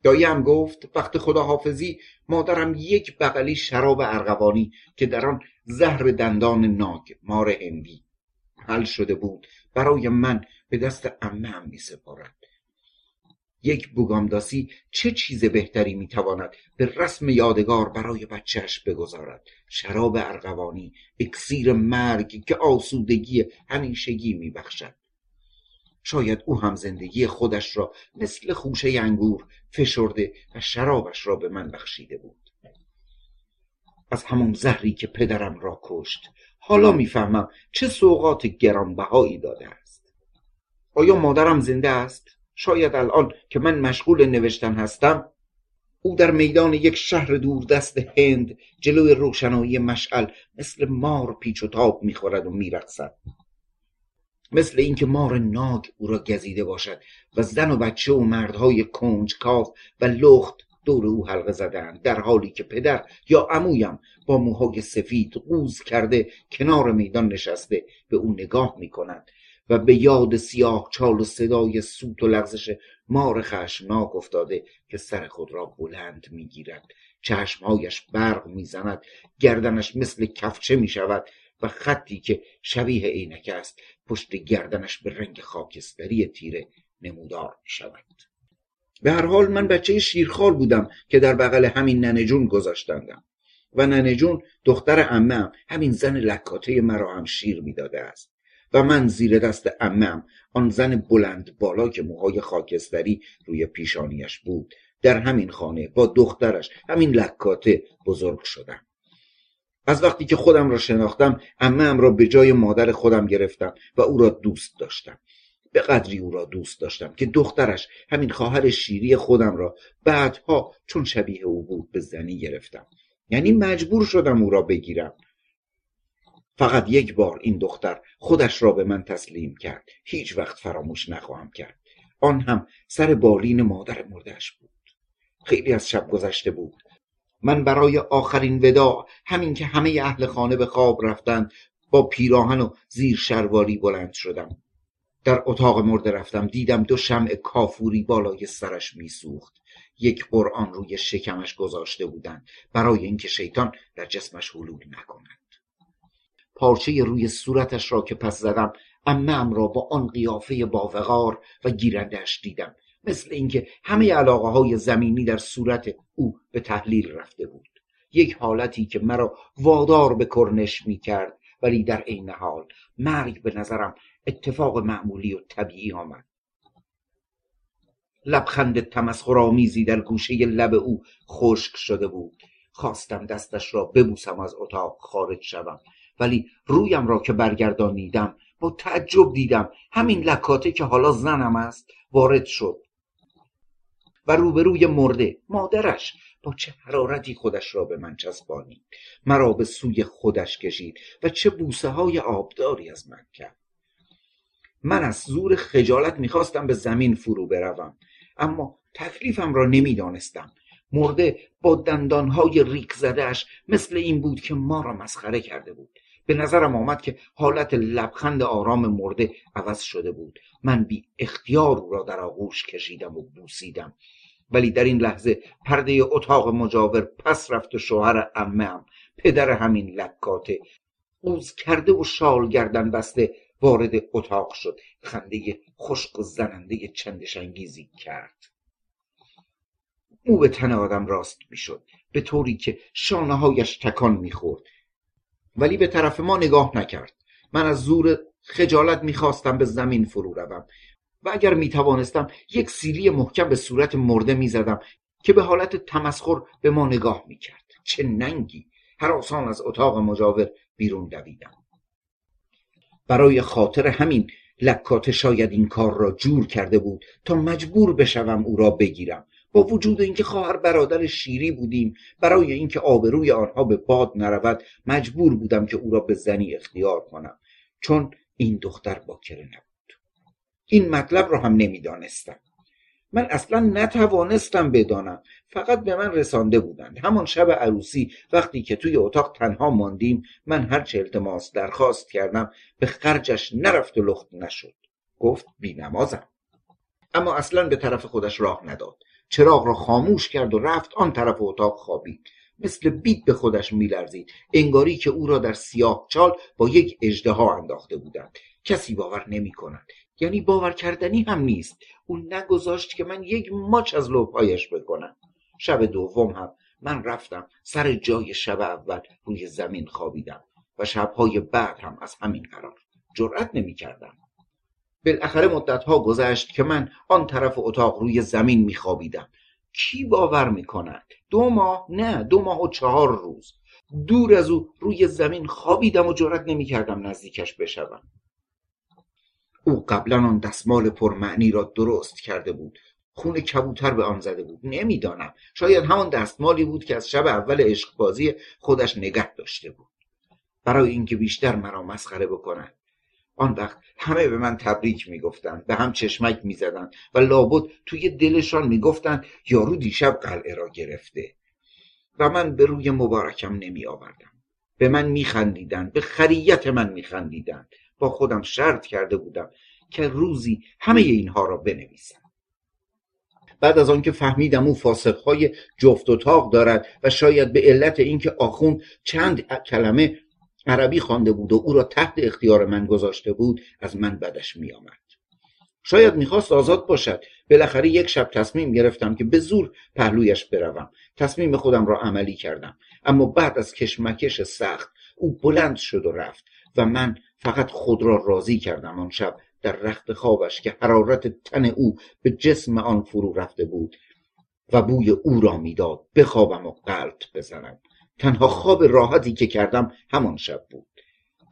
داییم گفت وقت خداحافظی مادرم یک بغلی شراب ارغوانی که در آن زهر دندان ناگ مار هندی حل شده بود. برای من به دست امه هم می سپارد یک بوگامداسی چه چیز بهتری می‌تواند به رسم یادگار برای بچهش بگذارد؟ شراب ارغوانی اکسیر مرگ که آسودگی همیشگی میبخشد. شاید او هم زندگی خودش را مثل خوشه انگور فشرده و شرابش را به من بخشیده بود. از همون زهری که پدرم را کشت حالا می‌فهمم چه سوقات گرانبهایی داده است. آیا مادرم زنده است؟ شاید الان که من مشغول نوشتن هستم او در میدان یک شهر دوردست هند جلوی روشنایی مشعل مثل مار پیچ و تاب می‌خورد و میرقصد. مثل اینکه مار ناگ او را گزیده باشد و زن و بچه و مردهای کنجکاو و لخت دور او حلقه زدند در حالی که پدر یا عمویم با موهای سفید قوز کرده کنار میدان نشسته به او نگاه می‌کنند و به یاد سیاه چال و صدای سوت و لغزش مار خشمناک افتاده که سر خود را بلند می‌گیرد. چشمهایش برق می‌زند گردنش مثل کفچه می‌شود و خطی که شبیه عینک است پشت گردنش به رنگ خاکستری تیره نمودار شود به هر حال من بچه شیرخوار بودم که در بغل همین ننجون گذاشتندم. و ننجون دختر امم همین زن لکاته مرا هم شیر می‌داده است. و من زیر دست امم آن زن بلند بالا که موهای خاکستری روی پیشانیش بود در همین خانه با دخترش همین لکاته بزرگ شدم. از وقتی که خودم را شناختم امه را به جای مادر خودم گرفتم و او را دوست داشتم. به قدری او را دوست داشتم که دخترش همین خواهر شیری خودم را بعدها چون شبیه او بود به زنی گرفتم. یعنی مجبور شدم او را بگیرم. فقط یک بار این دختر خودش را به من تسلیم کرد. هیچ وقت فراموش نخواهم کرد. آن هم سر بالین مادر مردش بود. خیلی از شب گذشته بود. من برای آخرین وداع همین که همه اهل خانه به خواب رفتند با پیراهن و زیر شرواری بلند شدم. در اتاق مرده رفتم دیدم دو شمع کافوری بالای سرش میسوخت. یک قرآن روی شکمش گذاشته بودند. برای اینکه شیطان در جسمش حلول نکند. پارچه روی صورتش را که پس زدم امم را با آن قیافه باوقار و گیرندش دیدم. مثل اینکه همه علاقه های زمینی در صورت او به تحلیل رفته بود. یک حالتی که مرا وادار به کرنش می کرد ولی در عین حال مرگ به نظرم اتفاق معمولی و طبیعی آمد. لبخند تمسخرآمیزی در گوشه لب او خشک شده بود. خواستم دستش را ببوسم از اتاق خارج شوم ولی رویم را که برگردانیدم با تعجب دیدم همین لکاته که حالا زنم است وارد شد. و روبروی مرده. مادرش با چه حرارتی خودش را به من چسبانید مرا به سوی خودش کشید و چه بوسه های آبداری از من کرد. من از زور خجالت می‌خواستم به زمین فرو بروم اما تکلیفم را نمی‌دانستم. مرده با دندانهای ریک زدهش مثل این بود که ما را مسخره کرده بود. به نظرم آمد که حالت لبخند آرام مرده عوض شده بود. من بی اختیار او را در آغوش کشیدم و بوسیدم. ولی در این لحظه پرده اتاق مجاور پس رفت و شوهر امم پدر همین لکاته. اوز کرده و شال گردن بسته وارد اتاق شد. خنده خشک و زننده چندشنگیزی کرد. او به تن آدم راست می‌شد. به طوری که شانه هایش تکان می‌خورد. ولی به طرف ما نگاه نکرد. من از زور خجالت می‌خواستم به زمین فرو روم. و اگر می‌توانستم یک سیلی محکم به صورت مرده می‌زدم که به حالت تمسخر به ما نگاه می‌کرد. چه ننگی! هر آسان از اتاق مجاور بیرون دویدم. برای خاطر همین لکات شاید این کار را جور کرده بود تا مجبور بشوم او را بگیرم. با وجود اینکه خواهر برادر شیری بودیم برای اینکه آبروی آنها به باد نرود مجبور بودم که او را به زنی اختیار کنم. چون این دختر باکره نبود. این مطلب را هم نمی‌دانستم. من اصلا نتوانستم بدانم. فقط به من رسانده بودند. همان شب عروسی وقتی که توی اتاق تنها ماندیم من هرچه التماس درخواست کردم به خرجش نرفت و لخت نشد. گفت بینمازم. اما اصلا به طرف خودش راه نداد. چراغ را خاموش کرد و رفت آن طرف اتاق خوابید. مثل بیت به خودش میلرزید. انگاری که او را در سیاه چال با یک اژدها انداخته بودند. کسی باور نمی کند یعنی باور کردنی هم نیست. او نگذاشت که من یک ماچ از لبهایش بکنم. شب دوم هم من رفتم سر جای شب اول روی زمین خوابیدم و شبهای بعد هم از همین قرار. جرأت نمی کردم بالاخره مدتها گذشت که من آن طرف اتاق روی زمین میخوابیدم. کی باور می‌کند؟ دو ماه؟ نه دو ماه و چهار روز. دور از او روی زمین خوابیدم و جرأت نمی‌کردم نزدیکش بشوم. او قبلا آن دستمال پرمعنی را درست کرده بود. خون کبوتر به آن زده بود. نمی‌دانم. شاید همان دستمالی بود که از شب اول عشقبازی خودش نگه داشته بود. برای اینکه بیشتر مرا مسخره بکند آن وقت همه به من تبریک می‌گفتند. به هم چشمک می‌زدند و لابد توی دلشان می‌گفتند یارو دیشب قلعه را گرفته. و من به روی مبارکم نمی آوردم به من میخندیدند. به خریت من میخندیدند. با خودم شرط کرده بودم که روزی همه اینها را بنویسم. بعد از آنکه فهمیدم او فاسقهای جفت و تاق دارد و شاید به علت اینکه آخوند چند کلمه عربی خوانده بود و او را تحت اختیار من گذاشته بود از من بدش میآمد. شاید می‌خواست آزاد باشد. بالاخره یک شب تصمیم گرفتم که به زور پهلویش بروم. تصمیم خودم را عملی کردم. اما بعد از کشمکش سخت او بلند شد و رفت و من فقط خود را راضی کردم آن شب در رخت خوابش که حرارت تن او به جسم آن فرو رفته بود و بوی او را می‌داد بخوابم و قلط بزنم. تنها خواب راحتی که کردم همان شب بود.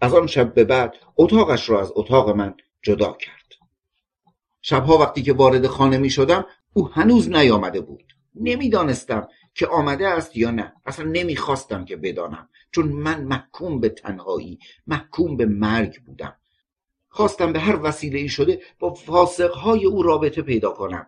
از آن شب به بعد اتاقش را از اتاق من جدا کرد. شبها وقتی که وارد خانه می شدم او هنوز نیامده بود. نمی‌دانستم که آمده است یا نه. اصلا نمی‌خواستم که بدانم. چون من محکوم به تنهایی محکوم به مرگ بودم. خواستم به هر وسیله ای شده با فاسقهای او رابطه پیدا کنم.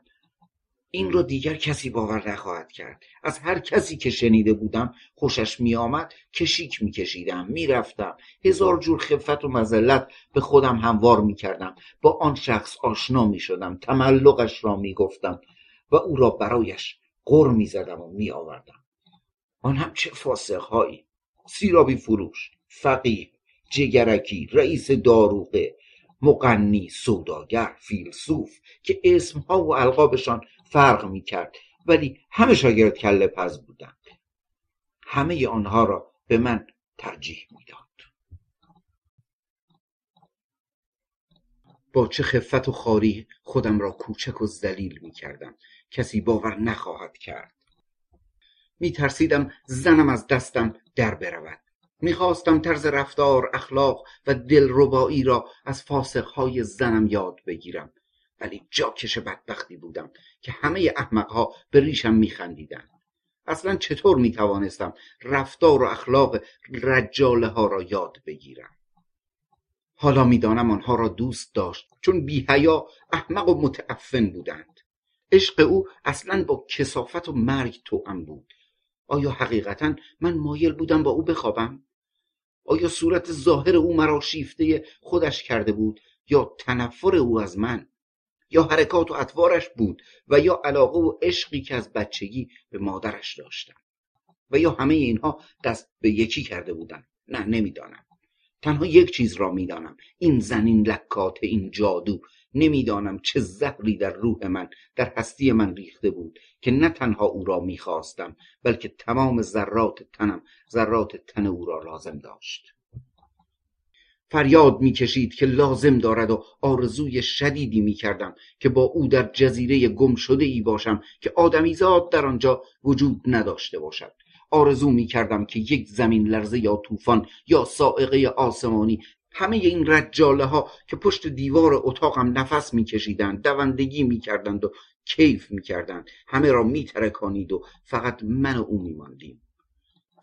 این را دیگر کسی باور نخواهد کرد. از هر کسی که شنیده بودم خوشش میآمد کشیک میکشیدم می‌رفتم. هزار جور خفت و مزلت به خودم هموار می‌کردم. با آن شخص آشنا می‌شدم تملقش را می‌گفتم و او را برایش غر می‌زدم و میآوردم. آن هم چه فاسقهایی. سیرابی فروش فقیه جگرکی رئیس داروغه مقنی سوداگر فیلسوف که اسمها و القابشان فرق می‌کرد ولی همه شاگرد کله پز بودند. همه آنها را به من ترجیح می‌داد. با چه خفت و خاری خودم را کوچک و ذلیل می کردم کسی باور نخواهد کرد. می ترسیدم زنم از دستم در برود. می‌خواستم طرز رفتار اخلاق و دلربایی را از فاسقهای زنم یاد بگیرم. ولی جاکش بدبختی بودم که همه احمقها به ریشم میخندیدند. اصلا چطور می‌توانستم رفتار و اخلاق رجاله ها را یاد بگیرم؟ حالا می‌دانم آنها را دوست داشت چون بیهیا احمق و متعفن بودند. عشق او اصلا با کسافت و مرگ توأم بود. آیا حقیقتا من مایل بودم با او بخوابم؟ آیا صورت ظاهر او مرا شیفته خودش کرده بود یا تنفر او از من؟ یا حرکات و اطوارش بود و یا علاقه و عشقی که از بچگی به مادرش داشتم؟ و یا همه اینها دست به یکی کرده بودند؟ نه نمی‌دانم. تنها یک چیز را می‌دانم. این زنین لکات این جادو. نمی‌دانم چه زهری در روح من در هستی من ریخته بود که نه تنها او را می‌خواستم بلکه تمام ذرات تنم ذرات تن او را لازم داشت. فریاد می‌کشید که لازم دارد و آرزوی شدیدی می‌کردم که با او در جزیره گم شده ای باشم که آدمیزاد در آنجا وجود نداشته باشد. آرزو می کردم که یک زمین لرزه یا طوفان یا سائقه آسمانی همه این رجاله ها که پشت دیوار اتاقم نفس میکشیدند دوندگی می‌کردند و کیف می‌کردند. همه را میترکانید و فقط من و او میماندیم.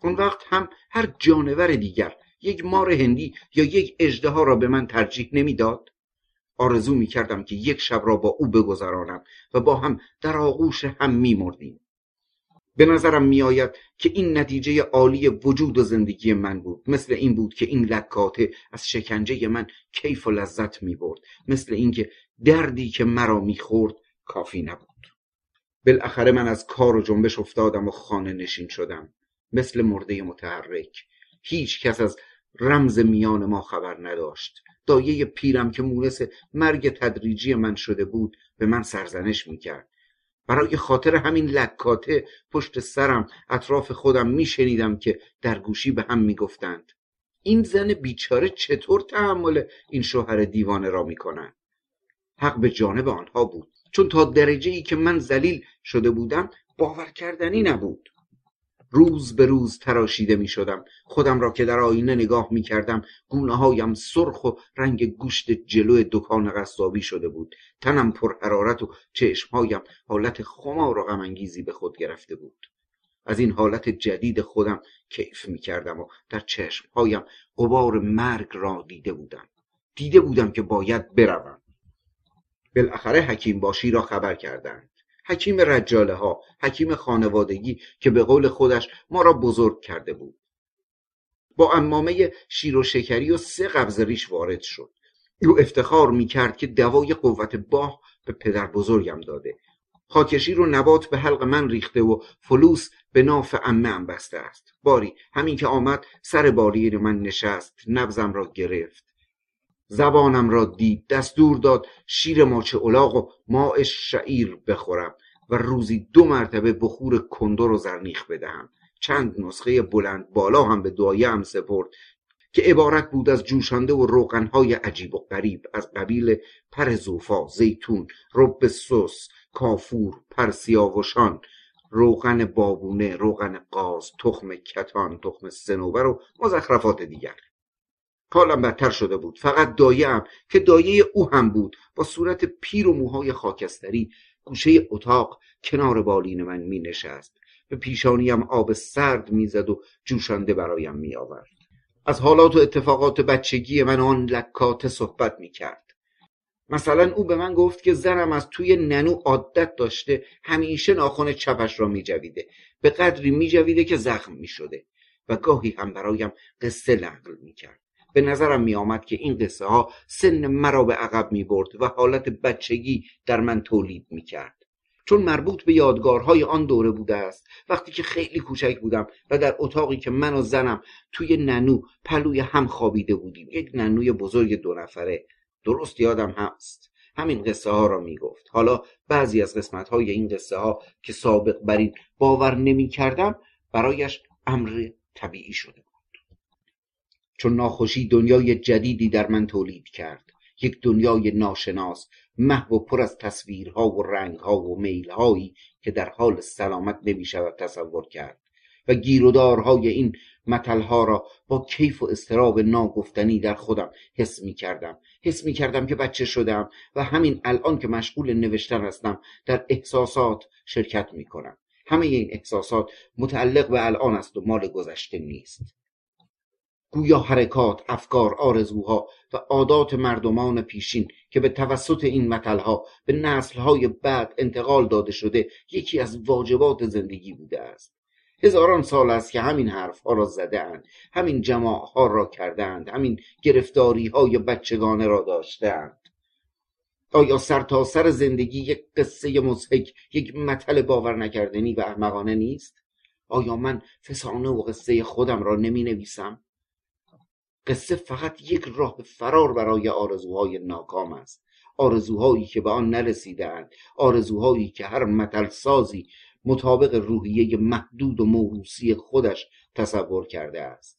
اون وقت هم هر جانور دیگر یک مار هندی یا یک اژدها را به من ترجیح نمی‌داد. آرزو می‌کردم که یک شب را با او بگذرانم و با هم در آغوش هم میمردیم. به نظرم میآید که این نتیجه عالی وجود و زندگی من بود. مثل این بود که این لکاته از شکنجه من کیف و لذت می برد مثل اینکه دردی که مرا می‌خورد کافی نبود. بالاخره من از کار و جنبش افتادم و خانه نشین شدم. مثل مرده متحرک. هیچ کس از رمز میان ما خبر نداشت. دایه پیرم که مونس مرگ تدریجی من شده بود به من سرزنش می‌کرد. برای خاطر همین لکاته پشت سرم اطراف خودم میشنیدم که در گوشی به هم می‌گفتند. این زن بیچاره چطور تحمل این شوهر دیوانه را می‌کنند حق به جانب آنها بود. چون تا درجه ای که من زلیل شده بودم باور کردنی نبود. روز به روز تراشیده می شدم خودم را که در آینه نگاه می کردم گونه هایم سرخ و رنگ گوشت جلو دکان قصابی شده بود. تنم پر حرارت و چشمهایم حالت خمار و غمانگیزی به خود گرفته بود. از این حالت جدید خودم کیف می کردم و در چشمهایم غبار مرگ را دیده بودم. دیده بودم که باید بروم. بالاخره حکیم باشی را خبر کردند. حکیم رجاله ها حکیم خانوادگی که به قول خودش ما را بزرگ کرده بود. با امامه شیر و شکری و سه قبض ریش وارد شد. او افتخار می کرد که دوای قوت باه به پدر بزرگم داده. خاکشی رو نبات به حلق من ریخته و فلوس به ناف امه هم بسته است. باری همین که آمد سر باری من نشست نبزم را گرفت. زبانم را دید دستور داد شیر ماچه الاغ و ماء شعیر بخورم. و روزی دو مرتبه بخور کندر و زرنیخ بدهم. چند نسخه بلند بالا هم به دعایه هم سپرد که عبارت بود از جوشانده و روغنهای عجیب و غریب از قبیل پر زوفا زیتون رب سس کافور پرسیاوشان روغن بابونه روغن قاز تخم کتان تخم سنوبر و مزخرفات دیگر. حالم بدتر شده بود. فقط دایه که دایه او هم بود. با صورت پیر و موهای خاکستری گوشه اتاق کنار بالین من می نشست به پیشانیم آب سرد می‌زد و جوشانده برایم می آورد از حالات و اتفاقات بچگی من آن لکات صحبت می کرد مثلا او به من گفت که زنم از توی ننو عادت داشته همیشه ناخن چپش را می جویده به قدری می جویده که زخم می شده و گاهی هم برایم قصه نقل می کرد به نظرم می آمد که این قصه ها سن مرا به عقب می برد و حالت بچگی در من تولید می کرد چون مربوط به یادگارهای آن دوره بوده است وقتی که خیلی کوچک بودم و در اتاقی که من و زنم توی ننو پلوی هم خوابیده بودیم. یک ننوی بزرگ دو نفره. درست یادم هست. همین قصه ها را می‌گفت. حالا بعضی از قسمت های این قصه ها که سابق بر این باور نمی کردم برایش امر طبیعی شده چون ناخوشی دنیای جدیدی در من تولید کرد. یک دنیای ناشناس محو و پر از تصویرها و رنگها و میلهایی که در حال سلامت نمی شود تصور کرد. و گیرودارهای این متلها را با کیف و استراب ناگفتنی در خودم حس می کردم حس می کردم که بچه شدم و همین الان که مشغول نوشتن هستم در احساسات شرکت می کنم همه این احساسات متعلق به الان است و مال گذشته نیست. گویا حرکات افکار آرزوها و عادات مردمان پیشین که به توسط این متلها به نسلهای بعد انتقال داده شده یکی از واجبات زندگی بوده است. هزاران سال است که همین حرف ها را زدهاند همین جماع ها را کردند همین گرفتاری های بچگانه را داشتهاند. آیا سر تا سر زندگی یک قصه مزهک یک مطل باور نکردنی و احمقانه نیست؟ آیا من فسانه و قصه خودم را نمی نویسم قصه فقط یک راه فرار برای آرزوهای ناکام است. آرزوهایی که به آن نرسیدهاند. آرزوهایی که هر متل سازی مطابق روحیه محدود و موروسی خودش تصور کرده است.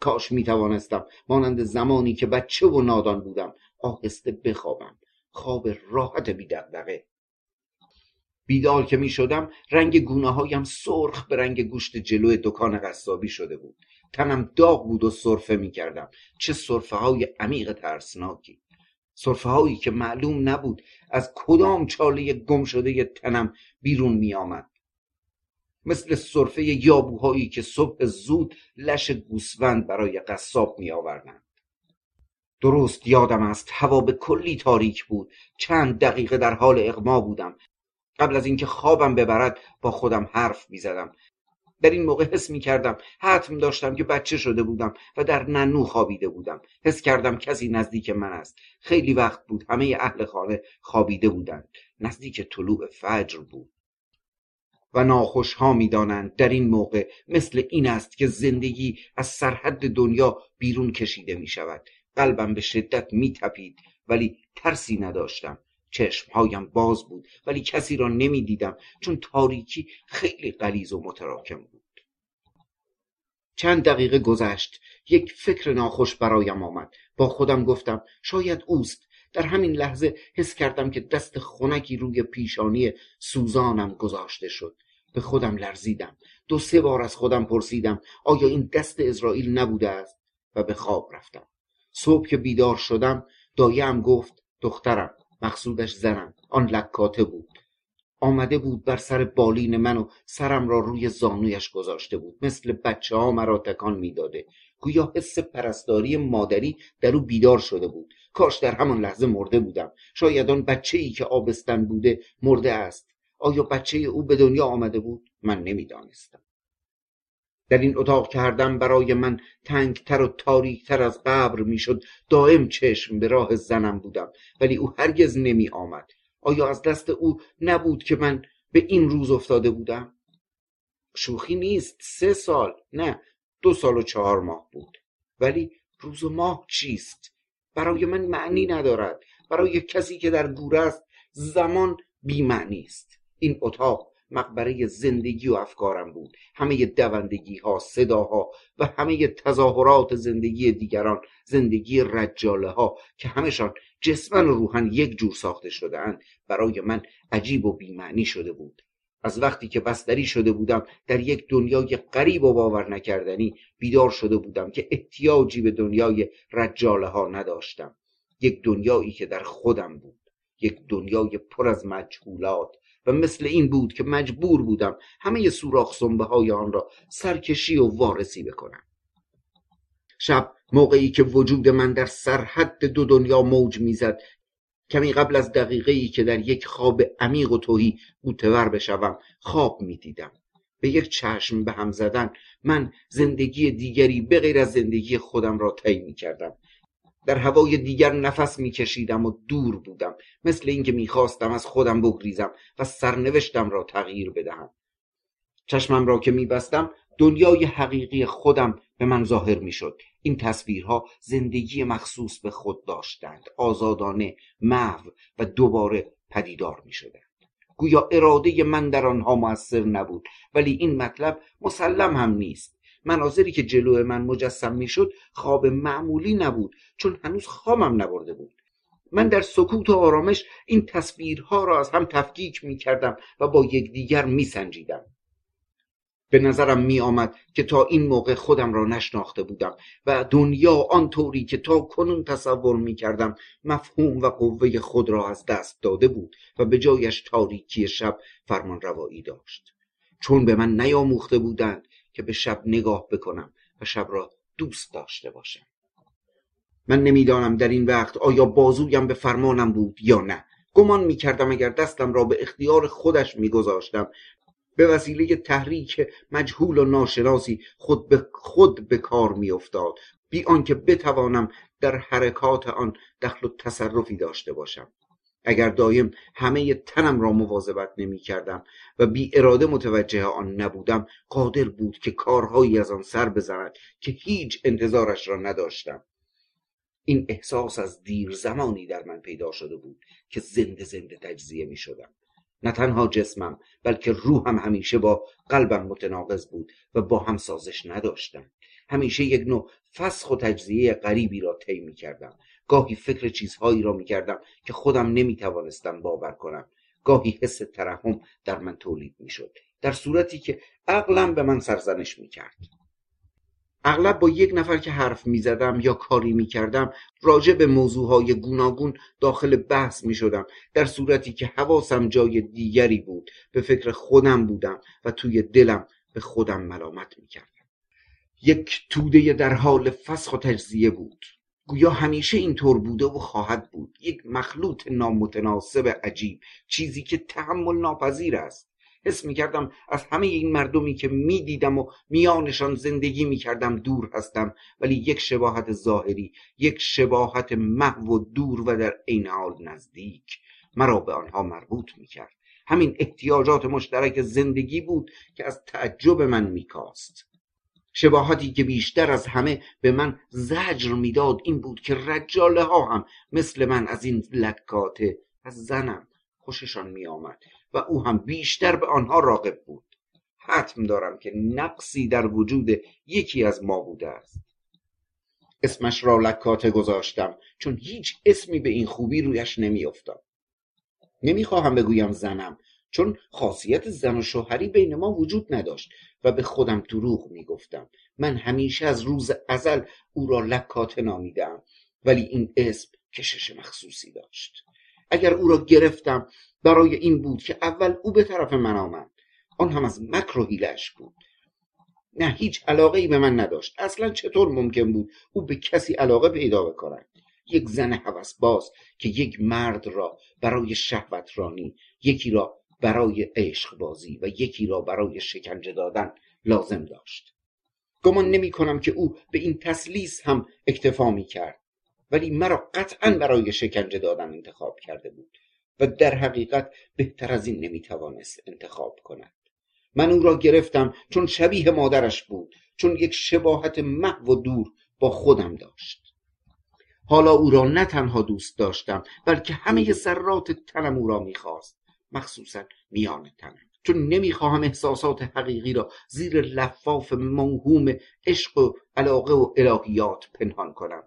کاش می توانستم مانند زمانی که بچه و نادان بودم آهسته بخوابم. خواب راحت بی دقدقه بیدار که می شدم رنگ گونه هایم سرخ به رنگ گوشت جلو دکان قصابی شده بود. تنم داغ بود و صرفه می کردم چه صرفه های عمیق ترسناکی. صرفه هایی که معلوم نبود از کدام چاله گم شده تنم بیرون می آمد. مثل صرفه یابوهایی که صبح زود لش گوسفند برای قصاب می آوردند. درست یادم است هوا به کلی تاریک بود. چند دقیقه در حال اغما بودم. قبل از اینکه خوابم ببرد با خودم حرف می زدم در این موقع حس می کردم حتم داشتم که بچه شده بودم و در ننو خوابیده بودم. حس کردم کسی نزدیک من است. خیلی وقت بود همه اهل خانه خوابیده بودند. نزدیک طلوع فجر بود. و ناخوش ها می دانند در این موقع مثل این است که زندگی از سرحد دنیا بیرون کشیده می شود قلبم به شدت می تپید ولی ترسی نداشتم. چشمهایم باز بود ولی کسی را نمی‌دیدم چون تاریکی خیلی غلیظ و متراکم بود. چند دقیقه گذشت یک فکر ناخوش برایم آمد. با خودم گفتم شاید اوست. در همین لحظه حس کردم که دست خونکی روی پیشانی سوزانم گذاشته شد. به خودم لرزیدم. دو سه بار از خودم پرسیدم آیا این دست اسرائیل نبوده است؟ و به خواب رفتم. صبح که بیدار شدم دایم گفت دخترم مقصودش زنم. آن لکاته بود. آمده بود بر سر بالین من و سرم را روی زانویش گذاشته بود. مثل بچه ها مرا تکان می‌داده. گویا حس پرستاری مادری در او بیدار شده بود. کاش در همان لحظه مرده بودم. شاید آن بچه ای که آبستن بوده مرده است. آیا بچه او به دنیا آمده بود؟ من نمی‌دانستم. در این اتاق کردم برای من تنگتر و تاریکتر از قبر می‌شد. دائم چشم به راه زنم بودم ولی او هرگز نمی آمد آیا از دست او نبود که من به این روز افتاده بودم؟ شوخی نیست. سه سال نه دو سال و چهار ماه بود. ولی روز و ماه چیست؟ برای من معنی ندارد. برای کسی که در گور است زمان بیمعنی است. این اتاق مقبره زندگی و افکارم بود. همه دوندگی ها صداها و همه تظاهرات زندگی دیگران زندگی رجاله ها که همشان جسمن و روحن یک جور ساخته شده برای من عجیب و بیمعنی شده بود. از وقتی که بستری شده بودم در یک دنیای غریب و باور نکردنی بیدار شده بودم که احتیاجی به دنیای رجاله ها نداشتم. یک دنیایی که در خودم بود. یک دنیای پر از مجهولات و مثل این بود که مجبور بودم همه سوراخ سنبه های آن را سرکشی و وارسی بکنم. شب موقعی که وجود من در سرحد دو دنیا موج می‌زد کمی قبل از دقیقه ای که در یک خواب عمیق و توهی بوتور بشوم خواب می‌دیدم. به یک چشم به هم زدن من زندگی دیگری به غیر از زندگی خودم را طی می کردم در هوای دیگر نفس میکشیدم و دور بودم. مثل اینکه می‌خواستم از خودم بگریزم و سرنوشتم را تغییر بدهم. چشمم را که میبستم دنیای حقیقی خودم به من ظاهر می‌شد. این تصویرها زندگی مخصوص به خود داشتند. آزادانه محو و دوباره پدیدار می شدند گویا اراده من در آنها موثر نبود ولی این مطلب مسلم هم نیست. مناظری که جلو من مجسم می‌شد خواب معمولی نبود چون هنوز خوابم نبرده بود من در سکوت و آرامش این تصویرها را از هم تفکیک می کردم و با یکدیگر می سنجیدم. به نظرم می آمد که تا این موقع خودم را نشناخته بودم و دنیا آنطوری که تا کنون تصور می کردم مفهوم و قوه خود را از دست داده بود و به جایش تاریکی شب فرمان روایی داشت چون به من نیاموخته بودند که به شب نگاه بکنم و شب را دوست داشته باشم. من نمی‌دانم در این وقت آیا بازویم به فرمانم بود یا نه. گمان می‌کردم اگر دستم را به اختیار خودش میگذاشتم. به وسیله تحریک مجهول و ناشناسی خود به خود به کار میافتاد. بی آنکه بتوانم در حرکات آن دخل و تصرفی داشته باشم. اگر دایم همه تنم را مواظبت نمی کردم و بی اراده متوجه آن نبودم قادر بود که کارهایی از آن سر بزند که هیچ انتظارش را نداشتم. این احساس از دیر زمانی در من پیدا شده بود که زنده زنده تجزیه می شدم نه تنها جسمم بلکه روحم همیشه با قلبم متناقض بود و با هم سازش نداشتم. همیشه یک نوع فسخ و تجزیه غریبی را طی می کردم گاهی فکر چیزهایی را می کردم که خودم نمی توانستم باور کنم. گاهی حس ترحم در من تولید می شد در صورتی که عقلم به من سرزنش می کرد اغلب با یک نفر که حرف می زدم یا کاری می کردم راجع به موضوعهای گوناگون داخل بحث می شدم در صورتی که حواسم جای دیگری بود به فکر خودم بودم و توی دلم به خودم ملامت می کردم یک توده در حال فسخ و تجزیه بود. گویا همیشه اینطور بوده و خواهد بود. یک مخلوط نامتناسب عجیب چیزی که تحمل ناپذیر است. حس می کردم از همه این مردمی که می دیدم و میانشان زندگی می کردم دور هستم ولی یک شباهت ظاهری یک شباهت محو و دور و در عین حال نزدیک مرا به آنها مربوط می کرد همین احتیاجات مشترک زندگی بود که از تعجب من میکاست. شباهتی که بیشتر از همه به من زجر می‌داد این بود که رجاله ها هم مثل من از این لکاته از زنم خوششان می آمد و او هم بیشتر به آنها راقب بود. حتم دارم که نقصی در وجود یکی از ما بوده است. اسمش را لکاته گذاشتم چون هیچ اسمی به این خوبی رویش نمیافتاد. نمی‌خواهم بگویم زنم چون خاصیت زن و شوهری بین ما وجود نداشت و به خودم دروغ می‌گفتم. من همیشه از روز ازل او را لکاته نامیدم ولی این اسم کشش مخصوصی داشت. اگر او را گرفتم برای این بود که اول او به طرف من آمد. آن هم از مکر و هیلش بود. نه هیچ علاقه ای به من نداشت. اصلا چطور ممکن بود او به کسی علاقه پیدا بکند؟ یک زن هوس باز که یک مرد را برای شهوت رانی یکی را برای عشق بازی و یکی را برای شکنجه دادن لازم داشت. گمان نمی کنم که او به این تسلیس هم اکتفا می کرد ولی مرا قطعا برای شکنجه دادن انتخاب کرده بود و در حقیقت بهتر از این نمی‌توانست انتخاب کند. من او را گرفتم چون شبیه مادرش بود چون یک شباهت محو و دور با خودم داشت. حالا او را نه تنها دوست داشتم بلکه همه ذرات تنم او را می‌خواست. مخصوصا میان تنم چون نمی‌خواهم احساسات حقیقی را زیر لفاف موهوم عشق و علاقه و الهیات پنهان کنم.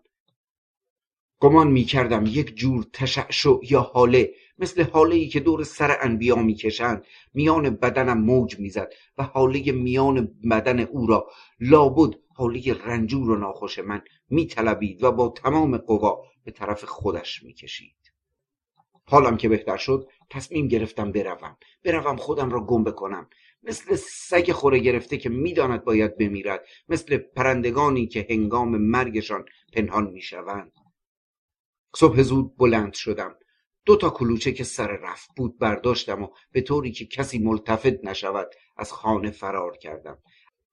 گمان می‌کردم یک جور تشعشع یا حاله مثل حاله ای که دور سر انبیا می‌کشند میان بدنم موج می‌زد و حاله میان بدن او را. لابد حاله رنجور و ناخوش من میطلبید و با تمام قوا به طرف خودش می‌کشید. حالم که بهتر شد تصمیم گرفتم بروم. بروم خودم را گم بکنم. مثل سگ خوره گرفته که می‌داند باید بمیرد. مثل پرندگانی که هنگام مرگشان پنهان می‌شوند. صبح زود بلند شدم. دو تا کلوچه که سر رفت بود برداشتم و به طوری که کسی ملتفت نشود از خانه فرار کردم.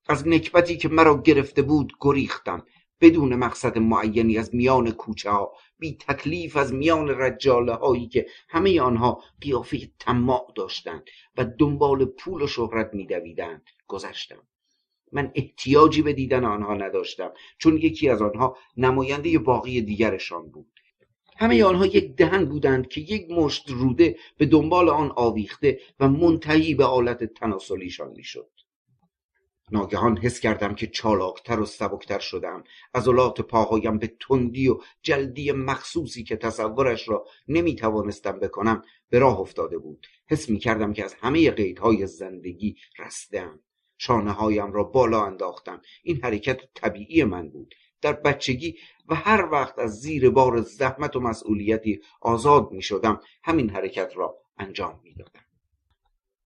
از نکبتی که مرا گرفته بود گریختم. بدون مقصد معینی از میان کوچه ها بی تکلیف از میان رجاله هایی که همه آنها قیافه طماع داشتند و دنبال پول و شهرت میدویدند گذشتم. من احتیاجی به دیدن آنها نداشتم چون یکی از آنها نماینده باقی دیگرشان بود. همه آنها یک دهن بودند که یک مشت روده به دنبال آن آویخته و منتهی به آلت تناسلیشان می‌شد. ناگهان حس کردم که چالاکتر و سبکتر شدم. عضلات پاهایم به تندی و جلدی مخصوصی که تصورش را نمی توانستم بکنم به راه افتاده بود. حس می کردم که از همه قیدهای زندگی رستم شانه هایم را بالا انداختم. این حرکت طبیعی من بود. در بچگی و هر وقت از زیر بار زحمت و مسئولیتی آزاد می شدم همین حرکت را انجام می دادم.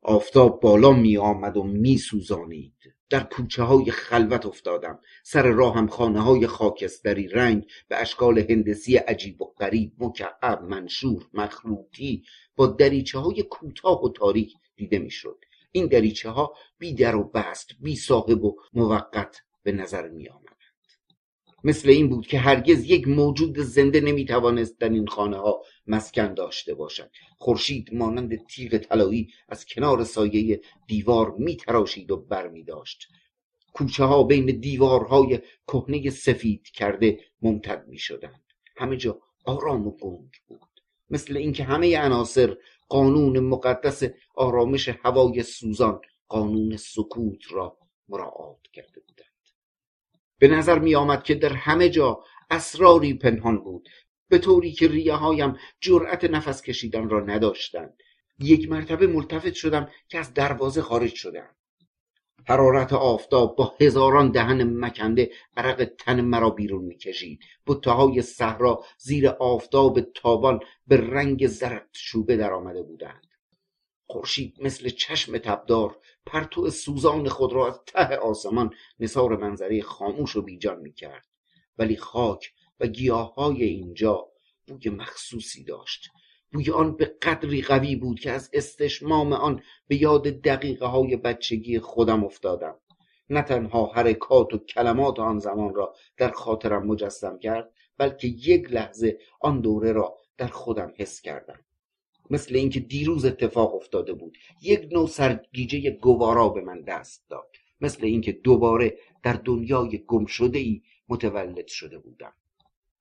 آفتاب بالا می آمد و می سوزانید. در کوچه های خلوت افتادم سر راهم خانه های خاکستری رنگ به اشکال هندسی عجیب و غریب مکعب منشور مخروطی با دریچه های کوتاه و تاریک دیده می‌شد این دریچه ها بی در و بست بی صاحب و موقت به نظر می آمد. مثل این بود که هرگز یک موجود زنده نمی‌توانست در این خانه ها مسکن داشته باشد. خورشید مانند تیغ طلایی از کنار سایه دیوار میتراشید و برمیداشت. کوچه ها بین دیوارهای کهنه سفید کرده ممتد می شدند همه جا آرام و گنگ بود. مثل اینکه همه عناصر قانون مقدس آرامش هوای سوزان قانون سکوت را مراعات کرده بودند. به نظر می آمد که در همه جا اسراری پنهان بود. به طوری که ریه هایم جرأت نفس کشیدن را نداشتند. یک مرتبه ملتفت شدم که از دروازه خارج شدم. حرارت آفتاب با هزاران دهن مکنده عرق تن مرا بیرون می‌کشید. های صحرا زیر آفتاب تابان به رنگ زرد شوبه در آمده بودند. خورشید مثل چشم تبدار پرتو سوزان خود را از ته آسمان نثار منظره خاموش و بیجان می‌کرد. ولی خاک و های اینجا بوی مخصوصی داشت. بوی آن به قدری قوی بود که از استشمام آن به یاد دقیقه های بچگی خودم افتادم. نه تنها حرکات و کلمات آن زمان را در خاطرم مجسم کرد بلکه یک لحظه آن دوره را در خودم حس کردم. مثل اینکه دیروز اتفاق افتاده بود. یک نوع سرگیجه گوارا به من دست داد. مثل اینکه دوباره در دنیای گم شده ای متولد شده بودم.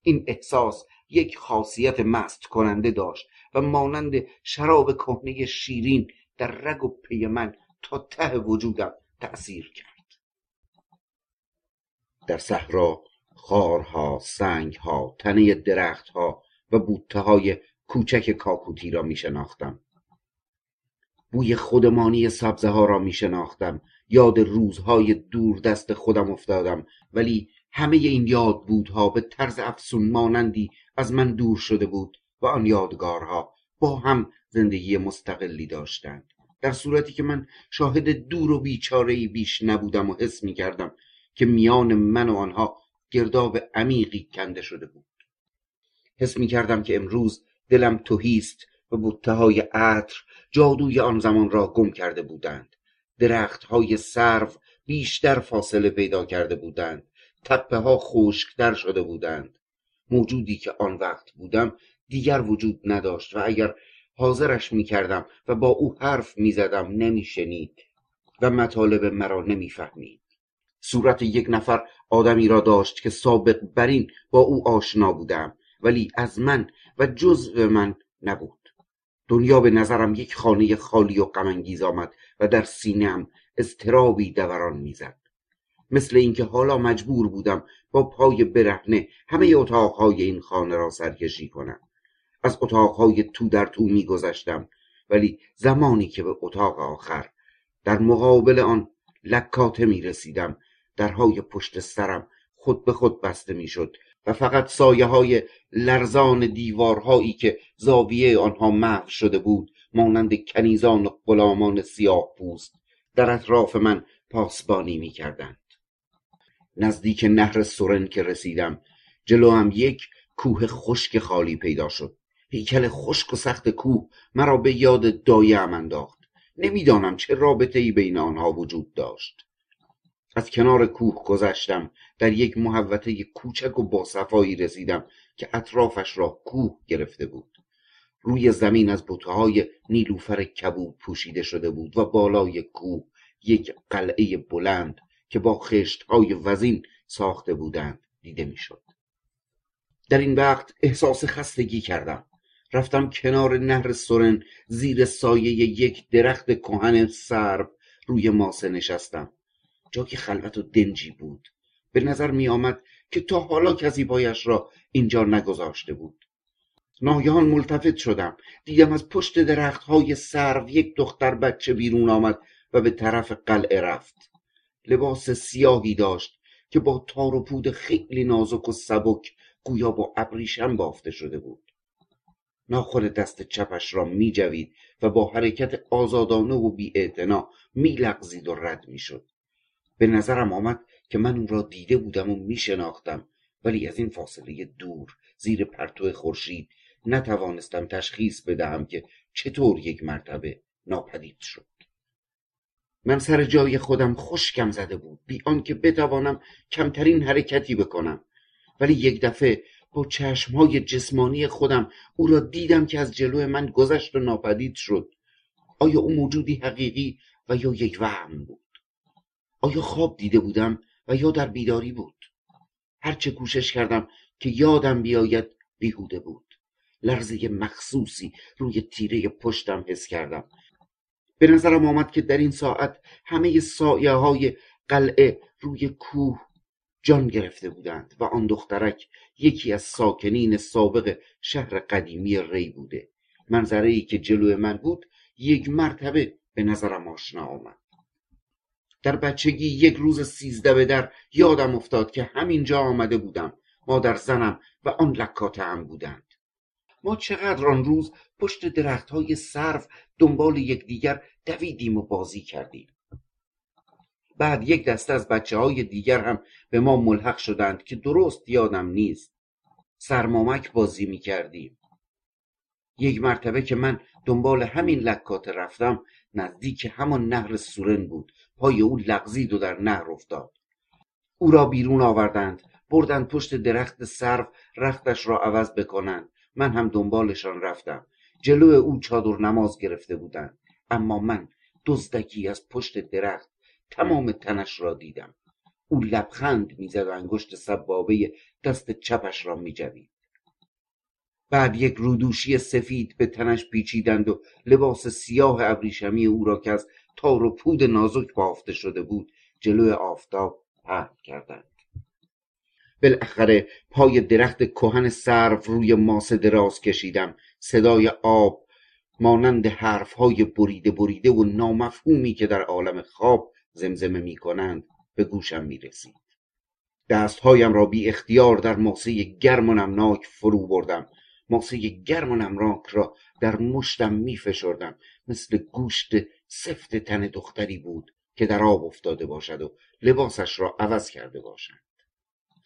این احساس یک خاصیت مست کننده داشت و مانند شراب کهنه شیرین در رگ و پی من تا ته وجودم تأثیر کرد. در صحرا خارها سنگها تنه درختها و بوته های کوچک کاکوتی را می شناختم بوی خودمانی سبزه ها را می شناختم یاد روزهای دور دست خودم افتادم. ولی همه این یاد بودها به طرز افسون مانندی از من دور شده بود و آن یادگارها با هم زندگی مستقلی داشتند. در صورتی که من شاهد دور و بیچاره بیش نبودم و حس می کردم که میان من و آنها گرداب عمیقی کنده شده بود. حس می کردم که امروز دلم توهیست و بوته های عطر جادوی آن زمان را گم کرده بودند. درخت های سرو بیشتر فاصله پیدا کرده بودند. تپه ها خشکتر شده بودند. موجودی که آن وقت بودم دیگر وجود نداشت و اگر حاضرش می کردم و با او حرف می زدم نمی شنید و مطالب مرا نمی فهمید. صورت یک نفر آدمی را داشت که سابق برین با او آشنا بودم. ولی از من و جزء من نبود. دنیا به نظرم یک خانه خالی و غمانگیز آمد و در سینهام اضطرابی دوران می‌زد. مثل اینکه حالا مجبور بودم با پای برهنه همه اتاقهای این خانه را سرکشی کنم. از اتاقهای تو در تو میگذشتم ولی زمانی که به اتاق آخر در مقابل آن لکاته می رسیدم درهای پشت سرم خود به خود بسته می‌شد و فقط سایه های لرزان دیوارهایی که زاویه آنها محو شده بود مانند کنیزان و غلامان سیاه پوست در اطراف من پاسبانی می کردند. نزدیک نهر سورن که رسیدم جلو هم یک کوه خشک خالی پیدا شد. هیکل خشک و سخت کوه مرا به یاد دایه انداخت. نمی‌دانم چه رابطه ای بین آنها وجود داشت. از کنار کوه گذشتم. در یک محوطه کوچک و باصفایی رسیدم که اطرافش را کوه گرفته بود. روی زمین از های نیلوفر کبود پوشیده شده بود و بالای کوه یک قلعه بلند که با خشت های وزین ساخته بودند دیده می‌شد. در این وقت احساس خستگی کردم. رفتم کنار نهر سرن زیر سایه یک درخت کهن سرب روی ماسه نشستم. جایی خلوت و دنجی بود. به نظر می آمد که تا حالا کسی پایش را اینجا نگذاشته بود. ناگهان ملتفت شدم. دیدم از پشت درخت های سرو یک دختر بچه بیرون آمد و به طرف قلعه رفت. لباس سیاهی داشت که با تار و پود خیلی نازک و سبک گویا با ابریشم بافته شده بود. ناخور دست چپش را می جوید و با حرکت آزادانه و بی می لغزید و رد می شد. به نظرم آمد که من او را دیده بودم و می شناختم ولی از این فاصله دور زیر پرتو خورشید نتوانستم تشخیص بدهم که چطور یک مرتبه ناپدید شد. من سر جای خودم خشکم زده بود بی آنکه بتوانم کمترین حرکتی بکنم. ولی یک دفعه با چشمهای جسمانی خودم او را دیدم که از جلو من گذشت و ناپدید شد. آیا او موجودی حقیقی و یا یک وهم بود؟ آیا خواب دیده بودم و یا در بیداری بود؟ هرچه کوشش کردم که یادم بیاید بیهوده بود. لرزه مخصوصی روی تیره پشتم حس کردم. به نظرم آمد که در این ساعت همه سایه های قلعه روی کوه جان گرفته بودند و آن دخترک یکی از ساکنین سابق شهر قدیمی ری بوده. منظره ای که جلو من بود یک مرتبه به نظرم آشنا آمد. در بچگی یک روز سیزده به در یادم افتاد که همینجا آمده بودم. مادر زنم و آن لکاته هم بودند. ما چقدر آن روز پشت درخت های سرف دنبال یکدیگر دویدیم و بازی کردیم. بعد یک دسته از بچه های دیگر هم به ما ملحق شدند که درست یادم نیست. سرمامک بازی می کردیم یک مرتبه که من دنبال همین لکات رفتم نزدیک همان نهر سورن بود. پای او لغزید و در نهر افتاد. او را بیرون آوردند بردند پشت درخت سرف رختش را عوض بکنند. من هم دنبالشان رفتم. جلو او چادر نماز گرفته بودند. اما من دزدکی از پشت درخت تمام تنش را دیدم. او لبخند می‌زد و انگشت سبابه دست چپش را میجوید. بعد یک رودوشی سفید به تنش پیچیدند و لباس سیاه ابریشمی او را که از تار و پود نازک بافته شده بود جلوی آفتاب پهن کردند. بالاخره پای درخت کهن سرو روی ماسه دراز کشیدم. صدای آب مانند حرفهای بریده بریده و نامفهومی که در عالم خواب زمزمه می کنند به گوشم می رسید دستهایم را بی اختیار در ماسه گرم و نمناک فرو بردم. ماسه گرم و نمناک را در مشتم می فشردم مثل گوشت سفت تن دختری بود که در آب افتاده باشد و لباسش را عوض کرده باشد.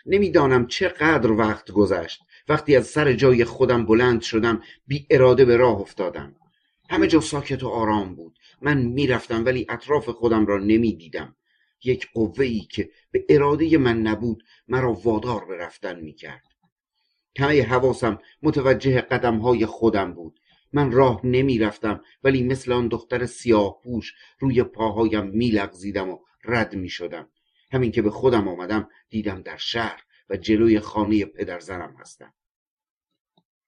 نمی‌دانم چقدر وقت گذشت. وقتی از سر جای خودم بلند شدم بی اراده به راه افتادم. همه جا ساکت و آرام بود. من می‌رفتم ولی اطراف خودم را نمی‌دیدم. یک قوه که به اراده من نبود مرا وادار به رفتن می‌کرد. همه حواسم متوجه قدم های خودم بود. من راه نمی‌رفتم ولی مثل آن دختر سیاه پوش روی پاهایم میلغزیدم و رد می‌شدم. همین که به خودم آمدم دیدم در شهر و جلوی خانه پدرزنم هستم.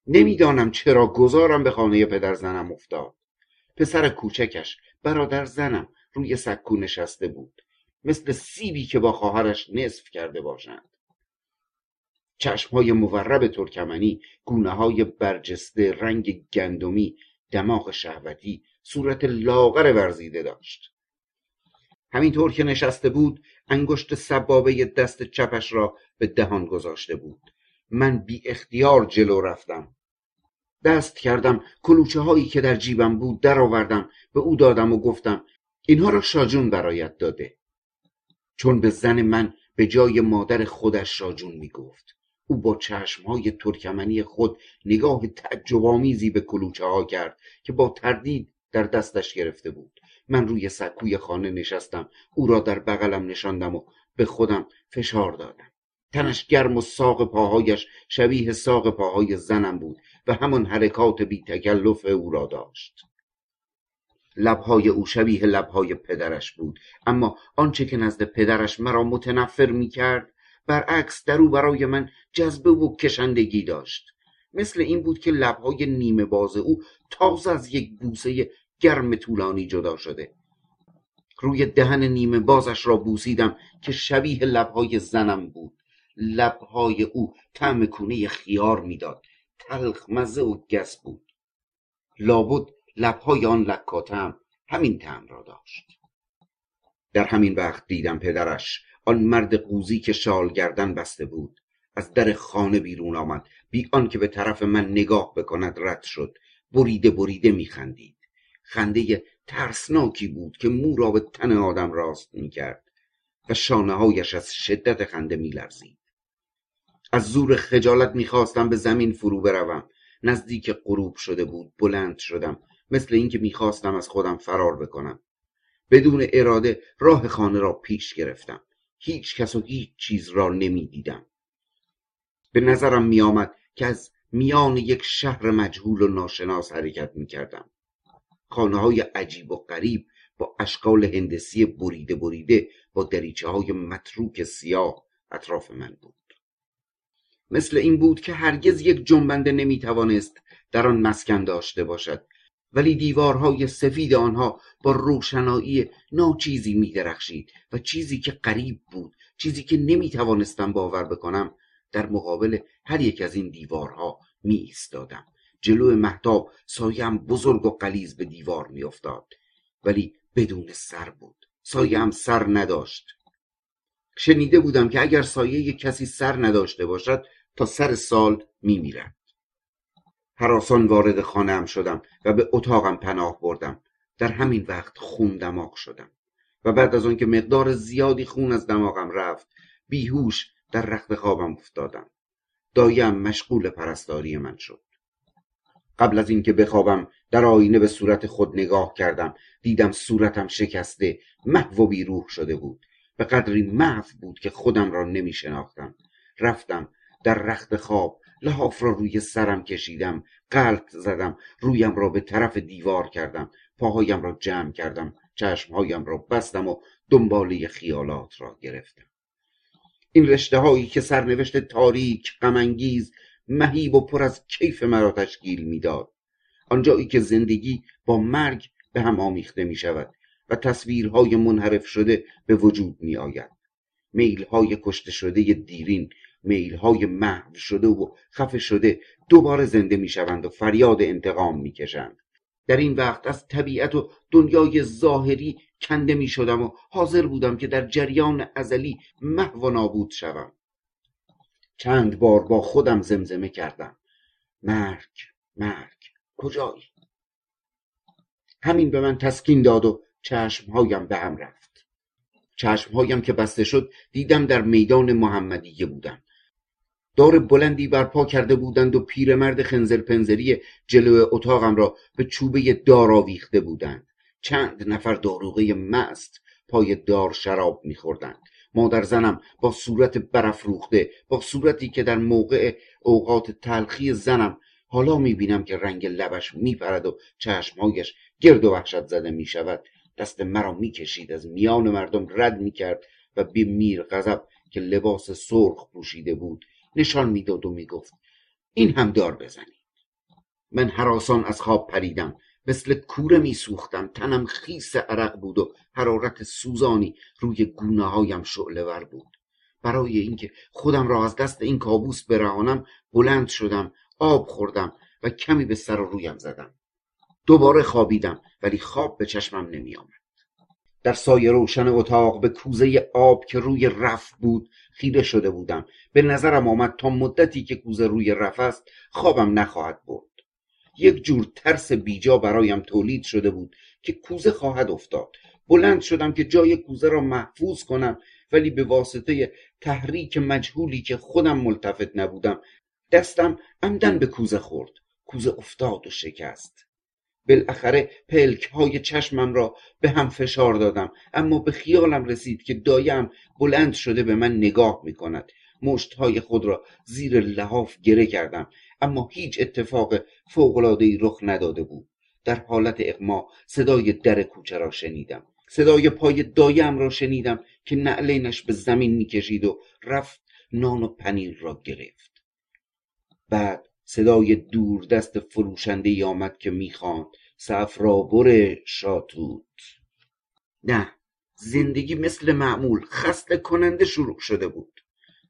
نمی‌دانم چرا گذارم به خانه پدرزنم افتاد. پسر کوچکش برادر زنم روی سکو نشسته بود. مثل سیبی که با خواهرش نصف کرده باشند. چشمهای مورب ترکمنی گونه های برجسته رنگ گندمی دماغ شهوتی صورت لاغر ورزیده داشت. همینطور که نشسته بود انگشت سبابه دست چپش را به دهان گذاشته بود. من بی اختیار جلو رفتم. دست کردم کلوچه هایی که در جیبم بود درآوردم به او دادم و گفتم اینها را شاجون برایت داده. چون به زن من به جای مادر خودش شاجون می گفت او با چشم های ترکمنی خود نگاه تعجبآمیزی به کلوچه ها کرد که با تردید در دستش گرفته بود. من روی سکوی خانه نشستم او را در بغلم نشاندم و به خودم فشار دادم. تنش گرم و ساق پاهایش شبیه ساق پاهای زنم بود و همان حرکات بی تکلف او را داشت. لبهای او شبیه لبهای پدرش بود اما آنچه که نزد پدرش مرا متنفر می کرد برعکس در او برای من جذبه و کشندگی داشت. مثل این بود که لبهای نیمه باز او تازه از یک بوسه گرم طولانی جدا شده. روی دهن نیمه بازش را بوسیدم که شبیه لبهای زنم بود. لبهای او طعم کونه خیار می‌داد. تلخ مزه و گس بود. لابد لبهای آن لکاتم همین طعم را داشت. در همین وقت دیدم پدرش آن مرد قوزی که شال گردن بسته بود. از در خانه بیرون آمد. بی آنکه به طرف من نگاه بکند رد شد. بریده بریده میخندید خنده ترسناکی بود که مو را به تن آدم راست می‌کرد و شانه هایش از شدت خنده میلرزید از زور خجالت می‌خواستم به زمین فرو بروم. نزدیک غروب شده بود. بلند شدم. مثل اینکه می‌خواستم از خودم فرار بکنم. بدون اراده راه خانه را پیش گرفتم. هیچ کس و هیچ چیز را نمی‌دیدم. به نظرم میآمد که از میان یک شهر مجهول و ناشناس حرکت می‌کردم. خانه های عجیب و غریب با اشکال هندسی بریده بریده با دریچه های متروک سیاه اطراف من بود. مثل این بود که هرگز یک جنبنده نمی‌توانست در آن مسکن داشته باشد ولی دیوارهای سفید آنها با روشنایی ناچیزی میدرخشید و چیزی که غریب بود چیزی که نمی‌توانستم باور بکنم در مقابل هر یک از این دیوارها می ایستادم جلو محتاب سایم بزرگ و قلیز به دیوار میافتاد. ولی بدون سر بود. سایم سر نداشت. شنیده بودم که اگر سایه کسی سر نداشته باشد تا سر سال میمیرد. حراسان وارد خانهام شدم و به اتاقم پناه بردم. در همین وقت خون دماغ شدم و بعد از آنکه مقدار زیادی خون از دماغم رفت بیهوش در رخت خوابم افتادم. دایم مشغول پرستاری من شد. قبل از اینکه بخوابم در آینه به صورت خود نگاه کردم. دیدم صورتم شکسته محو و بیروح شده بود. به قدری محو بود که خودم را نمی شناختم رفتم در رخت خواب لحاف را روی سرم کشیدم قلط زدم رویم را به طرف دیوار کردم پاهایم را جمع کردم چشمهایم را بستم و دنباله خیالات را گرفتم. این رشته هایی که سرنوشت تاریک غمانگیز مهیب و پر از کیف مرا تشکیل می‌داد. آنجایی که زندگی با مرگ به هم آمیخته می شود و تصویرهای منحرف شده به وجود می آید میلهای کشته شده دیرین میلهای محو شده و خفه شده دوباره زنده می شوند و فریاد انتقام می کشند در این وقت از طبیعت و دنیای ظاهری کنده می شدم و حاضر بودم که در جریان ازلی محو و نابود شوم. چند بار با خودم زمزمه کردم. مرگ مرگ کجایی؟ همین به من تسکین داد و چشمهایم به هم رفت. چشمهایم که بسته شد دیدم در میدان محمدیه بودم. دار بلندی برپا کرده بودند و پیرمرد خنزر پنزری جلو اتاقم را به چوبه دار آویخته بودند. چند نفر داروغه مست پای دار شراب میخوردند. مادر زنم با صورت برافروخته با صورتی که در موقع اوقات تلخی زنم حالا می‌بینم که رنگ لبش میپرد و چشمهایش گرد و وحشت زده می‌شود. دست مرا می‌کشید از میان مردم رد می‌کرد و به میر غضب که لباس سرخ پوشیده بود نشان می‌داد و می‌گفت این هم دار بزنید من حراسان از خواب پریدم مثل کوره میسوختم تنم خیس عرق بود و حرارت سوزانی روی گونه هایم شعله ور بود. برای اینکه خودم را از دست این کابوس برهانم بلند شدم آب خوردم و کمی به سر و رویم زدم. دوباره خوابیدم ولی خواب به چشمم نمی آمد. در سایه روشن اتاق به کوزه آب که روی رف بود خیره شده بودم. به نظرم آمد تا مدتی که کوزه روی رف است خوابم نخواهد برد. یک جور ترس بیجا برایم تولید شده بود که کوزه خواهد افتاد. بلند شدم که جای کوزه را محفوظ کنم ولی به واسطه تحریک مجهولی که خودم ملتفت نبودم دستم عمدن به کوزه خورد. کوزه افتاد و شکست. بالاخره پلک های چشمم را به هم فشار دادم. اما به خیالم رسید که دایم بلند شده به من نگاه می کند مشت های خود را زیر لحاف گره کردم. اما هیچ اتفاق فوقلادهی رخ نداده بود. در حالت اغما صدای در کوچه را شنیدم. صدای پای دایم را شنیدم که نعلینش به زمین می‌کشید و رفت نان و پنیر را گرفت. بعد صدای دور دست فروشنده ای آمد که می‌خواند. سفرابر شاتوت. نه زندگی مثل معمول خسته کننده شروع شده بود.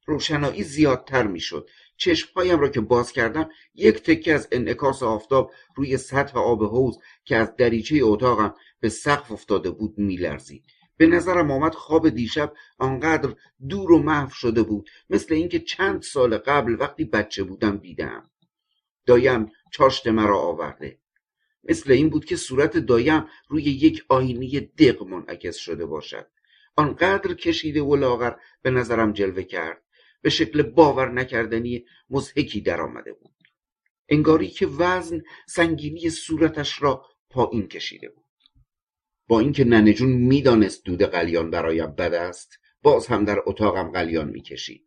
روشنایی زیادتر می‌شد. چشمهایم را که باز کردم یک تکه از انعکاس آفتاب روی سطح آب حوز که از دریچه اتاقم به سقف افتاده بود میلرزید. به نظرم آمد خواب دیشب آنقدر دور و محو شده بود مثل اینکه چند سال قبل وقتی بچه بودم دیدم. دایم چاشت مرا آورده. مثل این بود که صورت دایم روی یک آینه دق منعکس شده باشد. آنقدر کشیده و لاغر به نظرم جلوه کرد. به شکل باور نکردنی مزهکی در آمده بود. انگاری که وزن سنگینی صورتش را پایین کشیده بود. با اینکه ننجون می‌دانست دود قلیان برایم بد است باز هم در اتاقم قلیان می‌کشید.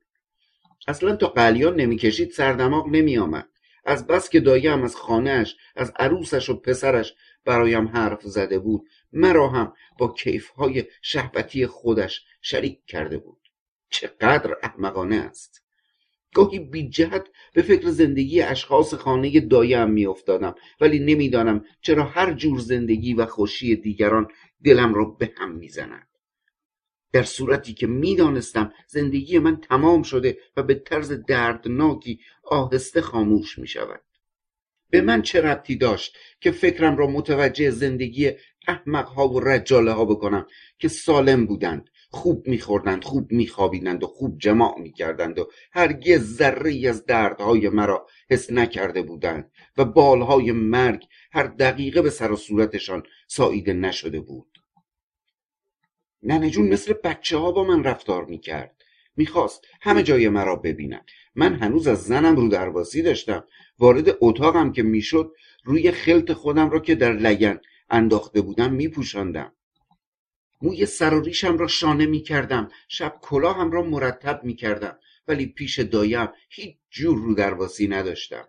اصلا تا قلیان نمی‌کشید سردماغ نمیآمد. از بس که دایم از خانهاش از عروسش و پسرش برایم حرف زده بود مرا هم با کیفهای شهبتی خودش شریک کرده بود. چقدر احمقانه است! گاهی بی جهت به فکر زندگی اشخاص خانه دایم میافتادم ولی نمی‌دانم چرا هر جور زندگی و خوشی دیگران دلم را به هم می‌زند. در صورتی که می‌دانستم زندگی من تمام شده و به طرز دردناکی آهسته خاموش می شود به من چه ربطی داشت که فکرم را متوجه زندگی احمقها و رجاله ها بکنم که سالم بودند خوب میخوردند خوب میخوابیدند و خوب جماع می‌کردند و هرگز ذره از دردهای مرا حس نکرده بودند و بالهای مرگ هر دقیقه به سر و صورتشان ساییده نشده بود. ننه جون مثل بچه ها با من رفتار می‌کرد. می‌خواست همه جای مرا ببیند من هنوز از زنم رو درواسی داشتم. وارد اتاقم که می‌شد روی خلط خودم را که در لگن انداخته بودم میپوشاندم. موی سر و ریشم را شانه می‌کردم. شب کلاهم را مرتب می‌کردم. ولی پیش دایم هیچ جور رو درواسی نداشتم.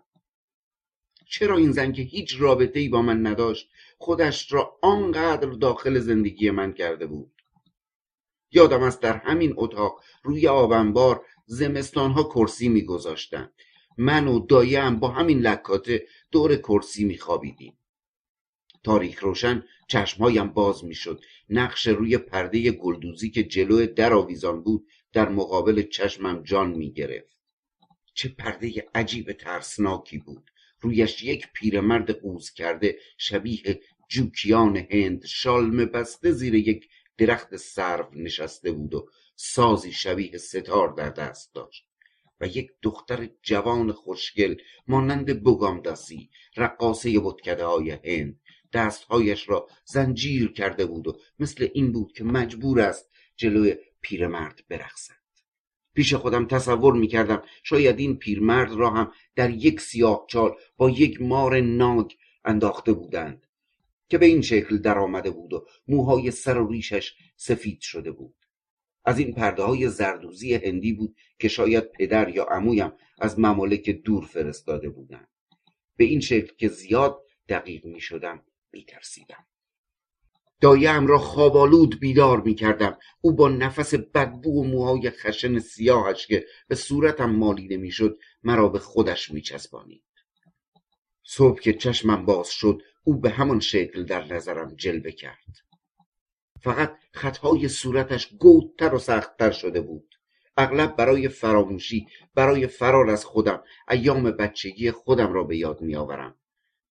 چرا این زن که هیچ رابطه ای با من نداشت خودش را آنقدر داخل زندگی من کرده بود؟ یادم است در همین اتاق روی آبنبار زمستانها کرسی میگذاشتند من و دایم با همین لکاته دور کرسی میخوابیدیم. تاریک روشن چشمهایم باز می‌شد. نقش روی پرده گلدوزی که جلو در آویزان بود در مقابل چشمم جان می‌گرفت. چه پرده عجیب ترسناکی بود. رویش یک پیرمرد قوز کرده شبیه جوکیان هند شالم بسته زیر یک درخت سرو نشسته بود و سازی شبیه ستار در دست داشت و یک دختر جوان خوشگل مانند بگامداسی رقاصه بتکده های هند دستهایش را زنجیر کرده بود و مثل این بود که مجبور است جلوی پیرمرد برقصد. پیش خودم تصور می کردم شاید این پیرمرد را هم در یک سیاه چال با یک مار ناگ انداخته بودند. که به این شکل در آمده بود و موهای سر و ریشش سفید شده بود. از این پرده های زردوزی هندی بود که شاید پدر یا عمویم از ممالک دور فرستاده بودند. به این شکل که زیاد دقیق می شدم می ترسیدم دایم را خوابالود بیدار می کردم او با نفس بدبو و موهای خشن سیاهش که به صورتم مالیده می شد مرا به خودش می چسبانید صبح که چشمم باز شد او به همان شکل در نظرم جلوه کرد. فقط خطهای صورتش گودتر و سختتر شده بود. اغلب برای فراموشی برای فرار از خودم ایام بچگی خودم را به یاد میآورم.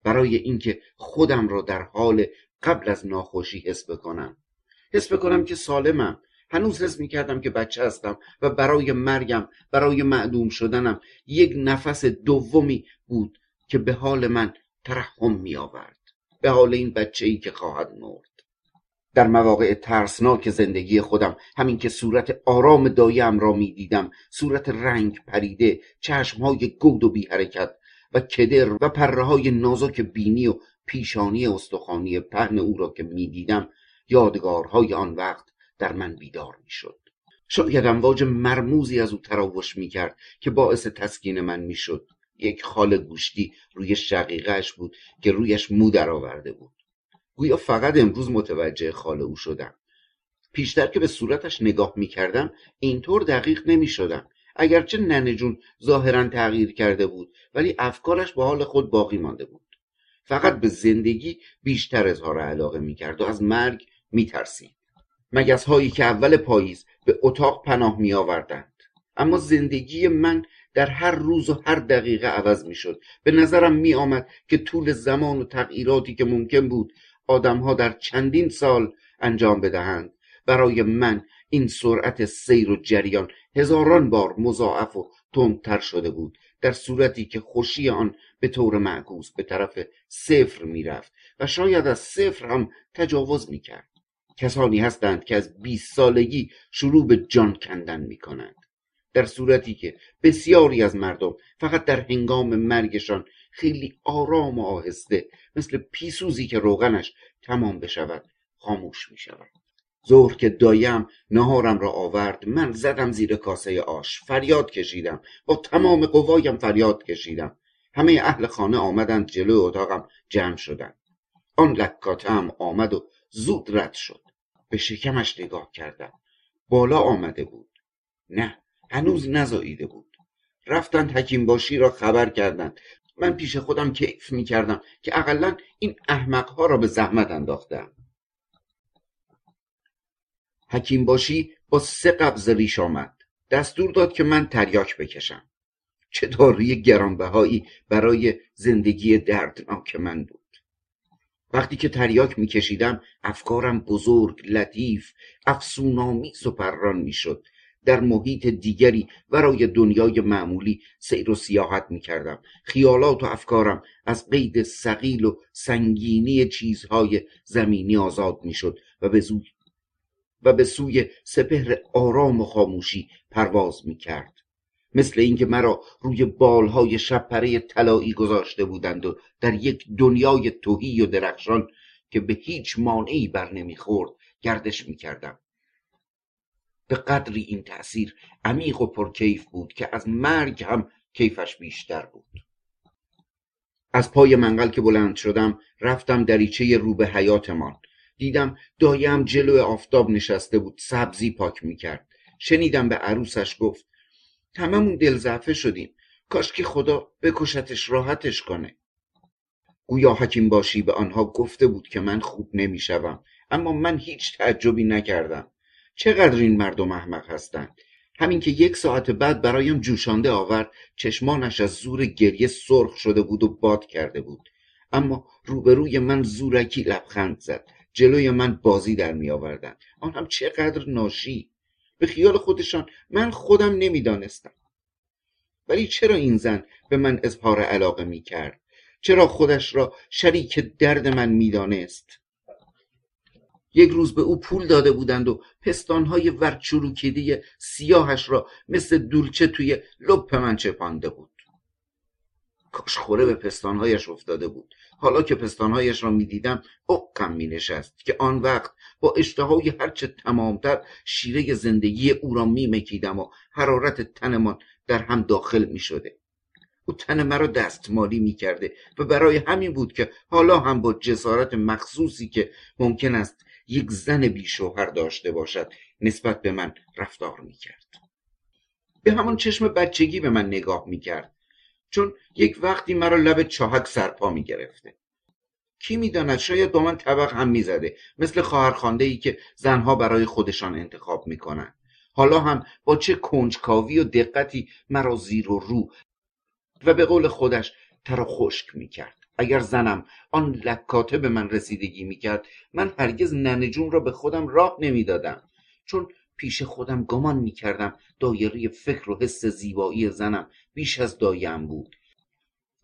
برای اینکه خودم را در حال قبل از ناخوشی حس بکنم. حس بکنم که سالمم. هنوز حس می‌کردم که بچه هستم و برای مرگم برای معدوم شدنم یک نفس دومی بود که به حال من ترحم میآورد. به حال این بچه ای که خواهد مرد. در مواقع ترسناک زندگی خودم همین که صورت آرام دایم را می دیدم صورت رنگ پریده چشمهای گود و بی حرکت و کدر و پره های نازک بینی و پیشانی استخوانی پهن او را که می دیدم یادگارهای آن وقت در من بیدار می شد شاید امواج مرموزی از او تراوش می کرد که باعث تسکین من می شد یک خال گوشتی روی شقیقهش بود که رویش مو درآورده بود. گویا فقط امروز متوجه خال او شدم. پیشتر که به صورتش نگاه می کردم اینطور دقیق نمی شدم اگرچه ننه جون ظاهرا تغییر کرده بود ولی افکارش با حال خود باقی مانده بود. فقط به زندگی بیشتر اظهار علاقه می کرد و از مرگ می ترسید مگس هایی که اول پاییز به اتاق پناه می آوردند اما زندگی من در هر روز و هر دقیقه عوض می شد به نظرم می آمد که طول زمان و تغییراتی که ممکن بود آدمها در چندین سال انجام بدهند. برای من این سرعت سیر و جریان هزاران بار مضاعف و تندتر شده بود. در صورتی که خوشی آن به طور معکوس به طرف صفر می‌رفت و شاید از صفر هم تجاوز می‌کرد. کسانی هستند که از 20 سالگی شروع به جان کندن می‌کنند. در صورتی که بسیاری از مردم فقط در هنگام مرگشان خیلی آرام و آهسته مثل پیسوزی که روغنش تمام بشود خاموش می شود ظهر که دایم نهارم را آورد من زدم زیر کاسه آش فریاد کشیدم. با تمام قوایم فریاد کشیدم. همه اهل خانه آمدند جلو اتاقم جمع شدند. آن لکاته هم آمد و زود رد شد. به شکمش نگاه کردم. بالا آمده بود. نه هنوز نزاییده بود. رفتند حکیم باشی را خبر کردند. من پیش خودم کیف می کردم که اقلا این احمقها را به زحمت انداختم حکیم باشی با سه قبض ریش آمد. دستور داد که من تریاک بکشم. چه داروی گرانبهایی برای زندگی دردناک من بود. وقتی که تریاک میکشیدم افکارم بزرگ لطیف افسونامیز و پران می‌شد. در محیط دیگری ورای دنیای معمولی سیر و سیاحت می کردم خیالات و افکارم از قید سقیل و سنگینی چیزهای زمینی آزاد می شد و به, و به سوی سپهر آرام و خاموشی پرواز می کرد مثل اینکه مرا روی بالهای شبپره طلایی گذاشته بودند و در یک دنیای توهی و درخشان که به هیچ مانعی بر نمی‌خورد گردش می‌کردم. به قدری این تأثیر عمیق و پرکیف بود که از مرگ هم کیفش بیشتر بود. از پای منقل که بلند شدم رفتم دریچه رو به حیاتمان. دیدم دایم جلو آفتاب نشسته بود سبزی پاک می‌کرد. شنیدم به عروسش گفت هممون دلزعفه شدیم. کاش که خدا بکشتش راحتش کنه. گویا حکیم باشی به آنها گفته بود که من خوب نمی‌شوم اما من هیچ تعجبی نکردم. چقدر این مردم احمق هستند همین که یک ساعت بعد برایم جوشانده آورد چشمانش از زور گریه سرخ شده بود و باد کرده بود. اما روبروی من زورکی لبخند زد. جلوی من بازی در می آوردن آن هم چقدر ناشی. به خیال خودشان من خودم نمی‌دانستم. ولی چرا این زن به من اظهار علاقه می کرد چرا خودش را شریک درد من می‌دانست؟ یک روز به او پول داده بودند و پستانهای ورچروکیده سیاهش را مثل دولچه توی لپ من چپانده بود. کاش خوره به پستانهایش افتاده بود. حالا که پستانهایش را می‌دیدم اقم می نشست که آن وقت با اشتهای هرچه تمامتر شیره زندگی او را می مکیدم و حرارت تنمان در هم داخل می شده او تن مرا دستمالی می کرده و برای همین بود که حالا هم با جسارت مخصوصی که ممکن است یک زن بی شوهر داشته باشد نسبت به من رفتار می کرد به همان چشم بچگی به من نگاه می کرد چون یک وقتی مرا لب چاهک سرپا می گرفته کی می‌داند؟ شاید با من طبق هم می‌زده مثل خواهرخوانده ای که زنها برای خودشان انتخاب می‌کنند حالا هم با چه کنجکاوی و دقتی مرا زیر و رو و به قول خودش ترا خشک می‌کرد. اگر زنم. آن لکاته به من رسیدگی می‌کرد. من هرگز ننجون را به خودم راه نمی‌دادم. چون پیش خودم گمان می‌کردم دایره فکر و حس زیبایی زنم بیش از دایم بود.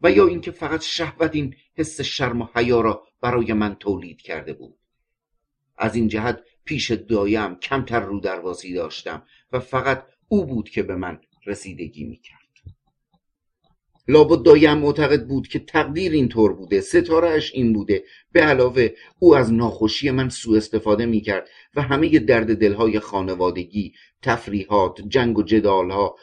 و یا اینکه فقط شهوت این حس شرم و حیا را برای من تولید کرده بود. از این جهت پیش دایم کمتر رو درواسی داشتم و فقط او بود که به من رسیدگی می‌کرد. لابد دایم معتقد بود که تقدیر اینطور بوده ستارهش این بوده. به علاوه او از ناخوشی من سوء استفاده می‌کرد و همه درد دلهای خانوادگی تفریحات جنگ و جدالها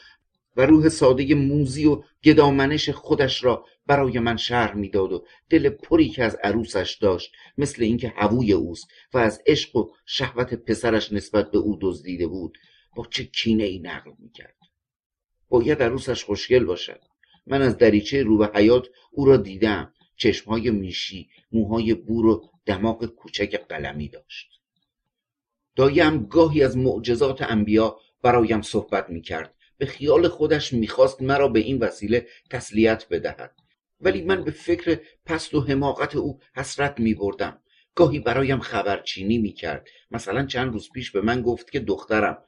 و روح ساده موزی و گدامنش خودش را برای من شرح می‌داد و دل پری که از عروسش داشت مثل اینکه هووی اوست و از عشق و شهوت پسرش نسبت به او دزدیده بود با چه کینه ای نقل می‌کرد؟ باید عروسش خوشگل باشد. من از دریچه رو به حیات او را دیدم. چشمهای میشی موهای بور و دماغ کوچک قلمی داشت. دایم گاهی از معجزات انبیا برایم صحبت می‌کرد. به خیال خودش می‌خواست مرا به این وسیله تسلیت بدهد. ولی من به فکر پست و حماقت او حسرت میبردم. گاهی برایم خبرچینی می‌کرد. مثلا چند روز پیش به من گفت که دخترم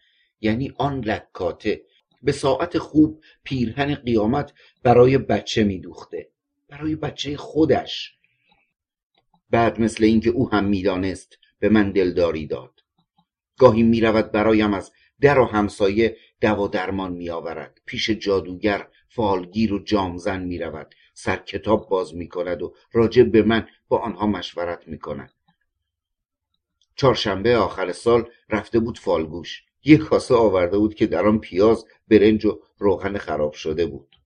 یعنی آن لکاته به ساعت خوب پیرهن قیامت برای بچه میدوخته برای بچه خودش. بعد مثل اینکه او هم می‌دانست به من دلداری داد. گاهی می‌رود برایم از در و همسایه دوا درمان میآورد. پیش جادوگر فالگیر و جامزن می‌رود. سر کتاب باز می‌کند و راجع به من با آنها مشورت می‌کند. چهارشنبه آخر سال رفته بود فالگوش. یک کاسه آورده بود که در آن پیاز برنج و روغن خراب شده بود.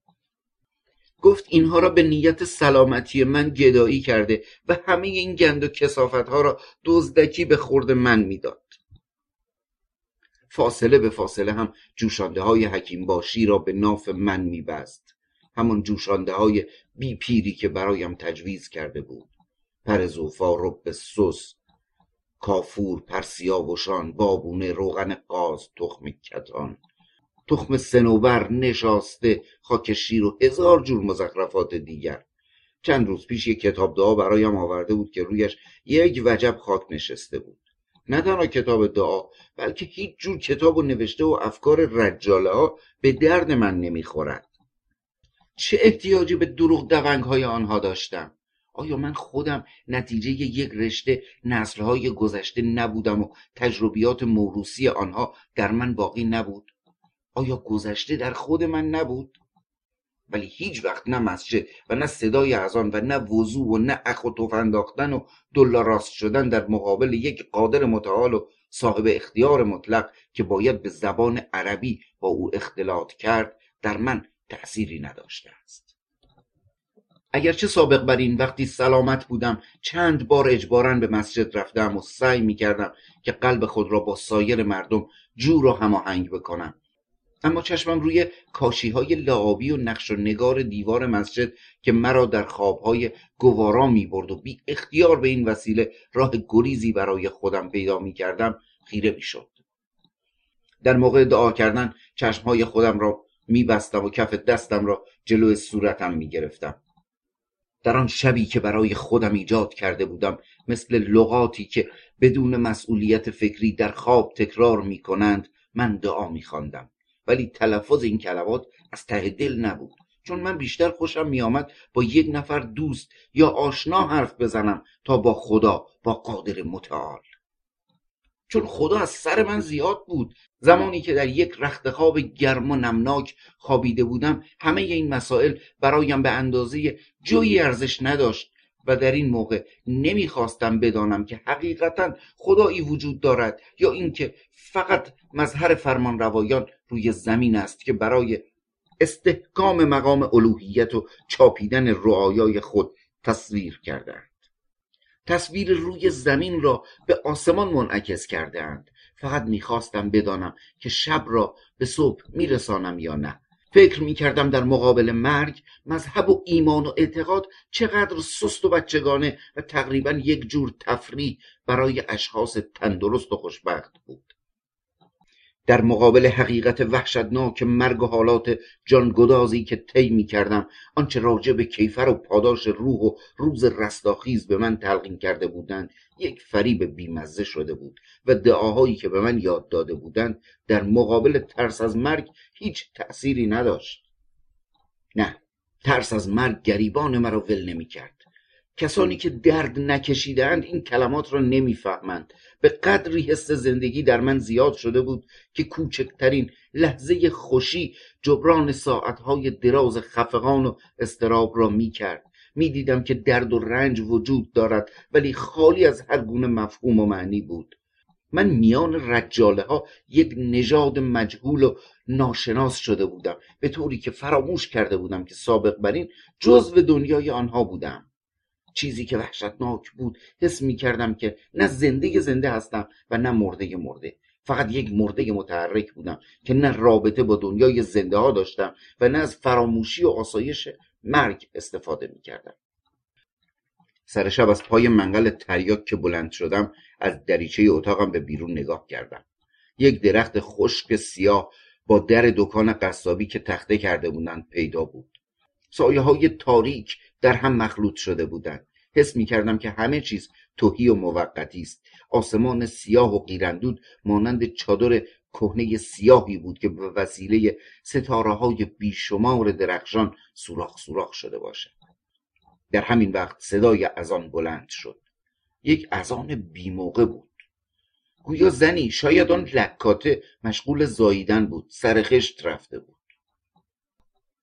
گفت اینها را به نیت سلامتی من گدایی کرده و همه این گند و کسافت ها را دزدکی به خورد من می‌داد. فاصله به فاصله هم جوشانده های حکیم باشی را به ناف من میبست. همان جوشانده های بی پیری که برایم تجویز کرده بود. پر زوفا رب سس کافور پرسیاوشان بابونه روغن قاز تخم کتان. تخم سنوبر نشاسته خاک شیر و هزار جور مزخرفات دیگر. چند روز پیش یک کتاب دعا برایم آورده بود که رویش یک وجب خاک نشسته بود. نه تنها کتاب دعا بلکه هیچ جور کتاب و نوشته و افکار رجاله ها به درد من نمی‌خورد. چه احتیاجی به دروغ دونگ های آنها داشتم؟ آیا من خودم نتیجه یک رشته نسلهای گذشته نبودم و تجربیات موروسی آنها در من باقی نبود؟ آیا گذشته در خود من نبود؟ ولی هیچ وقت نه مسجد و نه صدای اذان و نه وضوع و نه اخ و توف انداختن و دلا راست شدن در مقابل یک قادر متعال و صاحب اختیار مطلق که باید به زبان عربی با او اختلاط کرد در من تأثیری نداشته است. اگرچه سابق بر این وقتی سلامت بودم چند بار اجبارا به مسجد رفتم و سعی می کردم که قلب خود را با سایر مردم جور و هماهنگ بکنم اما چشمم روی کاشی های لعابی و نقش و نگار دیوار مسجد که مرا در خوابهای گوارا می برد و بی اختیار به این وسیله راه گریزی برای خودم پیدا می کردم خیره می شد. در موقع دعا کردن چشمهای خودم را می بستم و کف دستم را جلو صورتم می گرفتم. در آن شبی که برای خودم ایجاد کرده بودم مثل لغاتی که بدون مسئولیت فکری در خواب تکرار می کنند من دعا می خواندم. ولی تلفظ این کلمات از ته دل نبود چون من بیشتر خوشم میآمد با یک نفر دوست یا آشنا حرف بزنم تا با خدا با قادر متعال چون خدا از سر من زیاد بود. زمانی که در یک رخت خواب گرم و نمناک خوابیده بودم همه این مسائل برایم به اندازه جویی ارزش نداشت و در این موقع نمی‌خواستم بدانم که حقیقتا خدایی وجود دارد یا اینکه فقط مظهر فرمان روایان روی زمین است که برای استحکام مقام الوهیت و چاپیدن رعایای خود تصویر کردند تصویر روی زمین را به آسمان منعکس کردهاند. فقط می‌خواستم بدانم که شب را به صبح میرسانم یا نه. فکر می‌کردم در مقابل مرگ مذهب و ایمان و اعتقاد چقدر سست و بچگانه و تقریبا یک جور تفریح برای اشخاص تندرست و خوشبخت بود. در مقابل حقیقت وحشتناک مرگ و حالات جانگدازی که طی کردم آنچه راجع به کیفر و پاداش روح و روز رستاخیز به من تلقین کرده بودند یک فریب بیمزه شده بود و دعاهایی که به من یاد داده بودند در مقابل ترس از مرگ هیچ تأثیری نداشت. نه ترس از مرگ گریبان مرا ول نمی کرد کسانی که درد نکشیدند این کلمات را نمی‌فهمند. به قدری حس زندگی در من زیاد شده بود که کوچکترین لحظه خوشی جبران ساعتهای دراز خفقان و استراب را می کرد می دیدم که درد و رنج وجود دارد ولی خالی از هر گونه مفهوم و معنی بود. من میان رجاله ها یک نژاد مجهول و ناشناس شده بودم به طوری که فراموش کرده بودم که سابق بر این جزو دنیای آنها بودم. چیزی که وحشتناک بود حس می کردم که نه زنده زنده هستم و نه مرده مرده. فقط یک مرده متحرک بودم که نه رابطه با دنیای زنده ها داشتم و نه از فراموشی و آسایش مرگ استفاده می کردم سر شب از پای منقل تریاک که بلند شدم از دریچه اتاقم به بیرون نگاه کردم. یک درخت خشک سیاه با در دکان قصابی که تخته کرده بودند پیدا بود. سایه های تاریک در هم مخلوط شده بودند. حس می کردم که همه چیز توهی و موقتی است. آسمان سیاه و قیرندود مانند چادر کهنه سیاهی بود که به وسیله ستاره های بیشمار درخشان سوراخ سوراخ شده باشد. در همین وقت صدای اذان بلند شد. یک اذان بیموقع بود. گویا زنی شاید آن لکاته مشغول زاییدن بود سر خشت رفته بود.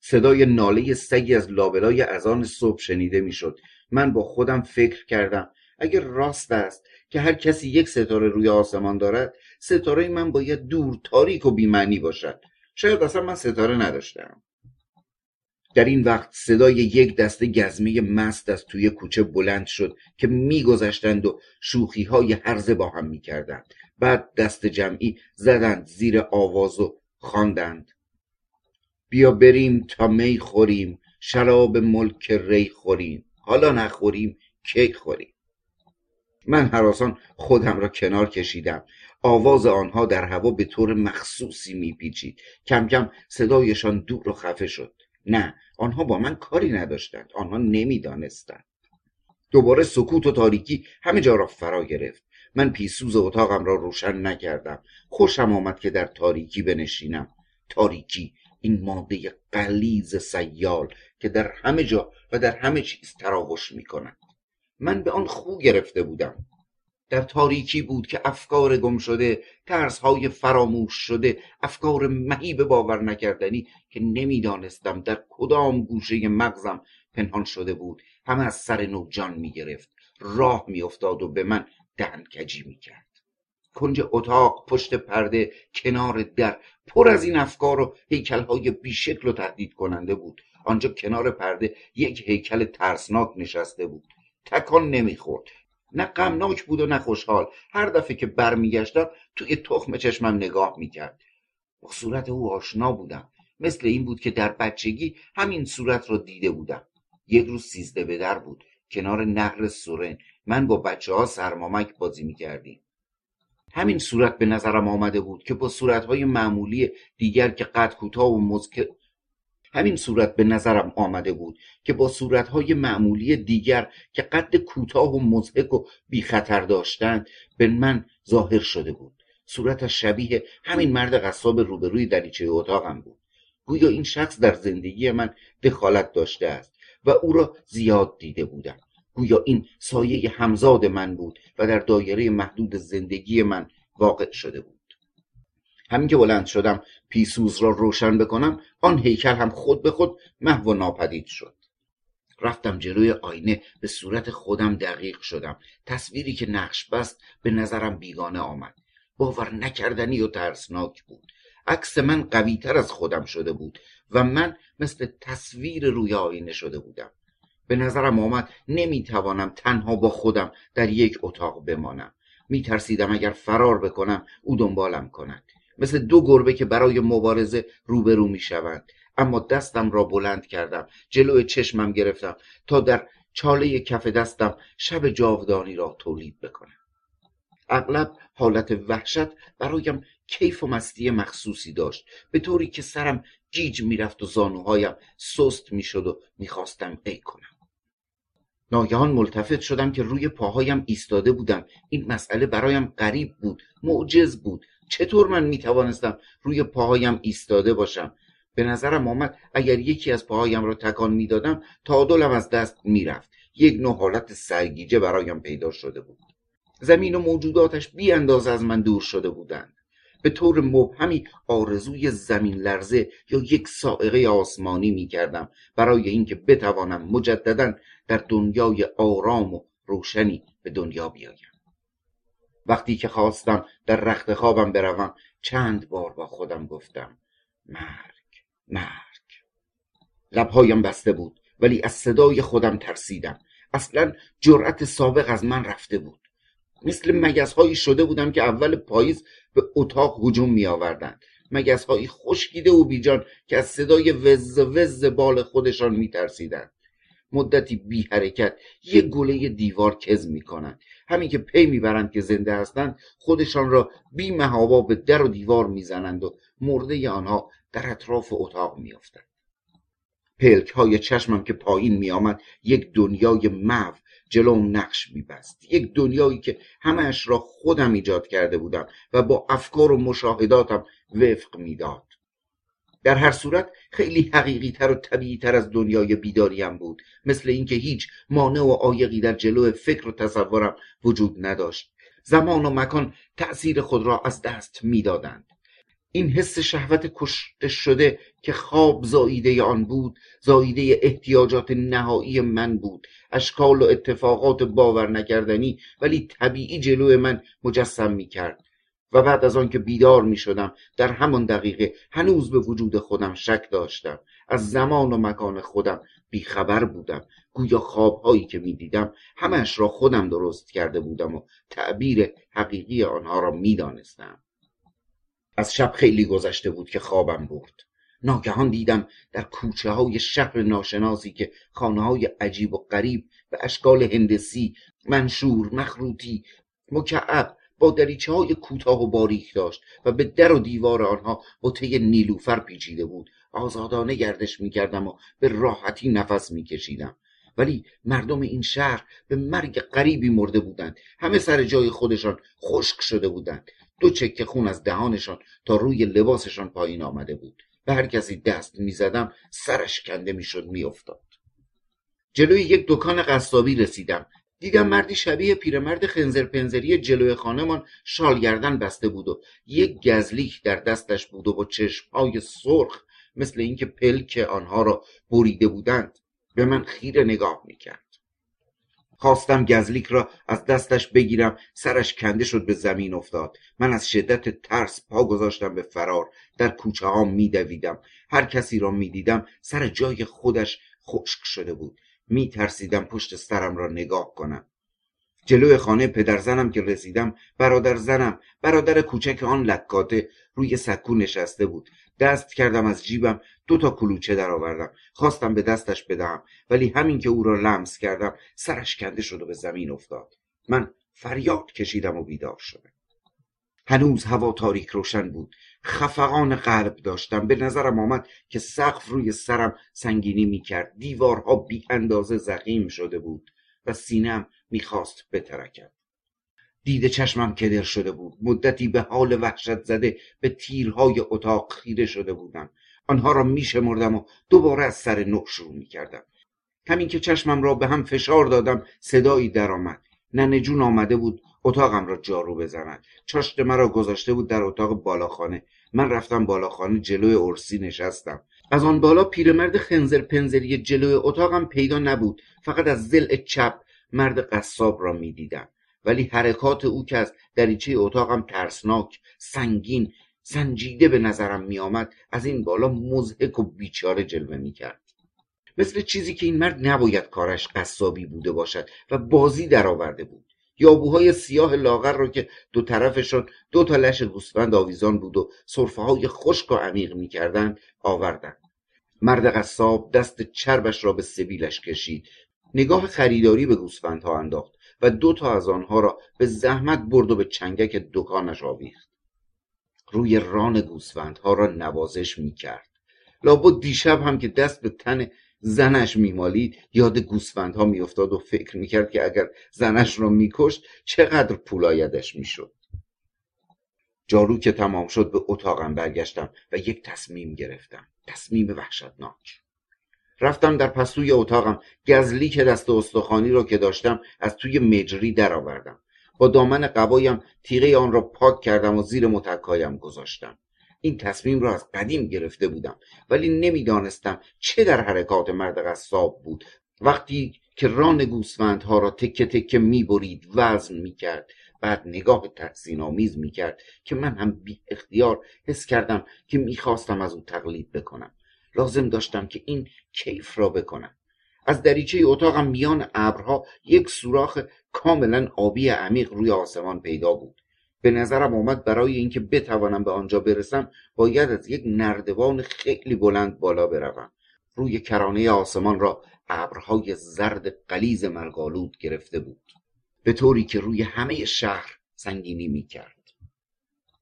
صدای ناله سگی از لابلای اذان صبح شنیده می‌شد. من با خودم فکر کردم اگر راست است که هر کسی یک ستاره روی آسمان دارد ستاره من باید دور تاریک و بیمعنی باشد. شاید اصلا من ستاره نداشتم در این وقت صدای یک دسته گزمه مست از توی کوچه بلند شد که میگذشتند و شوخی های هرزه با هم می‌کردند. بعد دست جمعی زدند زیر آواز و خواندند. بیا بریم تا می خوریم شراب ملک ری خوریم. حالا نخوریم کیک خوریم؟ من حراسان خودم را کنار کشیدم. آواز آنها در هوا به طور مخصوصی میپیچید. کم کم صدایشان دور و خفه شد. نه آنها با من کاری نداشتند. آنها نمی‌دانستند. دوباره سکوت و تاریکی همه جا را فرا گرفت. من پیسوز اتاقم را روشن نکردم. خوشم آمد که در تاریکی بنشینم. تاریکی این ماده قلیز سیال که در همه جا و در همه چیز تراوش می کند من به آن خو گرفته بودم. در تاریکی بود که افکار گم شده های فراموش شده افکار مهیب باور نکردنی که نمی‌دانستم در کدام گوشه مغزم پنهان شده بود. همه از سر نو جان می‌گرفت. راه میافتاد و به من دهنکجی می‌کرد. کنج اتاق پشت پرده کنار در پر از این افکار و های بیشکل و تهدید کننده بود. آنجا کنار پرده یک هیکل ترسناک نشسته بود. تکان نمی‌خورد. نه غمناک بود و نه خوشحال. هر دفعه که برمیگشتم توی تخم چشمم نگاه می‌کرد. با صورت او آشنا بودم. مثل این بود که در بچگی همین صورت را دیده بودم. یک روز سیزده به در بود. کنار نهر سورن. من با بچه ها سرمامک بازی می‌کردیم. همین صورت به نظرم آمده بود که با صورتهای معمولی دیگر که قد کوتاه و مزک همین صورت به نظرم آمده بود که با صورتهای معمولی دیگر که قد کوتاه و مزهک و بی خطر داشتند به من ظاهر شده بود. صورتش شبیه همین مرد قصاب روبروی دریچه اتاقم بود. گویا این شخص در زندگی من دخالت داشته است و او را زیاد دیده بودم. گویا این سایه همزاد من بود و در دایره محدود زندگی من واقع شده بود. همین که بلند شدم پیسوز را روشن بکنم آن هیکل هم خود به خود محو و ناپدید شد. رفتم جلوی آینه به صورت خودم دقیق شدم. تصویری که نقش بست به نظرم بیگانه آمد. باور نکردنی و ترسناک بود. عکس من قویتر از خودم شده بود و من مثل تصویر روی آینه شده بودم. به نظرم آمد نمی‌توانم تنها با خودم در یک اتاق بمانم. میترسیدم اگر فرار بکنم او دنبالم کند. مثل دو گربه که برای مبارزه روبرو می‌شوند. اما دستم را بلند کردم جلوی چشمم گرفتم تا در چاله کف دستم شب جاودانی را تولید بکنم. اغلب حالت وحشت برایم کیف و مستی مخصوصی داشت. به طوری که سرم جیج می‌رفت و زانوهایم سست می‌شد و می‌خواستم ای کنم. ناگهان ملتفت شدم که روی پاهایم ایستاده بودم. این مسئله برایم غریب بود معجز بود. چطور من می‌توانستم روی پاهایم ایستاده باشم؟ به نظرم آمد اگر یکی از پاهایم را تکان می‌دادم تعادلم از دست می‌رفت. یک نوع حالت سرگیجه برایم پیدا شده بود. زمین و موجوداتش بی اندازه از من دور شده بودند. به طور مبهمی آرزوی زمین لرزه یا یک سائقه آسمانی می کردم برای اینکه بتوانم مجددا در دنیای آرام و روشنی به دنیا بیایم. وقتی که خواستم در رخت خوابم بروم چند بار با خودم گفتم مرگ مرگ. لبهایم بسته بود ولی از صدای خودم ترسیدم. اصلا جرأت سابق از من رفته بود. مثل مگزهایی شده بودم که اول پاییز به اتاق هجوم می آوردند مگزهایی خشکیده و بیجان که از صدای وز وز بال خودشان می ترسیدند مدتی بی حرکت یک گله دیوار کز می کنند همین که پی می‌برند که زنده هستند خودشان را بی محابا به در و دیوار می‌زنند و مرده آنها در اطراف اتاق میافتند. پلک های چشمم که پایین میآمد یک دنیای محو جلوم نقش میبست. یک دنیایی که همهاش را خودم ایجاد کرده بودم و با افکار و مشاهداتم وفق می‌داد. در هر صورت خیلی حقیقی تر و طبیعی تر از دنیای بیداریم بود. مثل اینکه هیچ مانع و عایقی در جلو فکر و تصورم وجود نداشت. زمان و مکان تأثیر خود را از دست می‌دادند. این حس شهوت کشته شده که خواب زاییده آن بود زاییده احتیاجات نهایی من بود. اشکال و اتفاقات باور نکردنی ولی طبیعی جلو من مجسم می کرد و بعد از آن که بیدار می شدم در همان دقیقه هنوز به وجود خودم شک داشتم. از زمان و مکان خودم بیخبر بودم. گویا خوابهایی که می دیدم همش را خودم درست کرده بودم و تعبیر حقیقی آنها را می دانستم. از شب خیلی گذشته بود که خوابم برد. ناگهان دیدم در کوچه های شهر ناشناسی که خانه های عجیب و غریب به اشکال هندسی منشور مخروطی مکعب با دریچه های کوتاه و باریک داشت و به در و دیوار آنها بطه نیلوفر پیچیده بود. آزادانه گردش می‌کردم و به راحتی نفس میکشیدم. ولی مردم این شهر به مرگ غریبی مرده بودند. همه سر جای خودشان خشک شده بودند. دو چکه خون از دهانشان تا روی لباسشان پایین آمده بود. به هر کسی دست می‌زدم سرش کنده می‌شد میافتاد. جلوی یک دکان قصابی رسیدم. دیدم مردی شبیه پیرمرد خنزر پنزری جلوی خانمان شالگردن بسته بود و یک گزلیک در دستش بود و با چشمهای سرخ مثل اینکه پلک آنها را بریده بودند به من خیره نگاه می‌کرد. خواستم گزلیک را از دستش بگیرم سرش کنده شد به زمین افتاد. من از شدت ترس پا گذاشتم به فرار. در کوچه ها میدویدم. هر کسی را می‌دیدم سر جای خودش خشک شده بود. می ترسیدم پشت سرم را نگاه کنم. جلوی خانه پدرزنم که رسیدم برادر زنم برادر کوچک آن لکاته روی سکو نشسته بود. دست کردم از جیبم دو تا کلوچه درآوردم. خواستم به دستش بدهم ولی همین که او را لمس کردم سرش کنده شد و به زمین افتاد. من فریاد کشیدم و بیدار شدم. هنوز هوا تاریک روشن بود. خفقان قلب داشتم. به نظرم آمد که سقف روی سرم سنگینی می‌کرد. دیوارها بی اندازه زخیم شده بود و سینم می‌خواست بترکد. دید چشمم کدر شده بود. مدتی به حال وحشت زده به تیرهای اتاق خیره شده بودم. آنها را میشمردم و دوباره از سر نو شروع می‌کردم. همین که چشمم را به هم فشار دادم صدایی درآمد. ننه جون آمده بود اتاقم را جارو بزند. چاشت مرا گذاشته بود در اتاق بالاخانه. من رفتم بالاخانه جلوی ارسی نشستم. از آن بالا پیرمرد خنزر پنزری جلوی اتاقم پیدا نبود. فقط از زل چپ مرد قصاب را می‌دیدم. ولی حرکات او که از دریچه اتاقم ترسناک سنگین سنجیده به نظرم میآمد از این بالا مزهک و بیچاره جلوه می‌کرد. مثل چیزی که این مرد نباید کارش قصابی بوده باشد و بازی درآورده بود. یابوهای سیاه لاغر را که دو طرفشان دو تا لش گوسفند آویزان بود و صرفه های خشک و عمیق می‌کردند آوردند. مرد قصاب دست چربش را به سبیلش کشید. نگاه خریداری به گوسفندها انداخت و دو تا از آنها را به زحمت برد و به چنگک دکانش آویخت. روی ران گوسفندها را نوازش می‌کرد. لابد دیشب هم که دست به تن زنش میمالید یاد گوسفندها میافتاد و فکر می‌کرد که اگر زنش را میکشت چقدر پولایدش می‌شد. جارو که تمام شد به اتاقم برگشتم و یک تصمیم گرفتم. تصمیم وحشتناک. رفتم در پستوی اتاقم. گزلی که دست استخوانی را که داشتم از توی مجری درآوردم. با دامن قبایم تیغه آن را پاک کردم و زیر متکایم گذاشتم. این تصمیم را از قدیم گرفته بودم ولی نمی‌دانستم چه در حرکات مرد قصاب بود. وقتی که ران گوسفندها را تکه تکه می‌برید وزن می‌کرد. بعد نگاه تحسین آمیز می‌کرد که من هم بی اختیار حس کردم که می‌خواستم از او تقلید بکنم. لازم داشتم که این کیف را بکنم. از دریچه اتاقم میان ابرها یک سوراخ کاملا آبی عمیق روی آسمان پیدا بود. به نظرم آمد برای اینکه بتوانم به آنجا برسم باید از یک نردبان خیلی بلند بالا بروم. روی کرانه آسمان را ابرهای زرد قلیز مرگالود گرفته بود. به طوری که روی همه شهر سنگینی می‌کرد.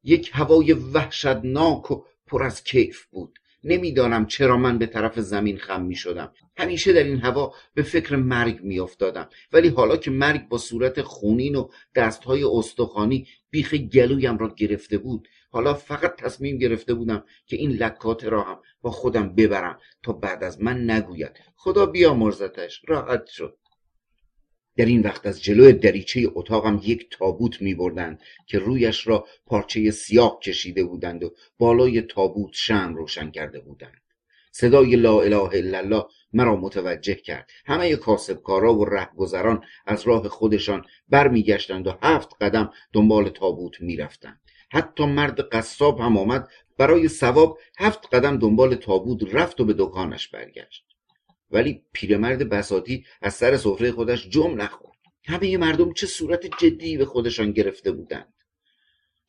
یک هوای وحشتناک و پر از کیف بود. نمی‌دانم چرا من به طرف زمین خم می شدم همیشه در این هوا به فکر مرگ می افتادم ولی حالا که مرگ با صورت خونین و دستهای استخوانی بیخ گلویم را گرفته بود. حالا فقط تصمیم گرفته بودم که این لکات را هم با خودم ببرم تا بعد از من نگوید. خدا بیامرزتش. راحت شد. در این وقت از جلو دریچه اتاقم یک تابوت می بردند که رویش را پارچه سیاه کشیده بودند و بالای تابوت شم روشن کرده بودند. صدای لا اله الا الله مرا متوجه کرد. همه کاسبکارا و رهگذران از راه خودشان برمیگشتند و هفت قدم دنبال تابوت می‌رفتند. حتی مرد قصاب هم آمد. برای ثواب هفت قدم دنبال تابوت رفت و به دکانش برگشت. ولی پیرمرد بساطی از سر سفره خودش جم نخورد. همه مردم چه صورت جدی به خودشان گرفته بودند؟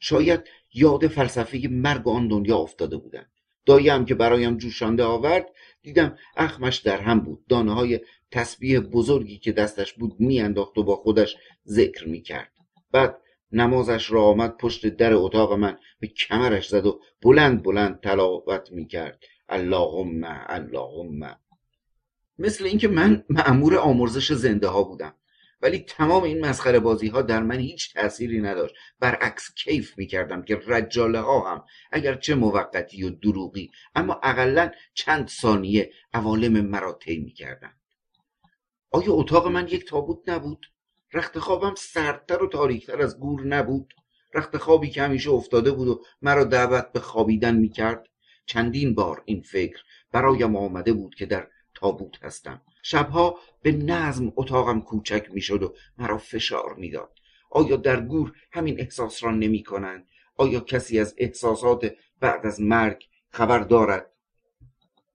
شاید یاد فلسفه مرگ آن دنیا افتاده بودند. دایم که برایم جوشانده آورد دیدم اخمش در هم بود. دانه های تسبیح بزرگی که دستش بود میانداخت و با خودش ذکر می‌کرد. بعد نمازش را آمد پشت در اتاق من به کمرش زد و بلند بلند تلاوت می‌کرد. اللهم اللهم. مثل اینکه من معمور آمرزش زنده ها بودم. ولی تمام این مسخره بازی ها در من هیچ تأثیری نداشت. برعکس کیف می‌کردم که رجاله ها هم اگر چه موقتی و دروغی اما اقلا چند ثانیه عوالم مرا طی می‌کردن آیا اتاق من یک تابوت نبود؟ رخت خوابم سردتر و تاریکتر از گور نبود. رخت خوابی که همیشه افتاده بود و مرا دعوت به خوابیدن می‌کرد. چندین بار این فکر برایم آمده بود که در تابوت هستم. شبها به نظم اتاقم کوچک می‌شد و مرا فشار می‌داد آیا در گور همین احساس را نمی کنند؟ آیا کسی از احساسات بعد از مرگ خبر دارد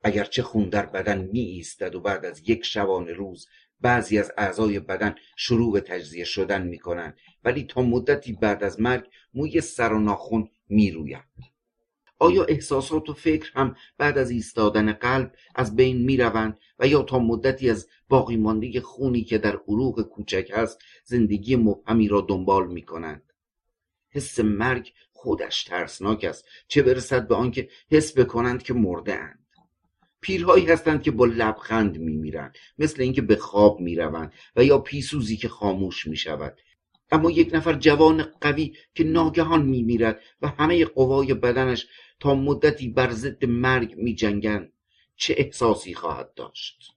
اگرچه خون در بدن می ایستد و بعد از یک شبانه روز بعضی از اعضای بدن شروع به تجزیه شدن می کنند ولی تا مدتی بعد از مرگ موی سر و ناخون می روید. آیا احساسات و فکر هم بعد از ایستادن قلب از بین می روند و یا تا مدتی از باقی مانده خونی که در عروق کوچک است زندگی مبهمی را دنبال می کنند حس مرگ خودش ترسناک است. چه برسد به آنکه حس بکنند که مرده اند پیرهایی هستند که با لبخند میمیرند مثل اینکه به خواب می‌روند و یا پیسوزی که خاموش می شود اما یک نفر جوان قوی که ناگهان میمیرد و همه قوای بدنش تا مدتی بر ضد مرگ می جنگن چه احساسی خواهد داشت؟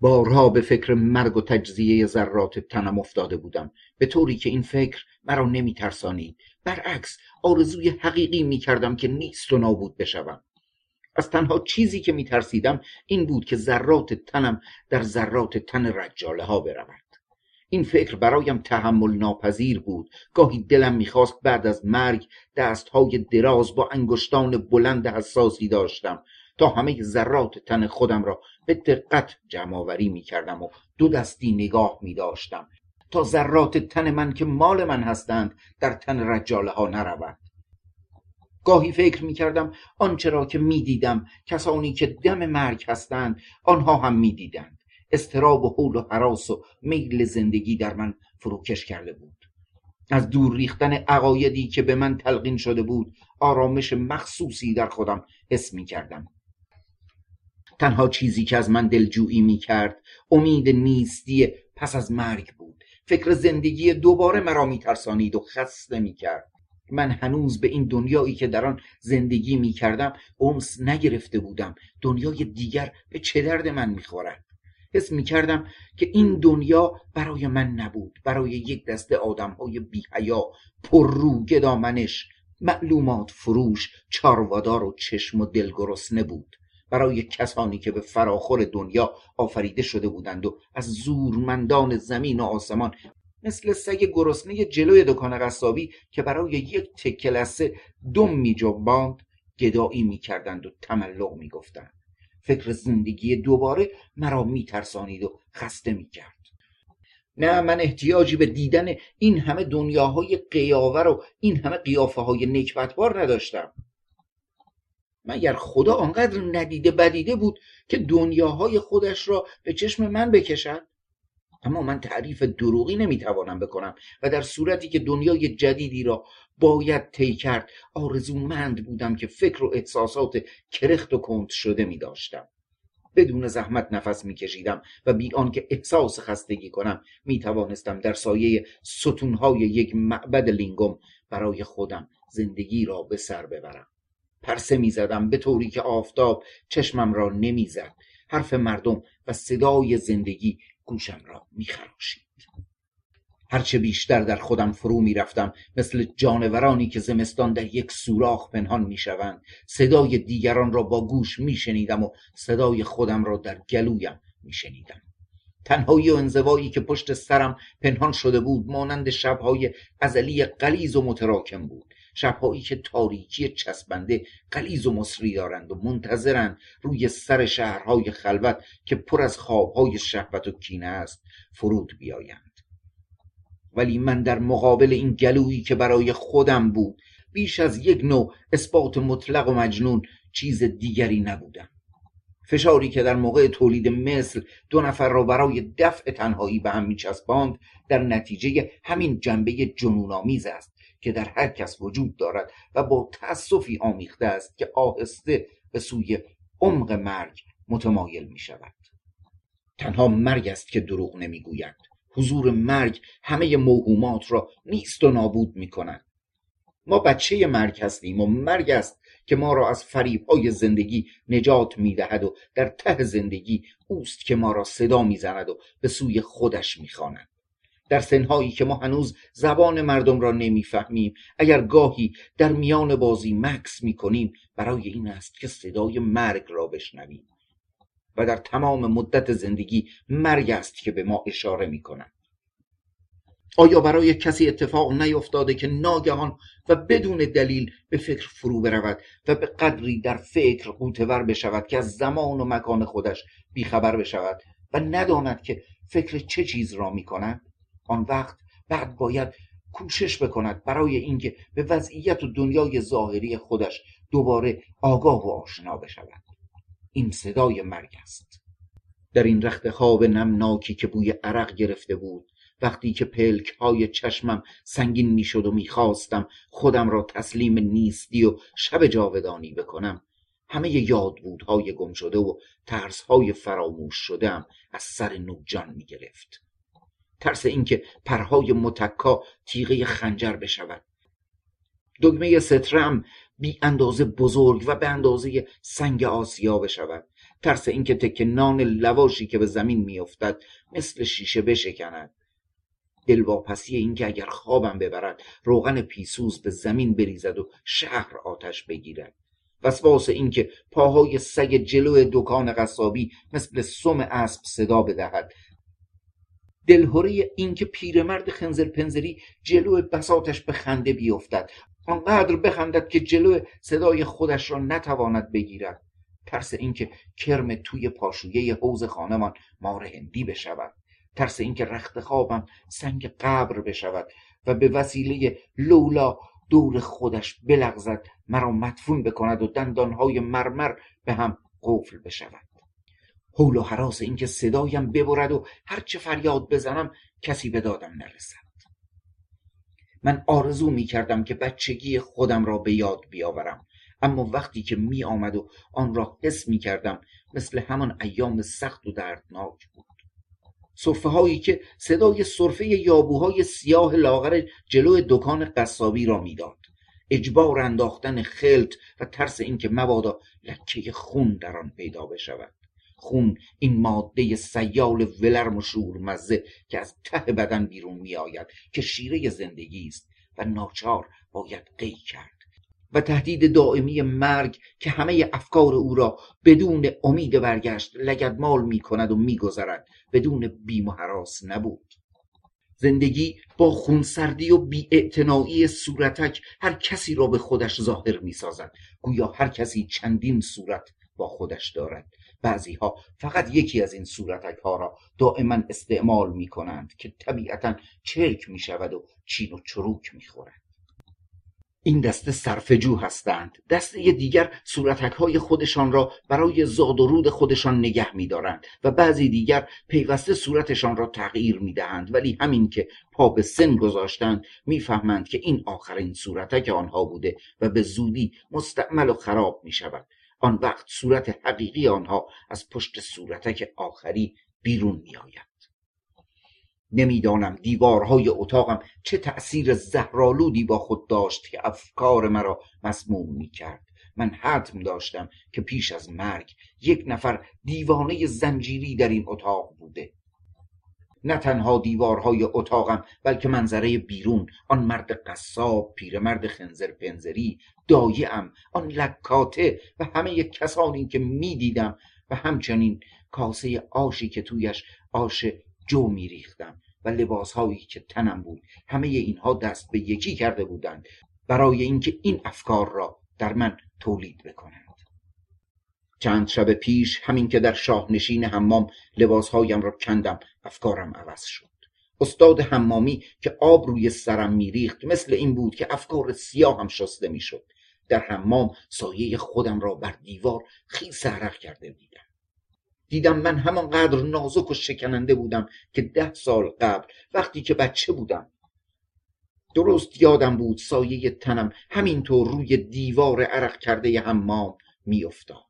بارها به فکر مرگ و تجزیه ذرات تنم افتاده بودم. به طوری که این فکر مرا نمی ترسانید برعکس آرزوی حقیقی می کردم که نیست و نابود بشوم. از تنها چیزی که می ترسیدم این بود که ذرات تنم در ذرات تن رجاله ها برود. این فکر برایم تحمل ناپذیر بود. گاهی دلم می‌خواست بعد از مرگ دستهای دراز با انگشتان بلند حساسی داشتم تا همه ذرات تن خودم را به دقت جمع آوری می‌کردم و دو دستی نگاه میداشتم تا ذرات تن من که مال من هستند در تن رجاله ها نرود گاهی فکر می کردم آنچه که می دیدم کسانی که دم مرگ هستند آنها هم می دیدند استراب و حول و حراس و میل زندگی در من فروکش کرده بود. از دور ریختن عقایدی که به من تلقین شده بود آرامش مخصوصی در خودم حس می کردم. تنها چیزی که از من دلجویی می کرد امید نیستی پس از مرگ بود. فکر زندگی دوباره مرا می ترسانید و خسته می کرد. من هنوز به این دنیایی که در آن زندگی می کردم امس نگرفته بودم. دنیای دیگر به چه درد من می خورد؟ حس می کردم که این دنیا برای من نبود برای یک دسته آدم های بی حیا پر رو گدامنش معلومات فروش چاروادار و چشم و دلگرسنه بود. برای کسانی که به فراخور دنیا آفریده شده بودند و از زورمندان زمین و آسمان مثل سگ گرسنه جلوی دکان قصابی که برای یک تکه لسه دم میجنباند گدایی می‌کردند و تملق می‌گفتند. فکر زندگی دوباره مرا میترسانید و خسته می‌کرد. نه من احتیاجی به دیدن این همه دنیاهای قیاور و این همه قیافه های نکبتبار نداشتم. مگر خدا آنقدر ندیده بدیده بود که دنیاهای خودش را به چشم من بکشد اما من تعریف دروغی نمی‌توانم بکنم و در صورتی که دنیای جدیدی را باید طی کرد. آرزومند بودم که فکر و احساسات کرخت و کند شده می داشتم. بدون زحمت نفس میکشیدم و بی آنکه احساس خستگی کنم می توانستم در سایه ستونهای یک معبد لینگوم برای خودم زندگی را به سر ببرم. پرسه می‌زدم به طوری که آفتاب چشمم را نمی‌زد حرف مردم و صدای زندگی گوشم را میخراشید هرچه بیشتر در خودم فرو می‌رفتم مثل جانورانی که زمستان در یک سوراخ پنهان می‌شوند. صدای دیگران را با گوش میشنیدم و صدای خودم را در گلویم میشنیدم. تنهایی و انزوایی که پشت سرم پنهان شده بود مانند شبهای ازلی قلیز و متراکم بود. شبهایی که تاریکی چسبنده قلیز و مصری دارند و منتظرند روی سر شهرهای خلوت که پر از خوابهای شهوت و کینه است فرود بیایند. ولی من در مقابل این گلویی که برای خودم بود بیش از یک نوع اثبات مطلق و مجنون چیز دیگری نبودم. فشاری که در موقع تولید مثل دو نفر را برای دفع تنهایی به هم میچسباند در نتیجه همین جنبه جنونآمیز است که در هر کس وجود دارد و با تأسفی آمیخته است که آهسته به سوی عمق مرگ متمایل می شود تنها مرگ است که دروغ نمی‌گویند حضور مرگ همه موهومات را نیست و نابود می کند ما بچه مرگ هستیم و مرگ است که ما را از های زندگی نجات می دهد و در ته زندگی اوست که ما را صدا می‌زند و به سوی خودش می‌خواند. در سنهایی که ما هنوز زبان مردم را نمی‌فهمیم اگر گاهی در میان بازی مکس می‌کنیم برای این است که صدای مرگ را بشنویم. و در تمام مدت زندگی مرگ است که به ما اشاره می‌کند. آیا برای کسی اتفاق نیفتاده که ناگهان و بدون دلیل به فکر فرو برود و به قدری در فکر قوتور بشود که از زمان و مکان خودش بیخبر بشود و نداند که فکر چه چیز را می کند آن وقت بعد باید کوشش بکند برای اینکه به وضعیت و دنیای ظاهری خودش دوباره آگاه و آشنا بشود. این صدای مرگ است. در این رخت خواب نمناکی که بوی عرق گرفته بود وقتی که پلک های چشمم سنگین می‌شد و می‌خواستم خودم را تسلیم نیستی و شب جاودانی بکنم همه یادبودهای گم شده و ترسهای فراموش شدم از سر نوجان می‌گرفت. ترس اینکه پرهای متکا تیغه خنجر بشود. دگمه سترم بی اندازه بزرگ و به اندازه سنگ آسیا بشود ترس اینکه تک نان لواشی که به زمین میافتد مثل شیشه بشکند. دلواپسی اینکه اگر خوابم ببرد روغن پیسوز به زمین بریزد و شهر آتش بگیرد. وسواس اینکه پاهای سگ جلو دکان قصابی مثل سم اسب صدا بدهد. دلهوره اینکه پیرمرد خنزر پنزری جلو بساتش به خنده بیفتد. آنقدر بخندد که جلو صدای خودش را نتواند بگیرد. ترس اینکه کرم توی پاشویه حوز خانمان مار هندی بشود. ترس اینکه رخت خوابم سنگ قبر بشود و به وسیله لولا دور خودش بلغزد مرا مدفون بکند و دندانهای مرمر به هم قفل بشود. حول و حراس اینکه صدایم ببرد و هرچه فریاد بزنم کسی به دادم نرسد. من آرزو می کردم که بچگی خودم را به یاد بیاورم. اما وقتی که می آمد و آن را حس می کردم مثل همان ایام سخت و دردناک بود. صفه هایی که صدای صرفه یابوهای سیاه لاغر جلو دکان قصابی را می‌داد. اجبار انداختن خلط و ترس اینکه مبادا لکه خون در آن پیدا بشود. خون این ماده سیال ولرم و شورمزه که از ته بدن بیرون می آید که شیره زندگی است و ناچار باید قی کرد. و تهدید دائمی مرگ که همه افکار او را بدون امید برگشت لگدمال می کند و میگذرد بدون بیم و نبود. زندگی با خونسردی و بیاعتنایی صورتک هر کسی را به خودش ظاهر می سازد گویا هر کسی چندین صورت با خودش دارد. بعضی ها فقط یکی از این صورتک ها را دائما استعمال می کنند که طبیعتا چرک می شود و چین و چروک می خورد این دسته صرفجو هستند. دسته دیگر صورتک های خودشان را برای زاد و رود خودشان نگه میدارند و بعضی دیگر پیوسته صورتشان را تغییر می‌دهند. ولی همین که پا به سن گذاشتند می‌فهمند که این آخرین صورتک آنها بوده و به زودی مستعمل و خراب می شود آن وقت صورت حقیقی آنها از پشت صورتک آخری بیرون می آید. نمی‌دانم دیوارهای اتاقم چه تأثیر زهرالودی با خود داشت که افکار مرا مسموم می کرد من حتم داشتم که پیش از مرگ یک نفر دیوانه زنجیری در این اتاق بوده نه تنها دیوارهای اتاقم بلکه منظره بیرون آن مرد قصاب پیرمرد خنزر پنزری دایعم آن لکاته و همه کسانی که می‌دیدم و همچنین کاسه آشی که تویش آش جو میریختم و لباسهایی که تنم بود. همه اینها دست به یکی کرده بودند برای اینکه این افکار را در من تولید بکنند. چند شب پیش همین که در شاهنشین حمام لباسهایم را کندم افکارم عوض شد. استاد حمامی که آب روی سرم میریخت مثل این بود که افکار سیاه هم شسته می‌شد. در حمام سایه خودم را بر دیوار خیس عرق کرده دیدم. دیدم من همانقدر نازک و شکننده بودم که ده سال قبل وقتی که بچه بودم. درست یادم بود سایه تنم همینطور روی دیوار عرق کرده حمام میافتاد.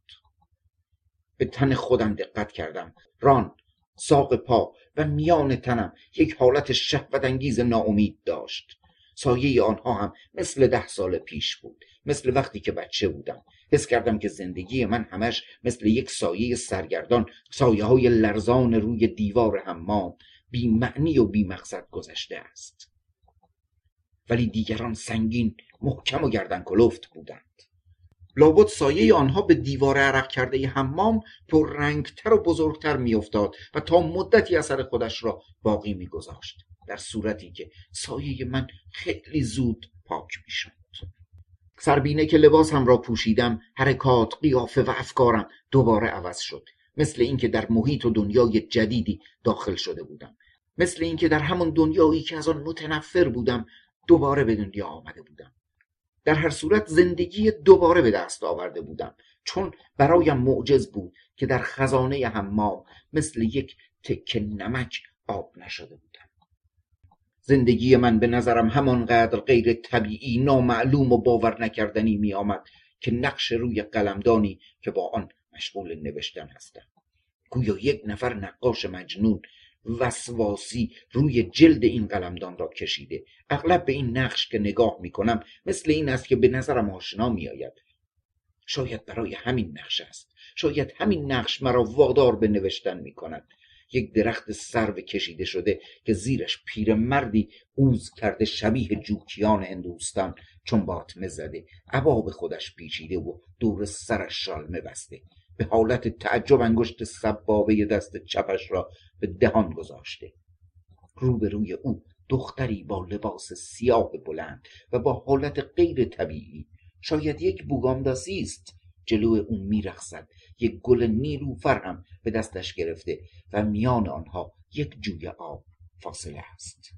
به تن خودم دقت کردم. ران ساق پا و میان تنم یک حالت شهوت انگیز ناامید داشت. سایه آنها هم مثل ده سال پیش بود مثل وقتی که بچه بودم. حس کردم که زندگی من همش مثل یک سایه سرگردان سایه های لرزان روی دیوار حمام بی معنی و بی مقصد گذشته است. ولی دیگران سنگین محکم و گردن کلفت بودند. لابد سایه آنها به دیوار عرق کرده حمام پر رنگتر و بزرگتر میافتاد و تا مدتی اثر خودش را باقی میگذاشت. در صورتی که سایه من خیلی زود پاک می‌شد. سربینه که لباسم را پوشیدم حرکات قیافه و افکارم دوباره عوض شد. مثل اینکه در محیط و دنیای جدیدی داخل شده بودم. مثل اینکه در همون دنیایی که از آن متنفر بودم دوباره به دنیا آمده بودم. در هر صورت زندگی دوباره به دست آورده بودم چون برایم معجز بود که در خزانه حمام مثل یک تکه نمک آب نشده بودم. زندگی من به نظرم همانقدر غیر طبیعی نامعلوم و باور نکردنی می آمد که نقش روی قلمدانی که با آن مشغول نوشتن هستم. گویا یک نفر نقاش مجنون وسواسی روی جلد این قلمدان را کشیده. اغلب به این نقش که نگاه می کنم مثل این است که به نظرم آشنا می آید شاید برای همین نقش است. شاید همین نقش مرا وادار به نوشتن می کند یک درخت سرو کشیده شده که زیرش پیرمردی اوز کرده شبیه جوکیان هندوستان چون باطمه زده. عبا به خودش پیچیده و دور سرش شالمه بسته. به حالت تعجب انگشت سبابه دست چپش را به دهان گذاشته. روبروی او دختری با لباس سیاه بلند و با حالت غیر طبیعی شاید یک بوگامداسی است. جلو او میرخصد یک گل نیلوفر هم به دستش گرفته و میان آنها یک جوی آب فاصله است.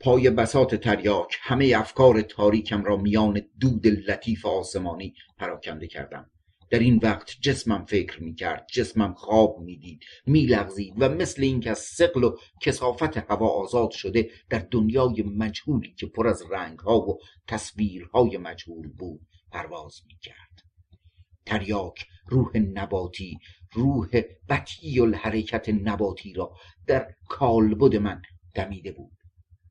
پای بسات تریاک همه افکار تاریکم را میان دود لطیف آسمانی پراکنده کردم. در این وقت جسمم فکر می کرد جسمم خواب می‌دید میلغزید و مثل اینکه از سقل و کسافت هوا آزاد شده در دنیای مجهولی که پر از رنگها و تصویرهای مجهول بود پرواز می کرد تریاک روح نباتی روح بطی الحرکت نباتی را در کالبد من دمیده بود.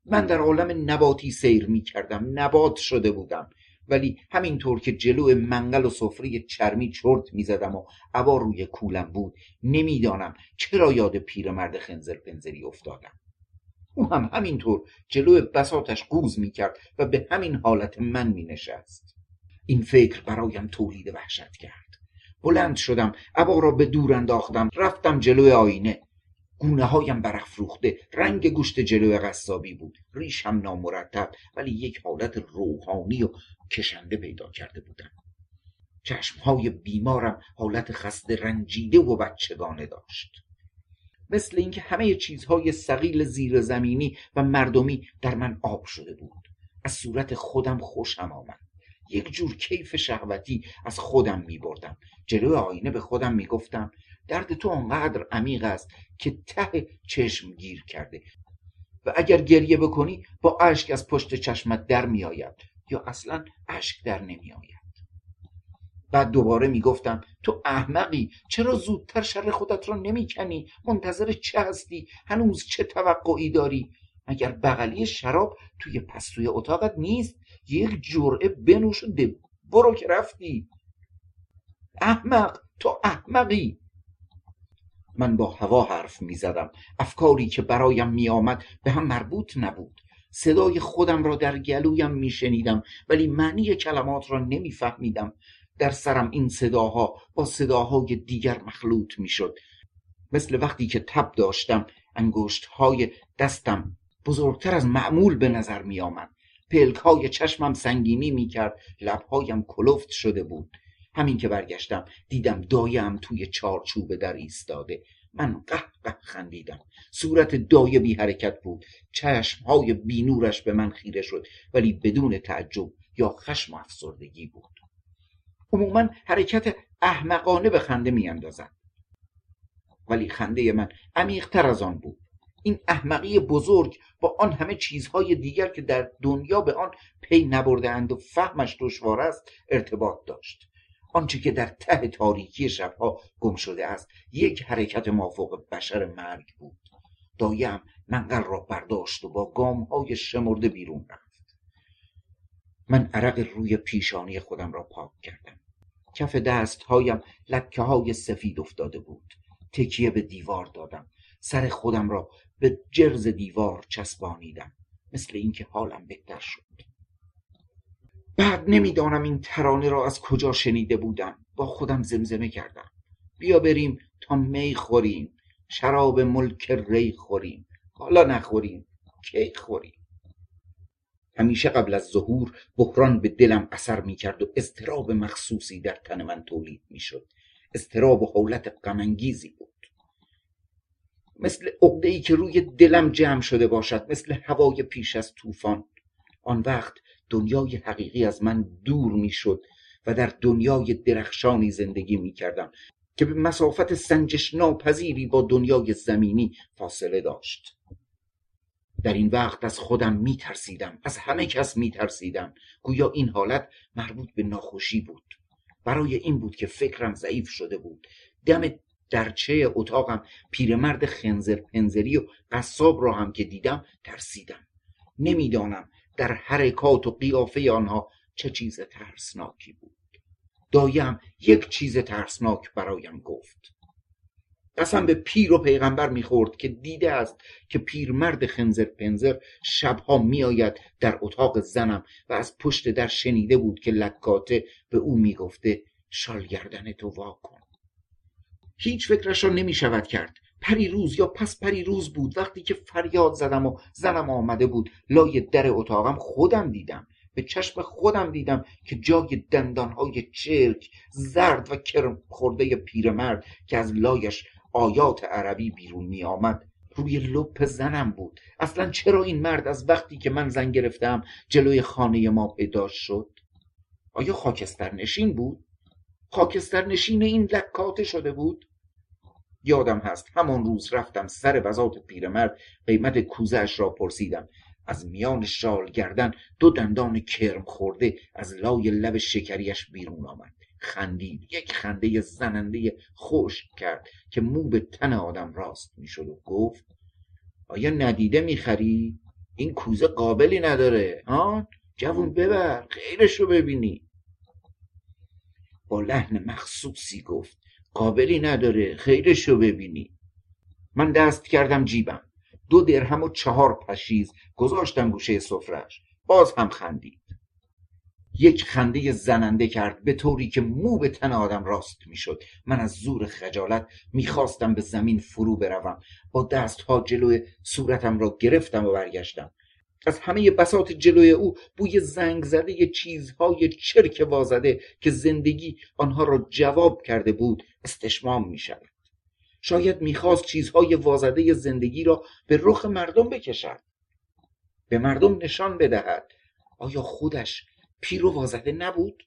من در عالم نباتی سیر می کردم نبات شده بودم. ولی همینطور که جلو منقل و سفره چرمی چرت می‌زدم و عبا روی کولم بود نمی‌دانم چرا یاد پیرمرد خنزر پنزری افتادم. او هم همینطور جلو بساتش قوز می‌کرد و به همین حالت من مینشست. این فکر برایم تولید وحشت کرد. بلند شدم عبا را به دور انداختم رفتم جلوی آینه. گونه هایم برافروخته. رنگ گوشت جلو قصابی بود. ریشم نامرتب ولی یک حالت روحانی و کشنده پیدا کرده بودم. چشمهای بیمارم حالت خسته رنجیده و بچگانه داشت. مثل اینکه همه چیزهای سقیل زیر زمینی و مردمی در من آب شده بود. از صورت خودم خوشم آمد. یک جور کیف شهوتی از خودم می بردم جلو آینه به خودم می گفتم درد تو آنقدر عمیق است که ته چشم گیر کرده. و اگر گریه بکنی با اشک از پشت چشمت در می آید یا اصلا اشک در نمی آید بعد دوباره می‌گفتم تو احمقی چرا زودتر شر خودت را نمی‌کنی؟ منتظر چه هستی؟ هنوز چه توقعی داری؟ مگر بغلی شراب توی پستوی اتاقت نیست؟ یک جرعه بنوش و برو که رفتی. احمق تو احمقی! من با هوا حرف می زدم افکاری که برایم می آمد به هم مربوط نبود. صدای خودم را در گلویم می شنیدم ولی معنی کلمات را نمی فهمیدم در سرم این صداها با صداهای دیگر مخلوط می شد مثل وقتی که تب داشتم انگشت های دستم بزرگتر از معمول به نظر می آمد پلک های چشمم سنگینی می کرد لبهایم کلفت شده بود. همین که برگشتم دیدم دایم توی چارچوب در ایستاده. من قه قه خندیدم. صورت دایه بی حرکت بود. چشم های بینورش به من خیره شد ولی بدون تعجب یا خشم و افسردگی بود. عموما حرکت احمقانه به خنده میاندازد. ولی خنده من عمیقتر از آن بود. این احمقی بزرگ با آن همه چیزهای دیگر که در دنیا به آن پی نبردهاند و فهمش دشوار است ارتباط داشت. آنچه که در ته تاریکی شبها گم شده است یک حرکت مافوق بشر مرگ بود. دایم منقل را برداشت و با گام های شمرده بیرون رفت. من عرق روی پیشانی خودم را پاک کردم. کف دستهایم لکه های سفید افتاده بود. تکیه به دیوار دادم. سر خودم را به جرز دیوار چسبانیدم. مثل اینکه حالم بهتر شد. بعد نمی‌دانم این ترانه را از کجا شنیده بودم. با خودم زمزمه کردم. بیا بریم تا می خوریم. شراب ملک ری خوریم. حالا نخوریم کی خوریم؟ همیشه قبل از ظهور بحران به دلم اثر می کرد و استراب مخصوصی در تن من تولید می شد استراب و حولت غمانگیزی بود. مثل عقده ای که روی دلم جمع شده باشد مثل هوای پیش از طوفان. آن وقت دنیای حقیقی از من دور می شد و در دنیای درخشانی زندگی می کردم که به مسافت سنجش ناپذیری با دنیای زمینی فاصله داشت. در این وقت از خودم می ترسیدم از همه کس می ترسیدم گویا این حالت مربوط به ناخوشی بود. برای این بود که فکرم ضعیف شده بود. دم درچه اتاقم پیرمرد خنزر پنزری و قصاب را هم که دیدم ترسیدم. نمی‌دانم در حرکات و قیافه آنها چه چیز ترسناکی بود. دایم یک چیز ترسناک برایم گفت. قسم به پیر و پیغمبر می‌خورد که دیده است که پیرمرد خنزر پنزر شبها میآید در اتاق زنم و از پشت در شنیده بود که لکاته به او می‌گفته شال گردن تو واکن هیچ فکرش را نمی شود کرد. پری روز یا پس پری روز بود. وقتی که فریاد زدم و زنم آمده بود لای در اتاقم خودم دیدم. به چشم خودم دیدم که جای دندانهای چرک زرد و کرم خورده پیرمرد که از لایش آیات عربی بیرون می آمد روی لپ زنم بود. اصلا چرا این مرد از وقتی که من زن گرفتم جلوی خانه ما پیدا شد؟ آیا خاکستر نشین بود؟ خاکستر نشین این لکاته شده بود؟ یادم هست. همان روز رفتم سر وزات پیرمرد قیمت کوزش را پرسیدم. از میان شال گردن دو دندان کرم خورده از لای لب شکریش بیرون آمد. خندید. یک خنده زننده خوش کرد که مو به تن آدم راست می‌شد و گفت آیا ندیده می‌خری؟ این کوزه قابلی نداره. ها؟ جوون ببر. خیرش رو ببینی. با لحن مخصوصی گفت قابلی نداره خیرش رو ببینی. من دست کردم جیبم. دو درهم و چهار پشیز گذاشتم گوشه سفرش باز هم خندید. یک خنده زننده کرد به طوری که مو به تن آدم راست می‌شد. من از زور خجالت می‌خواستم به زمین فرو بروم. با دستها جلوی صورتم را گرفتم و برگشتم. از همه بساط جلوی او بوی زنگ زده چیزهای چرک وازده که زندگی آنها را جواب کرده بود استشمام می شود. شاید می‌خواست چیزهای وازده زندگی را به رخ مردم بکشد. به مردم نشان بدهد. آیا خودش پیر و وازده نبود؟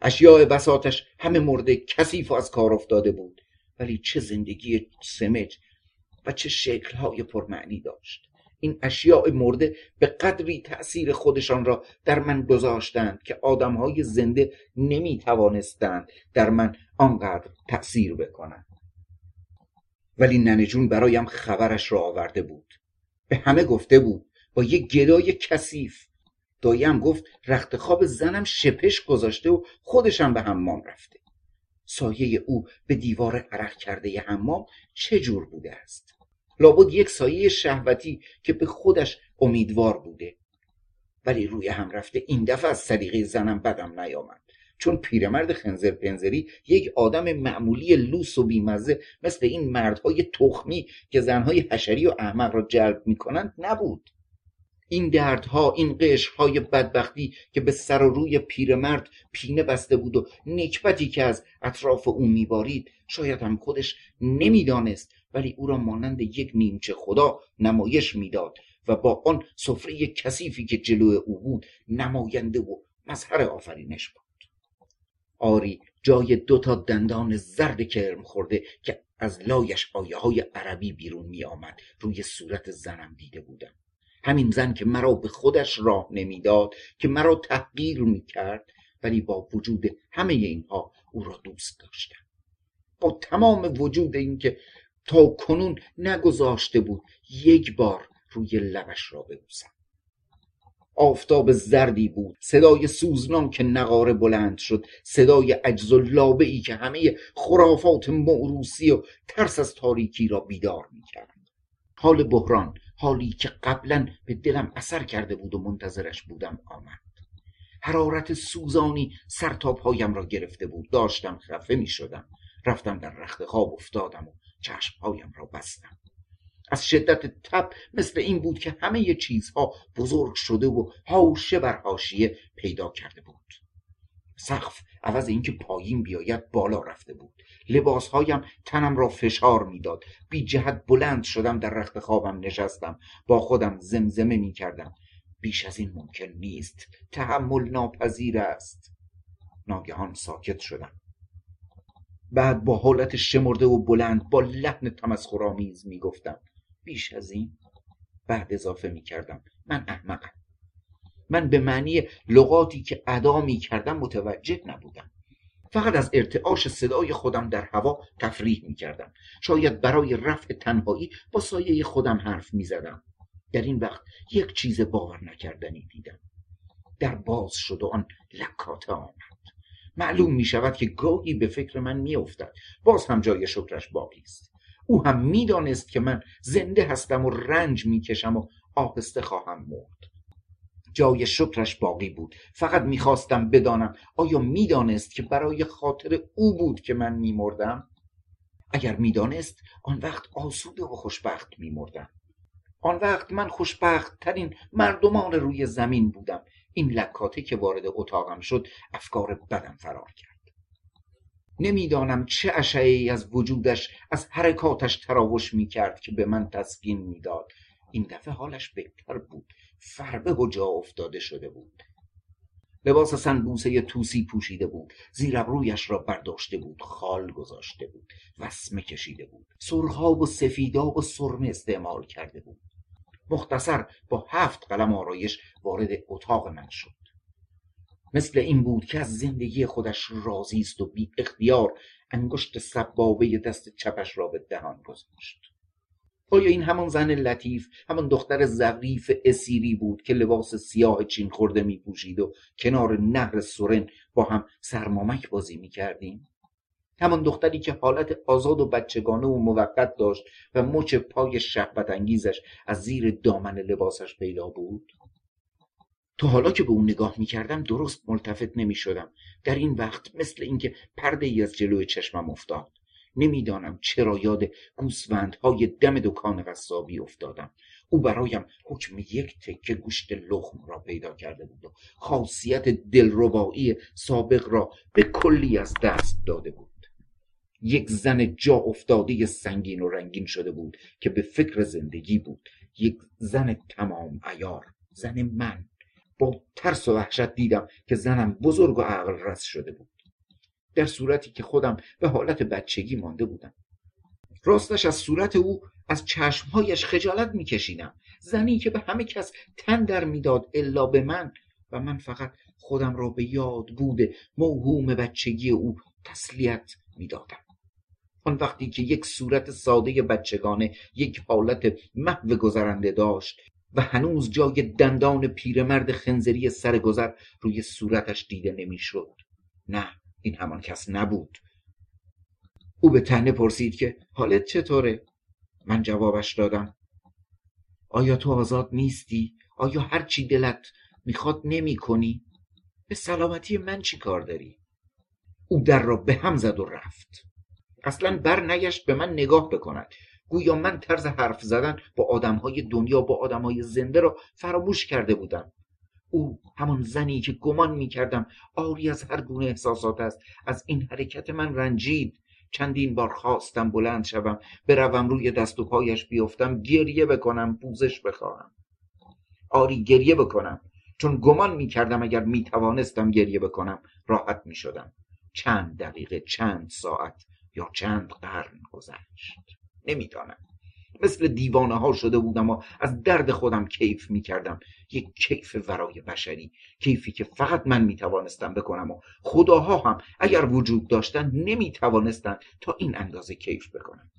اشیاء بساتش همه مرده کثیف از کار افتاده بود. ولی چه زندگی سمج و چه شکلهای پرمعنی داشت. این اشیاء مرده به قدری تأثیر خودشان را در من گذاشتند که آدمهای زنده نمی توانستند در من آنقدر تأثیر بکنند. ولی ننجون برایم خبرش را آورده بود. به همه گفته بود با یک گدای کثیف. دایم گفت رخت خواب زنم شپش گذاشته و خودشم به حمام رفته. سایه او به دیوار عرق کرده حمام چه جور بوده است؟ لابد یک سایه شهوتی که به خودش امیدوار بوده. ولی روی هم رفته این دفعه از صدیقه زنم بدم نیامد. چون پیرمرد خنزر پنزری یک آدم معمولی لوس و بیمزه مثل این مردهای تخمی که زنهای حشری و احمق را جلب می‌کنند نبود. این دردها این قشرهای بدبختی که به سر و روی پیرمرد پینه بسته بود و نکبتی که از اطراف او میبارید شاید هم خودش نمی‌دانست ولی او را مانند یک نیمچه خدا نمایش می‌داد و با آن سفره کثیفی که جلو او بود نماینده و مظهر آفرینش بود. آری جای دو تا دندان زرد کرم خورده که از لایش آیه های عربی بیرون می آمد روی صورت زنم دیده بودم. همین زن که مرا به خودش راه نمی‌داد که مرا تحقیر می کرد ولی با وجود همه اینها او را دوست داشتم. با تمام وجود این که تا کنون نگذاشته بود یک بار روی لبش را ببوسم. آفتاب زردی بود صدای سوزنان که نقاره بلند شد صدای عجز و لابه ای که همه خرافات موروسی و ترس از تاریکی را بیدار می‌کرد حال بحران حالی که قبلا به دلم اثر کرده بود و منتظرش بودم آمد. حرارت سوزانی سر تا پایم را گرفته بود. داشتم خفه می شدم رفتم در رخت خواب افتادم و چشمهایم را بستم. از شدت تب مثل این بود که همه چیزها بزرگ شده و حاشه بر حاشیه پیدا کرده بود. سقف عوض اینکه پایین بیاید بالا رفته بود. لباسهایم تنم را فشار می‌داد. بی جهت بلند شدم در رخت خوابم نشستم. با خودم زمزمه می کردم بیش از این ممکن نیست. تحمل ناپذیر است. ناگهان ساکت شدم. بعد با حالت شمرده و بلند با لحن تمسخرآمیز می‌گفتم. بیش از این؟ بعد اضافه می کردم من احمقم. من به معنی لغاتی که ادا می کردم متوجه نبودم. فقط از ارتعاش صدای خودم در هوا تفریح می کردم شاید برای رفع تنهایی با سایه خودم حرف می زدم در این وقت یک چیز باور نکردنی دیدم. در باز شد و آن لکاته آمد. معلوم می شود که گاهی به فکر من می افتد باز هم جای شکرش باقی است. او هم می‌دانست که من زنده هستم و رنج می‌کشم و آهسته خواهم مرد. جای شکرش باقی بود. فقط می‌خواستم بدانم آیا می‌دانست که برای خاطر او بود که من میمردم؟ اگر می‌دانست آن وقت آسوده و خوشبخت میمردم. آن وقت من خوشبخت ترین مردمان روی زمین بودم. این لکاته که وارد اتاقم شد افکار بدم فرار کرد. نمی‌دانم چه اشعه از وجودش از حرکاتش تراوش می‌کرد که به من تسکین می‌داد. این دفعه حالش بهتر بود. فربه و جا افتاده شده بود. لباس سنبوسه توسی پوشیده بود. زیر رویش را برداشته بود. خال گذاشته بود. وسمه کشیده بود. سرخاب و سفیداب و سرمه استعمال کرده بود. مختصر با هفت قلم آرایش وارد اتاق من شد مثل این بود که از زندگی خودش راضی است و بی اختیار انگشت سبابه دست چپش را به دهان گذاشت آیا این همان زن لطیف همان دختر ظریف اسیری بود که لباس سیاه چین خورده می پوشید و کنار نهر سورن با هم سرمامک بازی می کردیم؟ همان دختری که حالت آزاد و بچگانه و موقت داشت و مچ پای شهبت انگیزش از زیر دامن لباسش پیدا بود. تا حالا که به اون نگاه می‌کردم درست ملتفت نمی‌شدم. در این وقت مثل اینکه پرده ای از جلوی چشمم افتاد. نمی‌دانم چرا یاد گوسفندهای دم دکان قصابی افتادم. او برایم حکم یک تکه گوشت لخم را پیدا کرده بود و خاصیت دلربایی سابق را به کلی از دست داده بود. یک زن جا افتاده سنگین و رنگین شده بود که به فکر زندگی بود. یک زن تمام ایار زن من. با ترس و وحشت دیدم که زنم بزرگ و عقل رس شده بود. در صورتی که خودم به حالت بچگی مانده بودم. راستش از صورت او از چشمهایش خجالت میکشیدم. زنی که به همه کس تن در می‌داد الا به من. و من فقط خودم را به یاد بوده موهوم بچگی او تسلیت می‌دادم. آن وقتی که یک صورت ساده بچگانه یک حالت محو گذرنده داشت و هنوز جای دندان پیرمرد خنزری سرگذر روی صورتش دیده نمی‌شد. نه این همان کس نبود. او به تنه پرسید که حالت چطوره؟ من جوابش دادم. آیا تو آزاد نیستی؟ آیا هر چی دلت می‌خواد نمی کنی؟ به سلامتی من چی کار داری؟ او در را به هم زد و رفت. اصلا بر نگشت به من نگاه بکند. گویا من طرز حرف زدن با آدمهای دنیا با آدمهای زنده را فراموش کرده بودم. او همان زنی که گمان می‌کردم آری از هر گونه احساسات است. از این حرکت من رنجید. چندین بار خواستم بلند شوم بروم روی دست و پایش بیفتم گریه بکنم پوزش بخواهم. آری گریه بکنم. چون گمان می‌کردم اگر می‌توانستم گریه بکنم راحت می‌شدم. چند دقیقه چند ساعت. یا چند قرن گذشت. نمی‌دانم. مثل دیوانه ها شده بودم و از درد خودم کیف می کردم یک کیف ورای بشری کیفی که فقط من می توانستم بکنم و خداها هم اگر وجود داشتن نمی توانستند تا این اندازه کیف بکنم.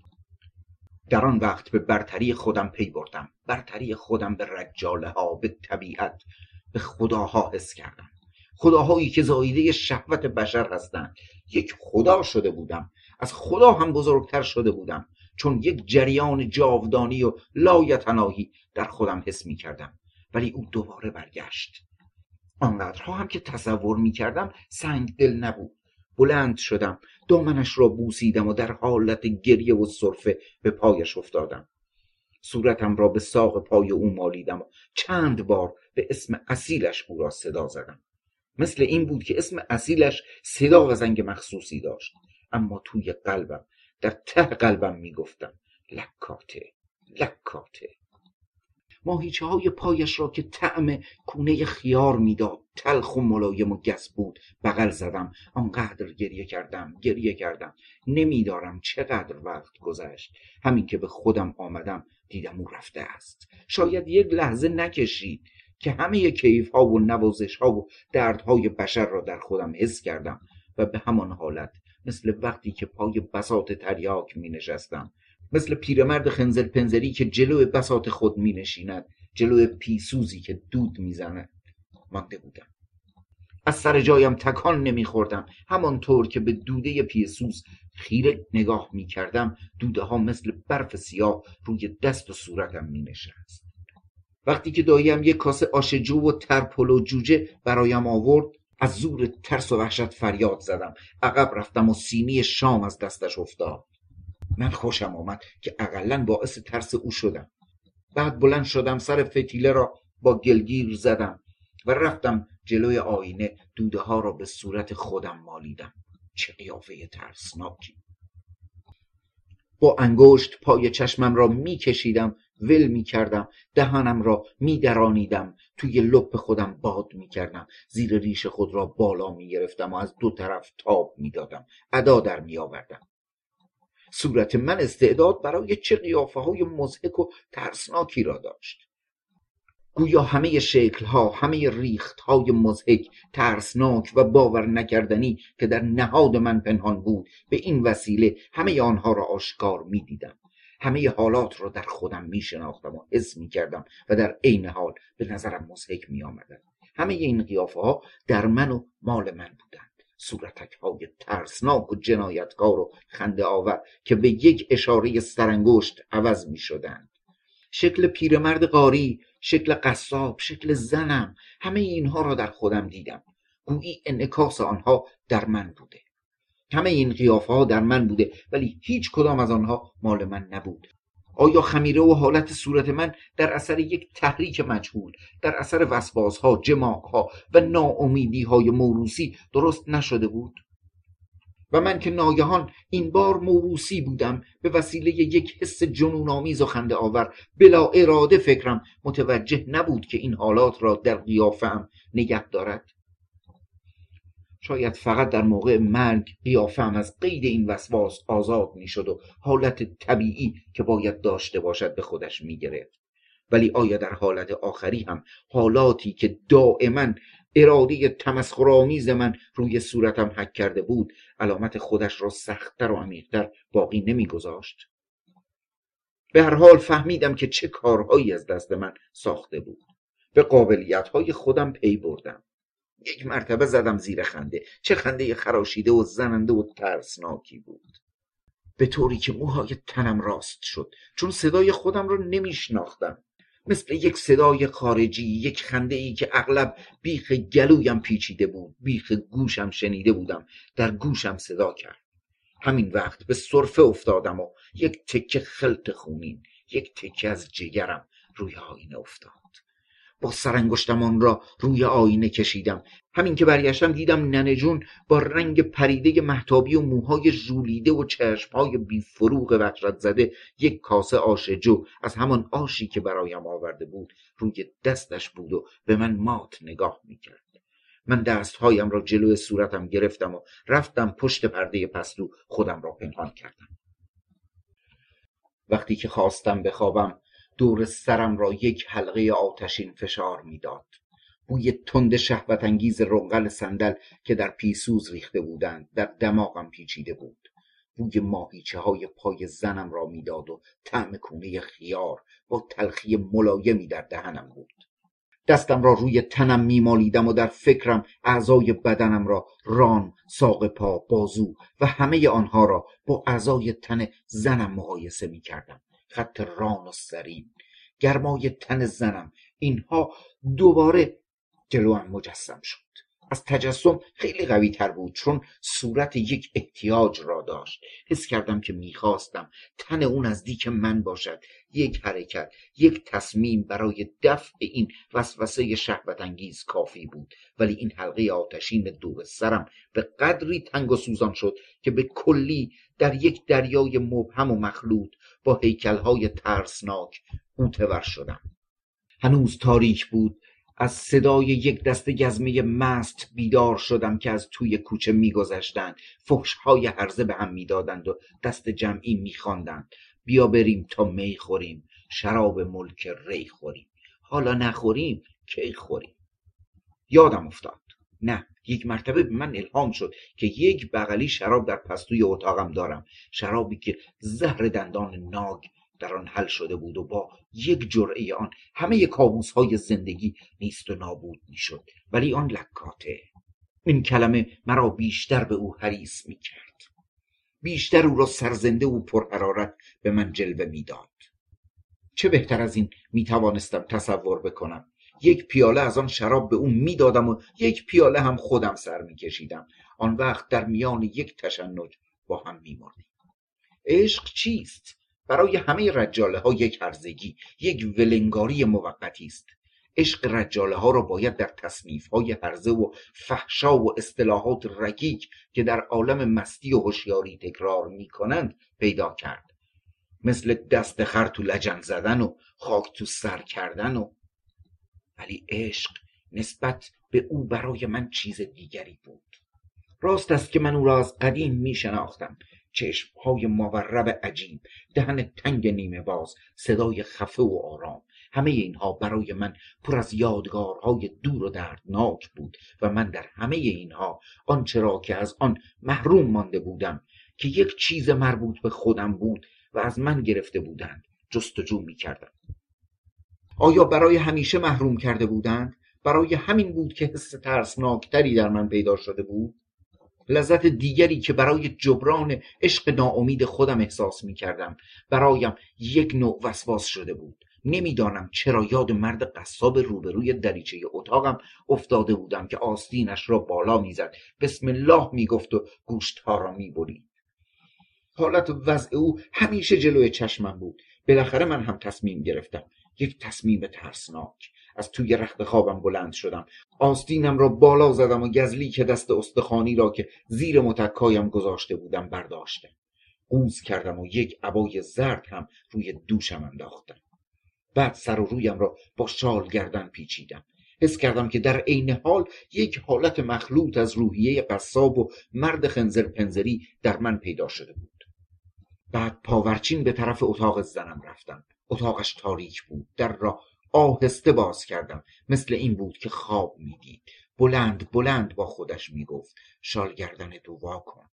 در آن وقت به برتری خودم پی بردم. برتری خودم به رجاله ها به طبیعت به خداها حس کردم. خداهایی که زایده شهوت بشر هستند. یک خدا شده بودم. از خدا هم بزرگتر شده بودم چون یک جریان جاودانی و لایتناهی در خودم حس می کردم ولی او دوباره برگشت. آنقدرها هم که تصور می کردم سنگ دل نبود. بلند شدم دامنش را بوسیدم و در حالت گریه و صرفه به پایش افتادم. صورتم را به ساق پای او مالیدم و چند بار به اسم اصیلش او را صدا زدم. مثل این بود که اسم اصیلش صدا و زنگ مخصوصی داشت. اما توی قلبم در ته قلبم می‌گفتم لکاته لکاته. ماهیچه های پایش را که طعم کونه خیار می‌داد تلخ و ملایم و گس بود بغل زدم آنقدر گریه کردم گریه کردم. نمیدارم چقدر وقت گذشت. همین که به خودم آمدم دیدم او رفته است. شاید یک لحظه نکشید که همه کیف ها و نوازش ها و دردهای بشر را در خودم حس کردم و به همان حالت مثل وقتی که پای بساط تریاک می نشستم مثل پیرمرد خنزل پنزری که جلو بساط خود می نشیند جلو پیسوزی که دود می زند مانده بودم. از سر جایم تکان نمیخوردم. همانطور که به دوده پیسوز خیره نگاه می کردم دوده ها مثل برف سیاه روی دست و صورتم می نشست وقتی که داییم یک کاسه آشجو و ترپل و جوجه برایم آورد از زور ترس و وحشت فریاد زدم. عقب رفتم و سینی شام از دستش افتاد. من خوشم آمد که اقلا باعث ترس او شدم. بعد بلند شدم سر فتیله را با گلگیر زدم و رفتم جلوی آینه دوده ها را به صورت خودم مالیدم. چه قیافه ترسناکی. با انگشت پای چشمم را میکشیدم ول می کردم دهانم را می درانیدم توی لپ خودم باد می کردم زیر ریش خود را بالا می گرفتم و از دو طرف تاب می دادم ادا در می آوردم صورت من استعداد برای چه قیافه های مزهک و ترسناکی را داشت. گویا همه شکل ها همه ریخت های مزهک ترسناک و باور نکردنی که در نهاد من پنهان بود. به این وسیله همه آنها را آشکار می دیدم همه حالات را در خودم می شناختم و حس می کردم و در عین حال به نظرم مزهک می آمدن. همه این قیافه ها در من و مال من بودند. صورتک های ترسناک و جنایتکار و خنده آور که به یک اشاره سرانگشت عوض می شدند شکل پیرمرد قاری شکل قصاب شکل زنم همه اینها را در خودم دیدم. گویی انعکاس آنها در من بوده. همه این قیافه ها در من بوده ولی هیچ کدام از آنها مال من نبود. آیا خمیره و حالت صورت من در اثر یک تحریک مجهول در اثر وسواسها جماعها و ناامیدی های موروسی درست نشده بود؟ و من که ناگهان این بار موروسی بودم به وسیله یک حس جنون آمیز و خنده آور بلا اراده فکرم متوجه نبود که این حالات را در قیافم نگه دارد. شاید فقط در موقع مرگ قیافم از قید این وسواس آزاد می‌شد و حالت طبیعی که باید داشته باشد به خودش می‌گرفت. ولی آیا در حالت آخری هم حالاتی که دائما اراده تمسخرآمیز من روی صورتم حک کرده بود علامت خودش را سختتر و عمیقتر باقی نمیگذاشت؟ به هر حال فهمیدم که چه کارهایی از دست من ساخته بود. به قابلیت خودم پی بردم. یک مرتبه زدم زیر خنده. چه خنده خراشیده و زننده و ترسناکی بود. به طوری که موهای تنم راست شد. چون صدای خودم را نمیشناختم. مثل یک صدای خارجی یک خنده ای که اغلب بیخ گلویم پیچیده بود. بیخ گوشم شنیده بودم. در گوشم صدا کرد. همین وقت به صرفه افتادم و یک تکه خلط خونین یک تکه از جگرم روی آینه افتاد. با سرانگشتم آن را روی آینه کشیدم. همین که برگشتم دیدم ننه جون با رنگ پریده محتابی و موهای ژولیده و چشمهای بیفروغ وحشت زده یک کاسه آش جو از همان آشی که برایم آورده بود روی دستش بود و به من مات نگاه می‌کرد. من دستهایم را جلوی صورتم گرفتم و رفتم پشت پرده پستو خودم را پنهان کردم. وقتی که خواستم بخوابم دور سرم را یک حلقه آتشین فشار می‌داد. بوی تند شهوت انگیز رنگل صندل که در پیسوز ریخته بودند در دماغم پیچیده بود. بوی ماهیچه های پای زنم را می‌داد و طعم کونه خیار با تلخی ملایمی در دهنم بود. دستم را روی تنم میمالیدم و در فکرم اعضای بدنم را ران، ساق پا، بازو و همه آنها را با اعضای تن زنم مقایسه می‌کردم. خط ران و سرین. گرمای تن زنم. اینها دوباره جلوم مجسم شد. از تجسم خیلی قوی تر بود چون صورت یک احتیاج را داشت. حس کردم که می‌خواستم تن اون از دیک من باشد. یک حرکت یک تصمیم برای دفع این وسوسه شهوت انگیز کافی بود. ولی این حلقه آتشین دور سرم به قدری تنگ و سوزان شد که به کلی در یک دریای مبهم و مخلوط با هیکلهای ترسناک اوتور شدم. هنوز تاریک بود. از صدای یک دست گزمه مست بیدار شدم که از توی کوچه میگذشتند. فحشهای هرزه به هم می‌دادند و دست جمعی میخواندند. بیا بریم تا می خوریم. شراب ملک ری خوریم. حالا نخوریم کی خوریم؟ یادم افتاد. نه یک مرتبه به من الهام شد که یک بغلی شراب در پستوی اتاقم دارم. شرابی که زهر دندان ناگ در آن حل شده بود و با یک جرعه آن همه کابوس های زندگی نیست و نابود می‌شد. ولی آن لکاته. این کلمه مرا بیشتر به او حریص می کرد بیشتر او را سرزنده و پرحرارت به من جلوه می‌داد. چه بهتر از این می توانستم تصور بکنم. یک پیاله از آن شراب به او می‌دادم و یک پیاله هم خودم سر میکشیدم. آن وقت در میان یک تشنج با هم میمردیم. عشق چیست؟ برای همه رجاله ها یک هرزگی یک ولنگاری موقتی است. عشق رجاله ها را باید در تصنیف های هرزه و فحشا و اصطلاحات رکیک که در عالم مستی و هوشیاری تکرار می کنند پیدا کرد. مثل دست خر تو لجن زدن و خاک تو سر کردن و ولی عشق نسبت به او برای من چیز دیگری بود. راست است که من او را از قدیم می شناختم چشمهای مورب عجیب دهن تنگ نیمه باز صدای خفه و آرام. همه اینها برای من پر از یادگارهای دور و دردناک بود و من در همه اینها آنچه را که از آن محروم مانده بودم که یک چیز مربوط به خودم بود و از من گرفته بودند جستجو می کردم آیا برای همیشه محروم کرده بودند؟ برای همین بود که حس ترسناکتری در من پیدا شده بود؟ لذت دیگری که برای جبران عشق ناامید خودم احساس می کردم برایم یک نوع وسواس شده بود. نمی‌دانم چرا یاد مرد قصاب روبروی دریچه اتاقم افتاده بودم که آستینش را بالا می‌زد. بسم الله می‌گفت و گوشتها را می‌برید. حالت وضع او همیشه جلوی چشمم بود. بالاخره من هم تصمیم گرفتم. یک تصمیم ترسناک. از توی رخت خوابم بلند شدم. آستینم را بالا زدم و گزلی که دست استخانی را که زیر متکایم گذاشته بودم برداشتم. قوز کردم و یک عبای زرد هم روی دوشم انداختم. بعد سر و رویم را با شال گردن پیچیدم. حس کردم که در عین حال یک حالت مخلوط از روحیه قصاب و مرد خنزر پنزری در من پیدا شده بود. بعد پاورچین به طرف اتاق زنم رفتم. اتاقش تاریک بود. در را آهسته باز کردم. مثل این بود که خواب می‌دید. بلند بلند با خودش می‌گفت شال گردن تو کن.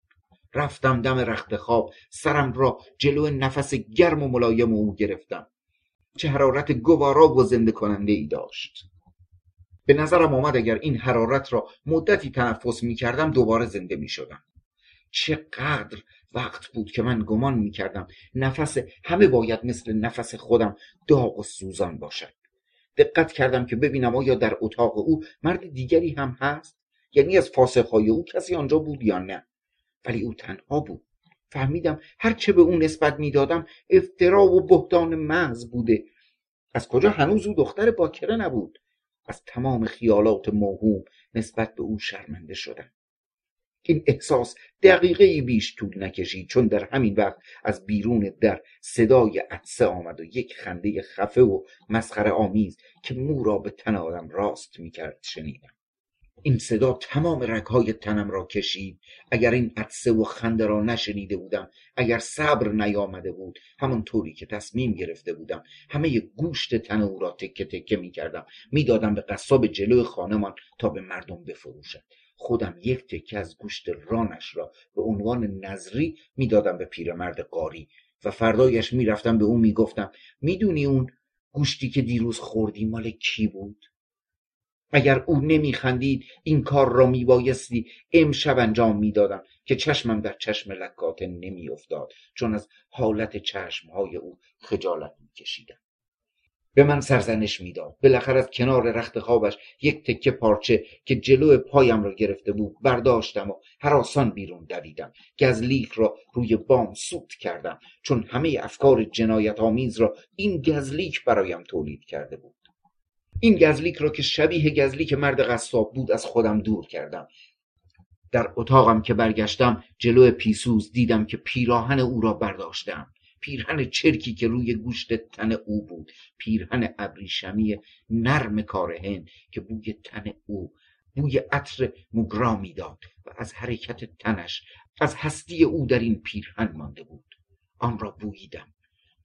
رفتم دم رخت خواب. سرم را جلو نفس گرم و ملایم او گرفتم. چه حرارت گوارا و زنده کننده ای داشت. به نظرم آمد اگر این حرارت را مدتی تنفس می کردم دوباره زنده می شدم چقدر وقت بود که من گمان می کردم نفس همه باید مثل نفس خودم داغ و سوزان باشد. دقت کردم که ببینم آیا در اتاق او مرد دیگری هم هست؟ یعنی از فاسقهای او کسی آنجا بود یا نه؟ ولی او تنها بود. فهمیدم هرچه به او نسبت می‌دادم افترا و بهتان محض بوده. از کجا هنوز او دختر باکره نبود؟ از تمام خیالات موهوم نسبت به او شرمنده شدم. این احساس دقیقه بیش طول نکشید چون در همین وقت از بیرون در صدای عدسه آمد و یک خنده خفه و مسخره آمیز که مو را به تن آدم راست می‌کرد شنیدم. این صدا تمام رگهای تنم را کشید. اگر این عدسه و خنده را نشنیده بودم اگر صبر نیامده بود همانطوری که تصمیم گرفته بودم همه گوشت تن او را تکه تکه می‌کردم. می‌دادم به قصاب جلو خانمان تا به مردم بفروشد خودم یک تکه از گوشت رانش را به عنوان نظری می‌دادم به پیرمرد قاری و فردایش می‌رفتم به او می‌گفتم می‌دونی اون گوشتی که دیروز خوردی مال کی بود؟ اگر او نمیخندید این کار را میبایستی امشب انجام می‌دادم که چشمم در چشم لکاته نمیافتاد چون از حالت چشمهای او خجالت میکشیدم. به من سرزنش می‌داد. بالاخره از کنار رخت خوابش یک تکه پارچه که جلو پایم را گرفته بود برداشتم و حراسان بیرون دویدم. گزلیک را روی بام سوت کردم. چون همه افکار جنایت آمیز را این گزلیک برایم تولید کرده بود. این گزلیک را که شبیه گزلیک مرد قصاب بود از خودم دور کردم. در اتاقم که برگشتم جلو پیسوز دیدم که پیراهن او را برداشتم. پیرهن چرکی که روی گوشت تن او بود. پیرهن ابریشمی نرم کارهن که بوی تن او بوی عطر مگرا می‌داد و از حرکت تنش از هستی او در این پیرهن مانده بود. آن را بوییدم.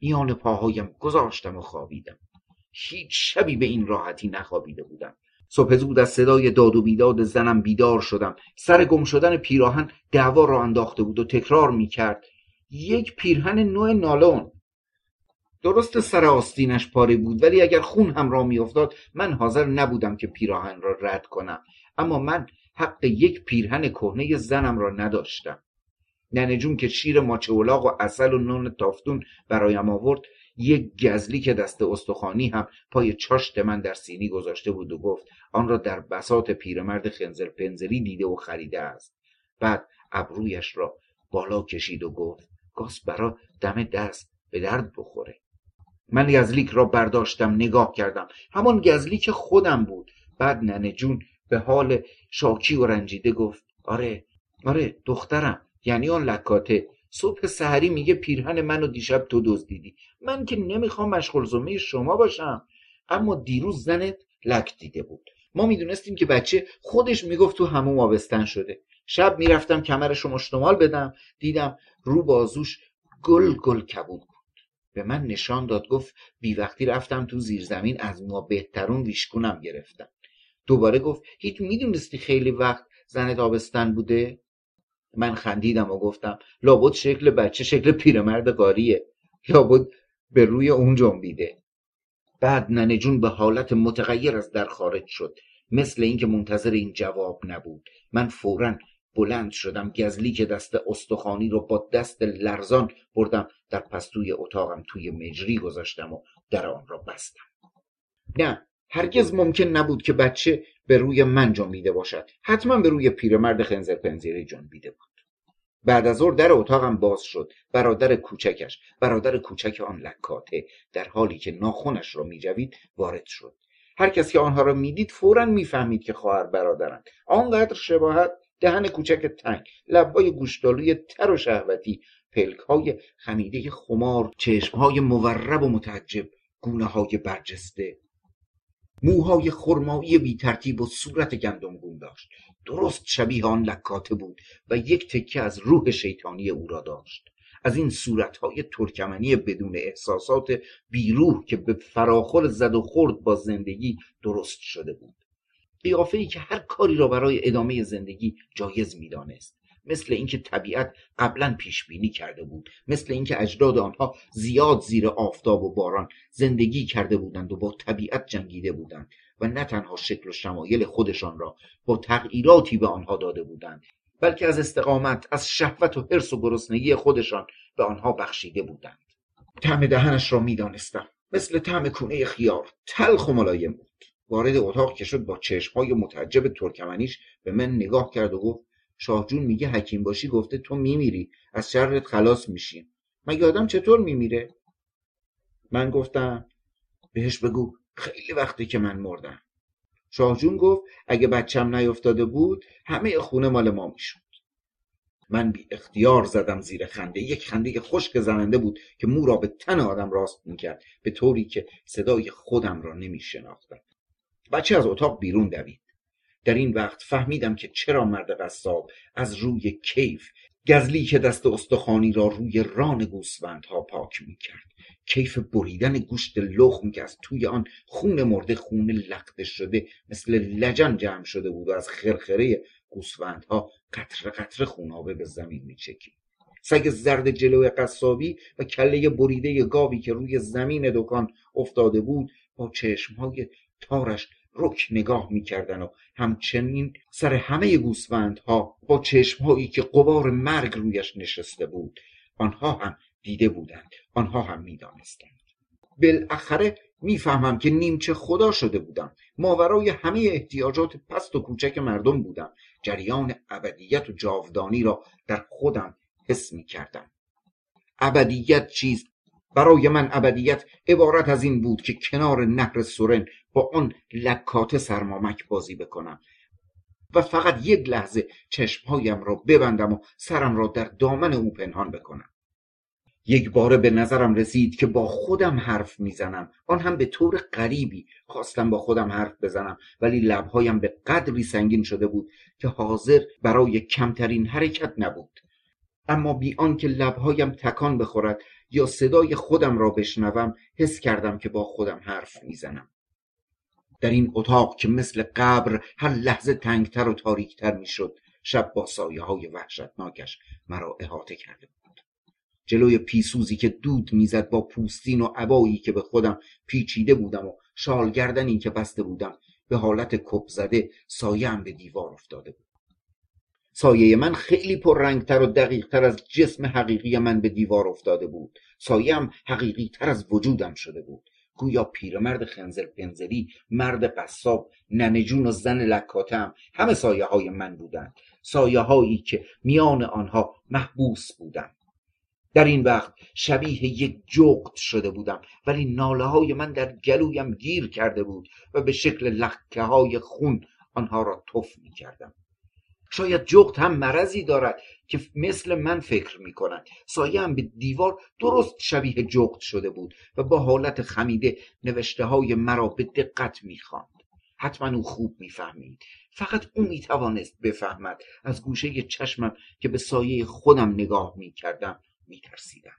میان پاهایم گذاشتم و خوابیدم. هیچ شبی به این راحتی نخوابیده بودم. صبح زود از صدای داد و بیداد زنم بیدار شدم. سر گم شدن پیراهن دعوا را انداخته بود و تکرار می‌کرد. یک پیرهن نوع نالون. درست سر آستینش پاره بود ولی اگر خون هم را میافتاد من حاضر نبودم که پیراهن را رد کنم. اما من حق یک پیرهن کهنه زنم را نداشتم. ننه جون که شیر ماچه و اصل و نون تافتون برایم آورد یک گزلی که دست استخوانی هم پای چاشت من در سینی گذاشته بود و گفت آن را در بساط پیرمرد خنزر پنزری دیده و خریده است. بعد ابرویش را بالا کشید و گفت گاز برا دم دست به درد بخوره. من گزلیک را برداشتم نگاه کردم. همان گزلیک خودم بود. بعد ننه جون به حال شاکی و رنجیده گفت آره آره دخترم. یعنی آن لکاته. صبح سحری میگه پیرهن منو دیشب تو دزدیدی. من که نمی‌خوام مشغول زمه شما باشم. اما دیروز زنت لک دیده بود. ما می‌دونستیم که بچه خودش می‌گفت تو همون آبستن شده. شب می‌رفتم کمرش رو مشتمال بدم دیدم رو بازوش گل گل کبود بود. به من نشان داد گفت بی وقتی رفتم تو زیرزمین از ما بهترون ویشکونم گرفتم دوباره گفت هیچ می‌دونستی خیلی وقت زنت آبستن بوده؟ من خندیدم و گفتم لابد شکل بچه شکل پیرمرد قاریه لابد به روی اون جنبیده. بعد ننه به حالت متغیر از در خارج شد. مثل اینکه منتظر این جواب نبود. من فورا بلند شدم گزلی که دست استخوانی رو با دست لرزان بردم. در پستوی اتاقم توی مجری گذاشتم و در آن را بستم. نه هرگز ممکن نبود که بچه به روی من جنبیده باشد. حتما به روی پیرمرد خنزر پنزیری جنبیده بود. بعد از ظهر در اتاقم باز شد. برادر کوچکش برادر کوچک آن لکاته در حالی که ناخونش را میجوید وارد شد. هر کسی که آنها را می‌دید فورا می‌فهمید که خواهر برادرند. آنقدر شباهت دهن کوچک تنگ لبهای گوشتالوی تر و شهوتی پلکهای خمیده خمار چشمهای مورب و متعجب گونه های برجسته. موهای خرمایی بی ترتیب و صورت گندمگون داشت. درست شبیه آن لکاته بود و یک تکه از روح شیطانی او را داشت. از این صورتهای ترکمنی بدون احساسات بیروح که به فراخور زد و خورد با زندگی درست شده بود. قیافه ای که هر کاری را برای ادامه زندگی جایز می‌دانست. مثل اینکه طبیعت قبلا پیش بینی کرده بود. مثل اینکه اجداد آنها زیاد زیر آفتاب و باران زندگی کرده بودند و با طبیعت جنگیده بودند و نه تنها شکل و شمایل خودشان را با تغییراتی به آنها داده بودند بلکه از استقامت از شهوت و حرس و گرسنگی خودشان به آنها بخشیده بودند. طعم دهنش را می‌دانستم. مثل طعم کونه خیار تلخ و ملایم بود. وارد اتاق که شد با چشمهای متعجب ترکمنیش به من نگاه کرد و گفت شاهجون میگه حکیم باشی گفته تو میمیری از شرت خلاص میشی مگه آدم چطور میمیره؟ من گفتم بهش بگو خیلی وقتی که من مردم. شاهجون گفت اگه بچم نیفتاده بود همه خونه مال ما می‌شد. من بی اختیار زدم زیر خنده یک خنده خشک زننده بود که مو را به تن آدم راست می‌کرد به طوری که صدای خودم را نمیشناختم. بچه از اتاق بیرون دوید. در این وقت فهمیدم که چرا مرد قصاب از روی کیف گزلی که دست استخوانی را روی ران گوسفندها پاک می‌کرد. کیف بریدن گوشت لخم که از توی آن خون مرده خون لخته شده مثل لجن جمع شده بود و از خرخره گوسفندها قطر قطر خونابه به زمین میچکید. سگ زرد جلو قصابی و کله بریده گاوی که روی زمین دکان افتاده بود با چشمهای تارش رک نگاه می‌کردن و همچنین سر همه گوسفندها با چشمهایی که قبار مرگ رویش نشسته بود آنها هم دیده بودند آنها هم می‌دانستند. بالاخره می‌فهمم که نیمچه خدا شده بودم. ماورای همه احتیاجات پست و کوچک مردم بودم. جریان ابدیت و جاودانی را در خودم حس می‌کردم. ابدیت چیست برای من ابدیت عبارت از این بود که کنار نهر سورن با آن لکات سرمامک بازی بکنم و فقط یک لحظه چشمهایم را ببندم و سرم را در دامن او پنهان بکنم. یک باره به نظرم رسید که با خودم حرف می‌زنم. آن هم به طور غریبی خواستم با خودم حرف بزنم ولی لبهایم به قدری سنگین شده بود که حاضر برای کمترین حرکت نبود. اما بی آنکه لبهایم تکان بخورد یا صدای خودم را بشنوم حس کردم که با خودم حرف می‌زنم. در این اتاق که مثل قبر هر لحظه تنگتر و تاریکتر می‌شد شب با سایه های وحشتناکش مرا احاطه کرده بود. جلوی پیسوزی که دود می‌زد با پوستین و عبایی که به خودم پیچیده بودم و شالگردنی که بسته بودم به حالت کپ زده سایم به دیوار افتاده بود. سایه من خیلی پررنگتر و دقیقتر از جسم حقیقی من به دیوار افتاده بود. سایم حقیقی تر از وجودم شده بود. گویا پیرمرد خنزر پنزری مرد قصاب ننجون و زن لکاتم همه سایه های من بودند. سایه هایی که میان آنها محبوس بودم. در این وقت شبیه یک جغد شده بودم ولی ناله های من در گلویم گیر کرده بود و به شکل لکه های خون آنها را تف می کردم شاید جغد هم مرضی دارد که مثل من فکر می کند سایه هم به دیوار درست شبیه جغد شده بود و با حالت خمیده نوشته های مرا به دقت می خواند. حتما او خوب می‌فهمید فقط او می توانست بفهمد از گوشه چشمم که به سایه خودم نگاه می کردم می ترسیدم.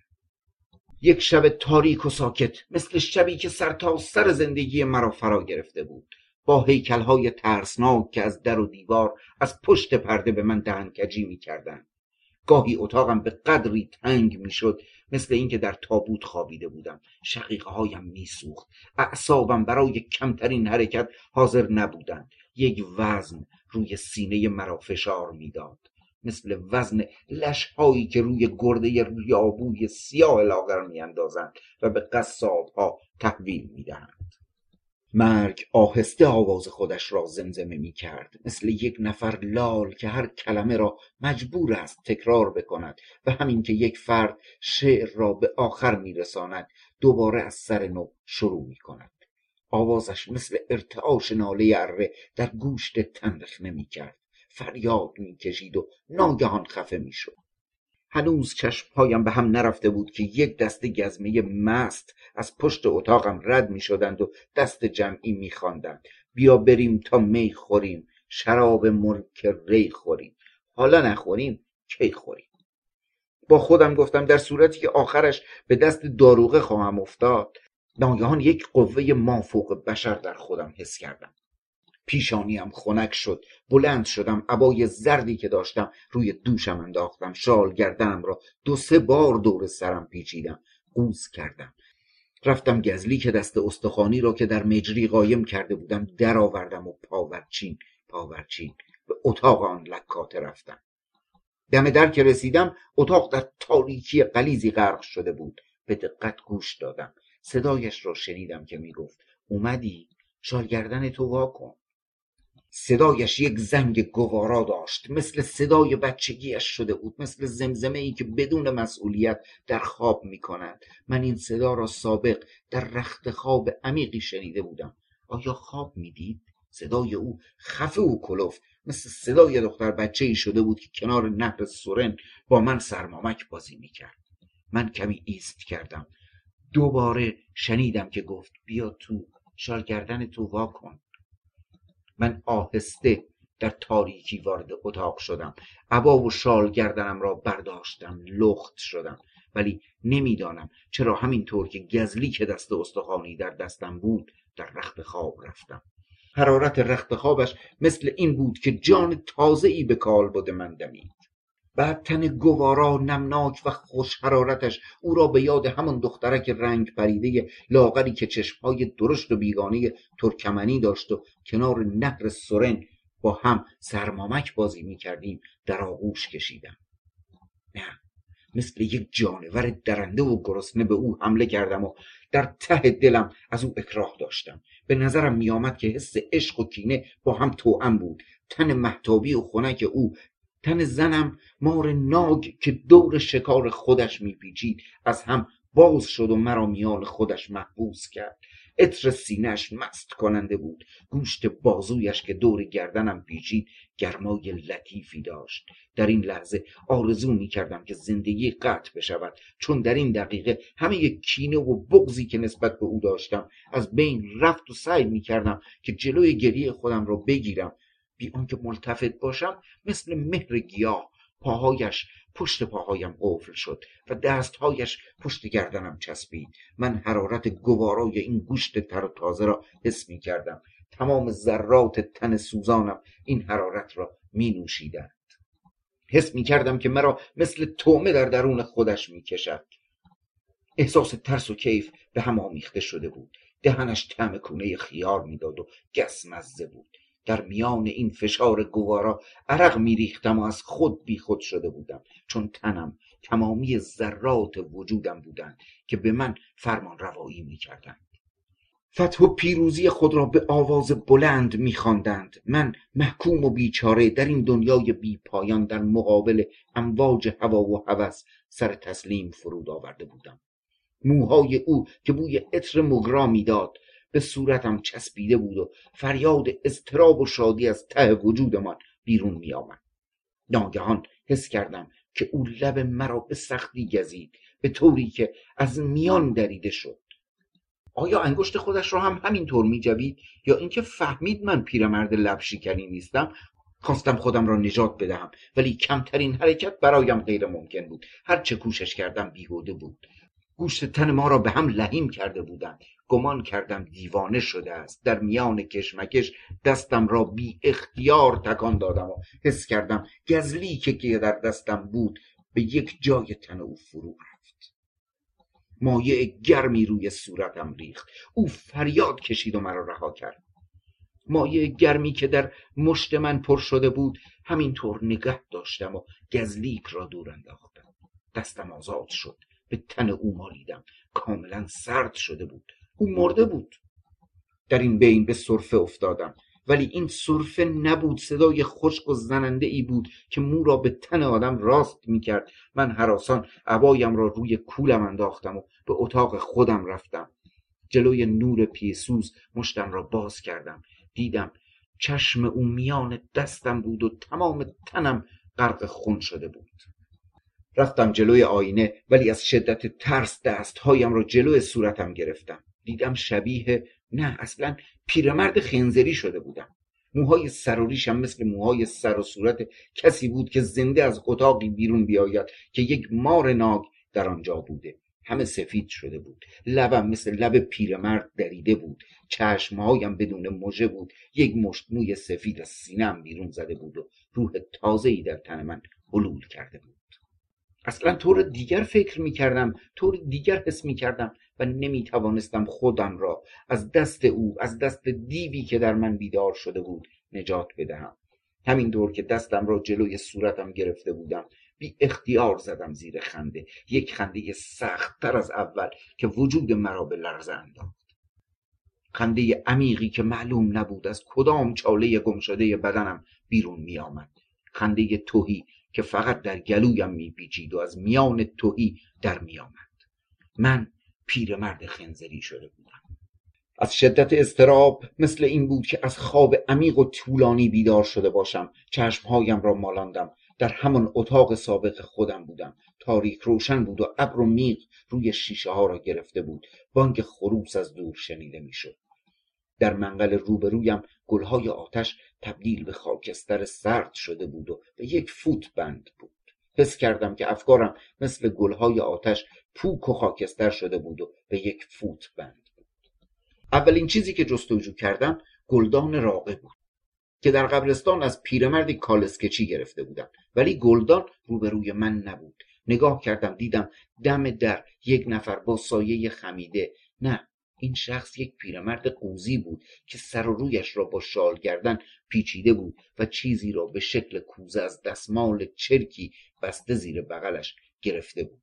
یک شب تاریک و ساکت مثل شبی که سر تا سر زندگی مرا فرا گرفته بود با های ترسناک که از در و دیوار از پشت پرده به من دهنکجی می‌کردند. گاهی اتاقم به قدری تنگ می‌شد مثل اینکه در تابوت خوابیده بودم. شقیقه هایم میسوخت. اعصابم برای کمترین حرکت حاضر نبودند. یک وزن روی سینه مرا فشار می‌داد. مثل وزن لشهایی که روی گرده ریابوی سیاه لاغر میاندازند و به قصابها تحویل می‌دهند. مرگ آهسته آواز خودش را زمزمه می کرد مثل یک نفر لال که هر کلمه را مجبور است تکرار بکند و همین که یک فرد شعر را به آخر می رساند دوباره از سر نو شروع می کند آوازش مثل ارتعاش ناله اره در گوشت تندخ نمی کرد فریاد می کشید و ناگهان خفه می شد هنوز چشمهایم به هم نرفته بود که یک دست گزمه مست از پشت اتاقم رد می شدند و دست جمعی می خواندند بیا بریم تا می خوریم. شراب ملک ری خوریم. حالا نخوریم کی خوریم؟ با خودم گفتم در صورتی که آخرش به دست داروغه خواهم افتاد ناگهان یک قوه مافوق بشر در خودم حس کردم. پیشانیم خنک شد. بلند شدم عبای زردی که داشتم روی دوشم انداختم شال گردنم را دو سه بار دور سرم پیچیدم قوز کردم. رفتم گزلی که دست استخوانی را که در مجری قایم کرده بودم درآوردم و پاورچین پاورچین به اتاق آن لکاته رفتم. دم در که رسیدم اتاق در تاریکی قلیزی غرق شده بود. به دقت گوش دادم. صدایش را شنیدم که می‌گفت اومدی؟ شالگردن تو واکن صدایش یک زنگ گوارا داشت. مثل صدای بچگیش شده بود. مثل زمزمه ای که بدون مسئولیت در خواب می کند من این صدا را سابق در رخت خواب عمیقی شنیده بودم. آیا خواب می‌دید؟ صدای او خفه و کلفت. مثل صدای دختر بچه ای شده بود که کنار نهر سورن با من سرمامک بازی می‌کرد. من کمی ایست کردم. دوباره شنیدم که گفت بیا تو شال گردن تو وا کن. من آهسته در تاریکی وارد اتاق شدم. عبا و شال گردنم را برداشتم لخت شدم. ولی نمی‌دانم چرا همینطور که گزلی که دست استخوانی در دستم بود در رخت خواب رفتم. حرارت رخت خوابش مثل این بود که جان تازه ای به کال بوده من دمید. بعد تن گوارا نمناک و خوش حرارتش او را به یاد همان دخترک رنگ پریده لاغری که چشمهای درشت و بیگانه ترکمنی داشت و کنار نهر سرن با هم سرمامک بازی می کردیم در آغوش کشیدم. نه مثل یک جانور درنده و گرسنه به او حمله کردم و در ته دلم از او اکراه داشتم. به نظرم میآمد که حس عشق و کینه با هم توأم بود. تن محتابی و خنک او تن زنم مار ناگ که دور شکار خودش میپیچید. از هم باز شد و مرا میان خودش محبوس کرد. عطر سینهش مست کننده بود. گوشت بازویش که دور گردنم پیچید گرمای لطیفی داشت. در این لحظه آرزو می کردم که زندگی قطع بشود. چون در این دقیقه همه کینه و بغزی که نسبت به او داشتم از بین رفت و سعی می کردم که جلوی گریه خودم را بگیرم. بی آنکه ملتفت باشم مثل مهر گیاه پاهایش پشت پاهایم قفل شد و دستهایش پشت گردنم چسبید. من حرارت گوارای این گوشت تر و تازه را حس می کردم. تمام ذرات تن سوزانم این حرارت را می نوشیدند. حس می کردم که مرا مثل تومه در درون خودش می کشد. احساس ترس و کیف به هم آمیخته شده بود. دهنش طعم کونه خیار می‌داد و گس مزه بود. در میان این فشار گوارا عرق میریختم و از خود بیخود شده بودم چون تنم تمامی ذرات وجودم بودند که به من فرمان روایی می‌کردند. فتح و پیروزی خود را به آواز بلند میخواندند. من محکوم و بیچاره در این دنیای بی پایان در مقابل امواج هوا و هوس سر تسلیم فرود آورده بودم. موهای او که بوی عطر مگرا می‌داد به صورتم چسبیده بود و فریاد اضطراب و شادی از ته وجودمان بیرون می آمد. ناگهان حس کردم که او لب مرا به سختی گزید به طوری که از میان دریده شد. آیا انگشت خودش را هم همینطور می جوید یا اینکه فهمید من پیرمرد لب شکنی نیستم؟ خواستم خودم را نجات بدهم ولی کمترین حرکت برایم غیر ممکن بود. هر چه کوشش کردم بیهوده بود. گوشت تن ما را به هم لحیم کرده بودند. گمان کردم دیوانه شده است. در میان کشمکش دستم را بی اختیار تکان دادم و حس کردم گزلی که در دستم بود به یک جای تن او فرو رفت. مایع گرمی روی صورتم ریخت. او فریاد کشید و مرا رها کرد. مایه گرمی که در مشت من پر شده بود همینطور نگه داشتم و گزلیک را دور انداختم. دستم آزاد شد. به تن او مالیدم. کاملا سرد شده بود. او مرده بود. در این بین به صرفه افتادم. ولی این صرفه نبود صدای خشک و زننده ای بود که مو را به تن آدم راست می کرد من حراسان عبایم را روی کولم انداختم و به اتاق خودم رفتم. جلوی نور پیسوز مشتم را باز کردم. دیدم چشم او میان دستم بود و تمام تنم غرق خون شده بود. رفتم جلوی آینه ولی از شدت ترس دستهایم را جلوی صورتم گرفتم. دیدم شبیه نه اصلا پیرمرد خنزری شده بودم. موهای سر و ریشم مثل موهای سر و صورت کسی بود که زنده از اتاقی بیرون بیاید که یک مار ناگ در آنجا بوده. همه سفید شده بود. لبم مثل لب پیرمرد دریده بود. چشمهایم بدون مژه بود. یک مشت موی سفید از سینم بیرون زده بود و روح ای در تن من حلول کرده بود. اصلا طور دیگر فکر می کردم طور دیگر حس می کردم و نمی توانستم خودم را از دست او از دست دیوی که در من بیدار شده بود نجات بدهم. همین دور که دستم را جلوی صورتم گرفته بودم بی اختیار زدم زیر خنده. یک خنده سختتر از اول که وجود مرا به لرزه انداخت. خنده عمیقی که معلوم نبود از کدام چاله گمشده بدنم بیرون می آمد خنده توهی که فقط در گلویم میپیچید و از میان توهی در میآمد. من پیرمرد خنزری شده بودم. از شدت استراب مثل این بود که از خواب عمیق و طولانی بیدار شده باشم. چشمهایم را مالاندم. در همان اتاق سابق خودم بودم. تاریک روشن بود و ابر و میغ روی شیشه ها را گرفته بود. بانک خروس از دور شنیده می‌شد. در منقل روبرویم گلهای آتش تبدیل به خاکستر سرد شده بود و به یک فوت بند بود. حس کردم که افکارم مثل گلهای آتش پوک و خاکستر شده بود و به یک فوت بند بود. اولین چیزی که جستجو کردم گلدان راقه بود که در قبرستان از پیرمردی کالسکچی گرفته بودم. ولی گلدان روبروی من نبود. نگاه کردم دیدم دم در یک نفر با سایه خمیده. نه این شخص یک پیرمرد قوزی بود که سر و رویش را با شال گردن پیچیده بود و چیزی را به شکل کوزه از دستمال چرکی بسته زیر بغلش گرفته بود.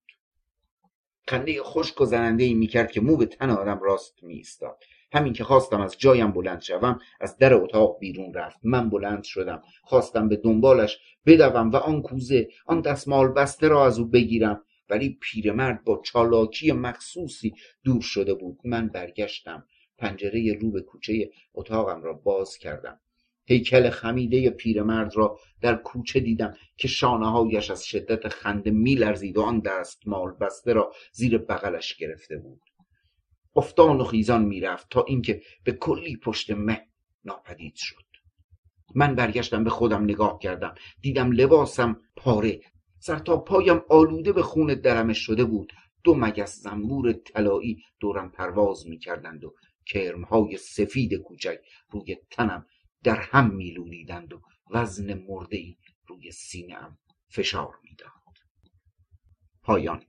خنده خشک و زننده ای می‌کرد که مو به تن آدم راست میایستاد. همین که خواستم از جایم بلند شوم از در اتاق بیرون رفت. من بلند شدم. خواستم به دنبالش بدوم و آن کوزه آن دستمال بسته را از او بگیرم. ولی پیرمرد با چالاکی مخصوصی دور شده بود. من برگشتم پنجره رو به کوچه اتاقم را باز کردم. هیکل خمیده پیرمرد را در کوچه دیدم که شانه هایش از شدت خنده میلرزید و آن دستمال بسته را زیر بغلش گرفته بود. افتان و خیزان می‌رفت تا اینکه به کلی پشت مه ناپدید شد. من برگشتم به خودم نگاه کردم. دیدم لباسم پاره سر تا پایم آلوده به خون درمش شده بود. دو مگس زنبور طلایی دورم پرواز می‌کردند و کرمهای سفید کوچک روی تنم در هم میلولیدند و وزن مرده روی سینهام فشار می‌داد. پایان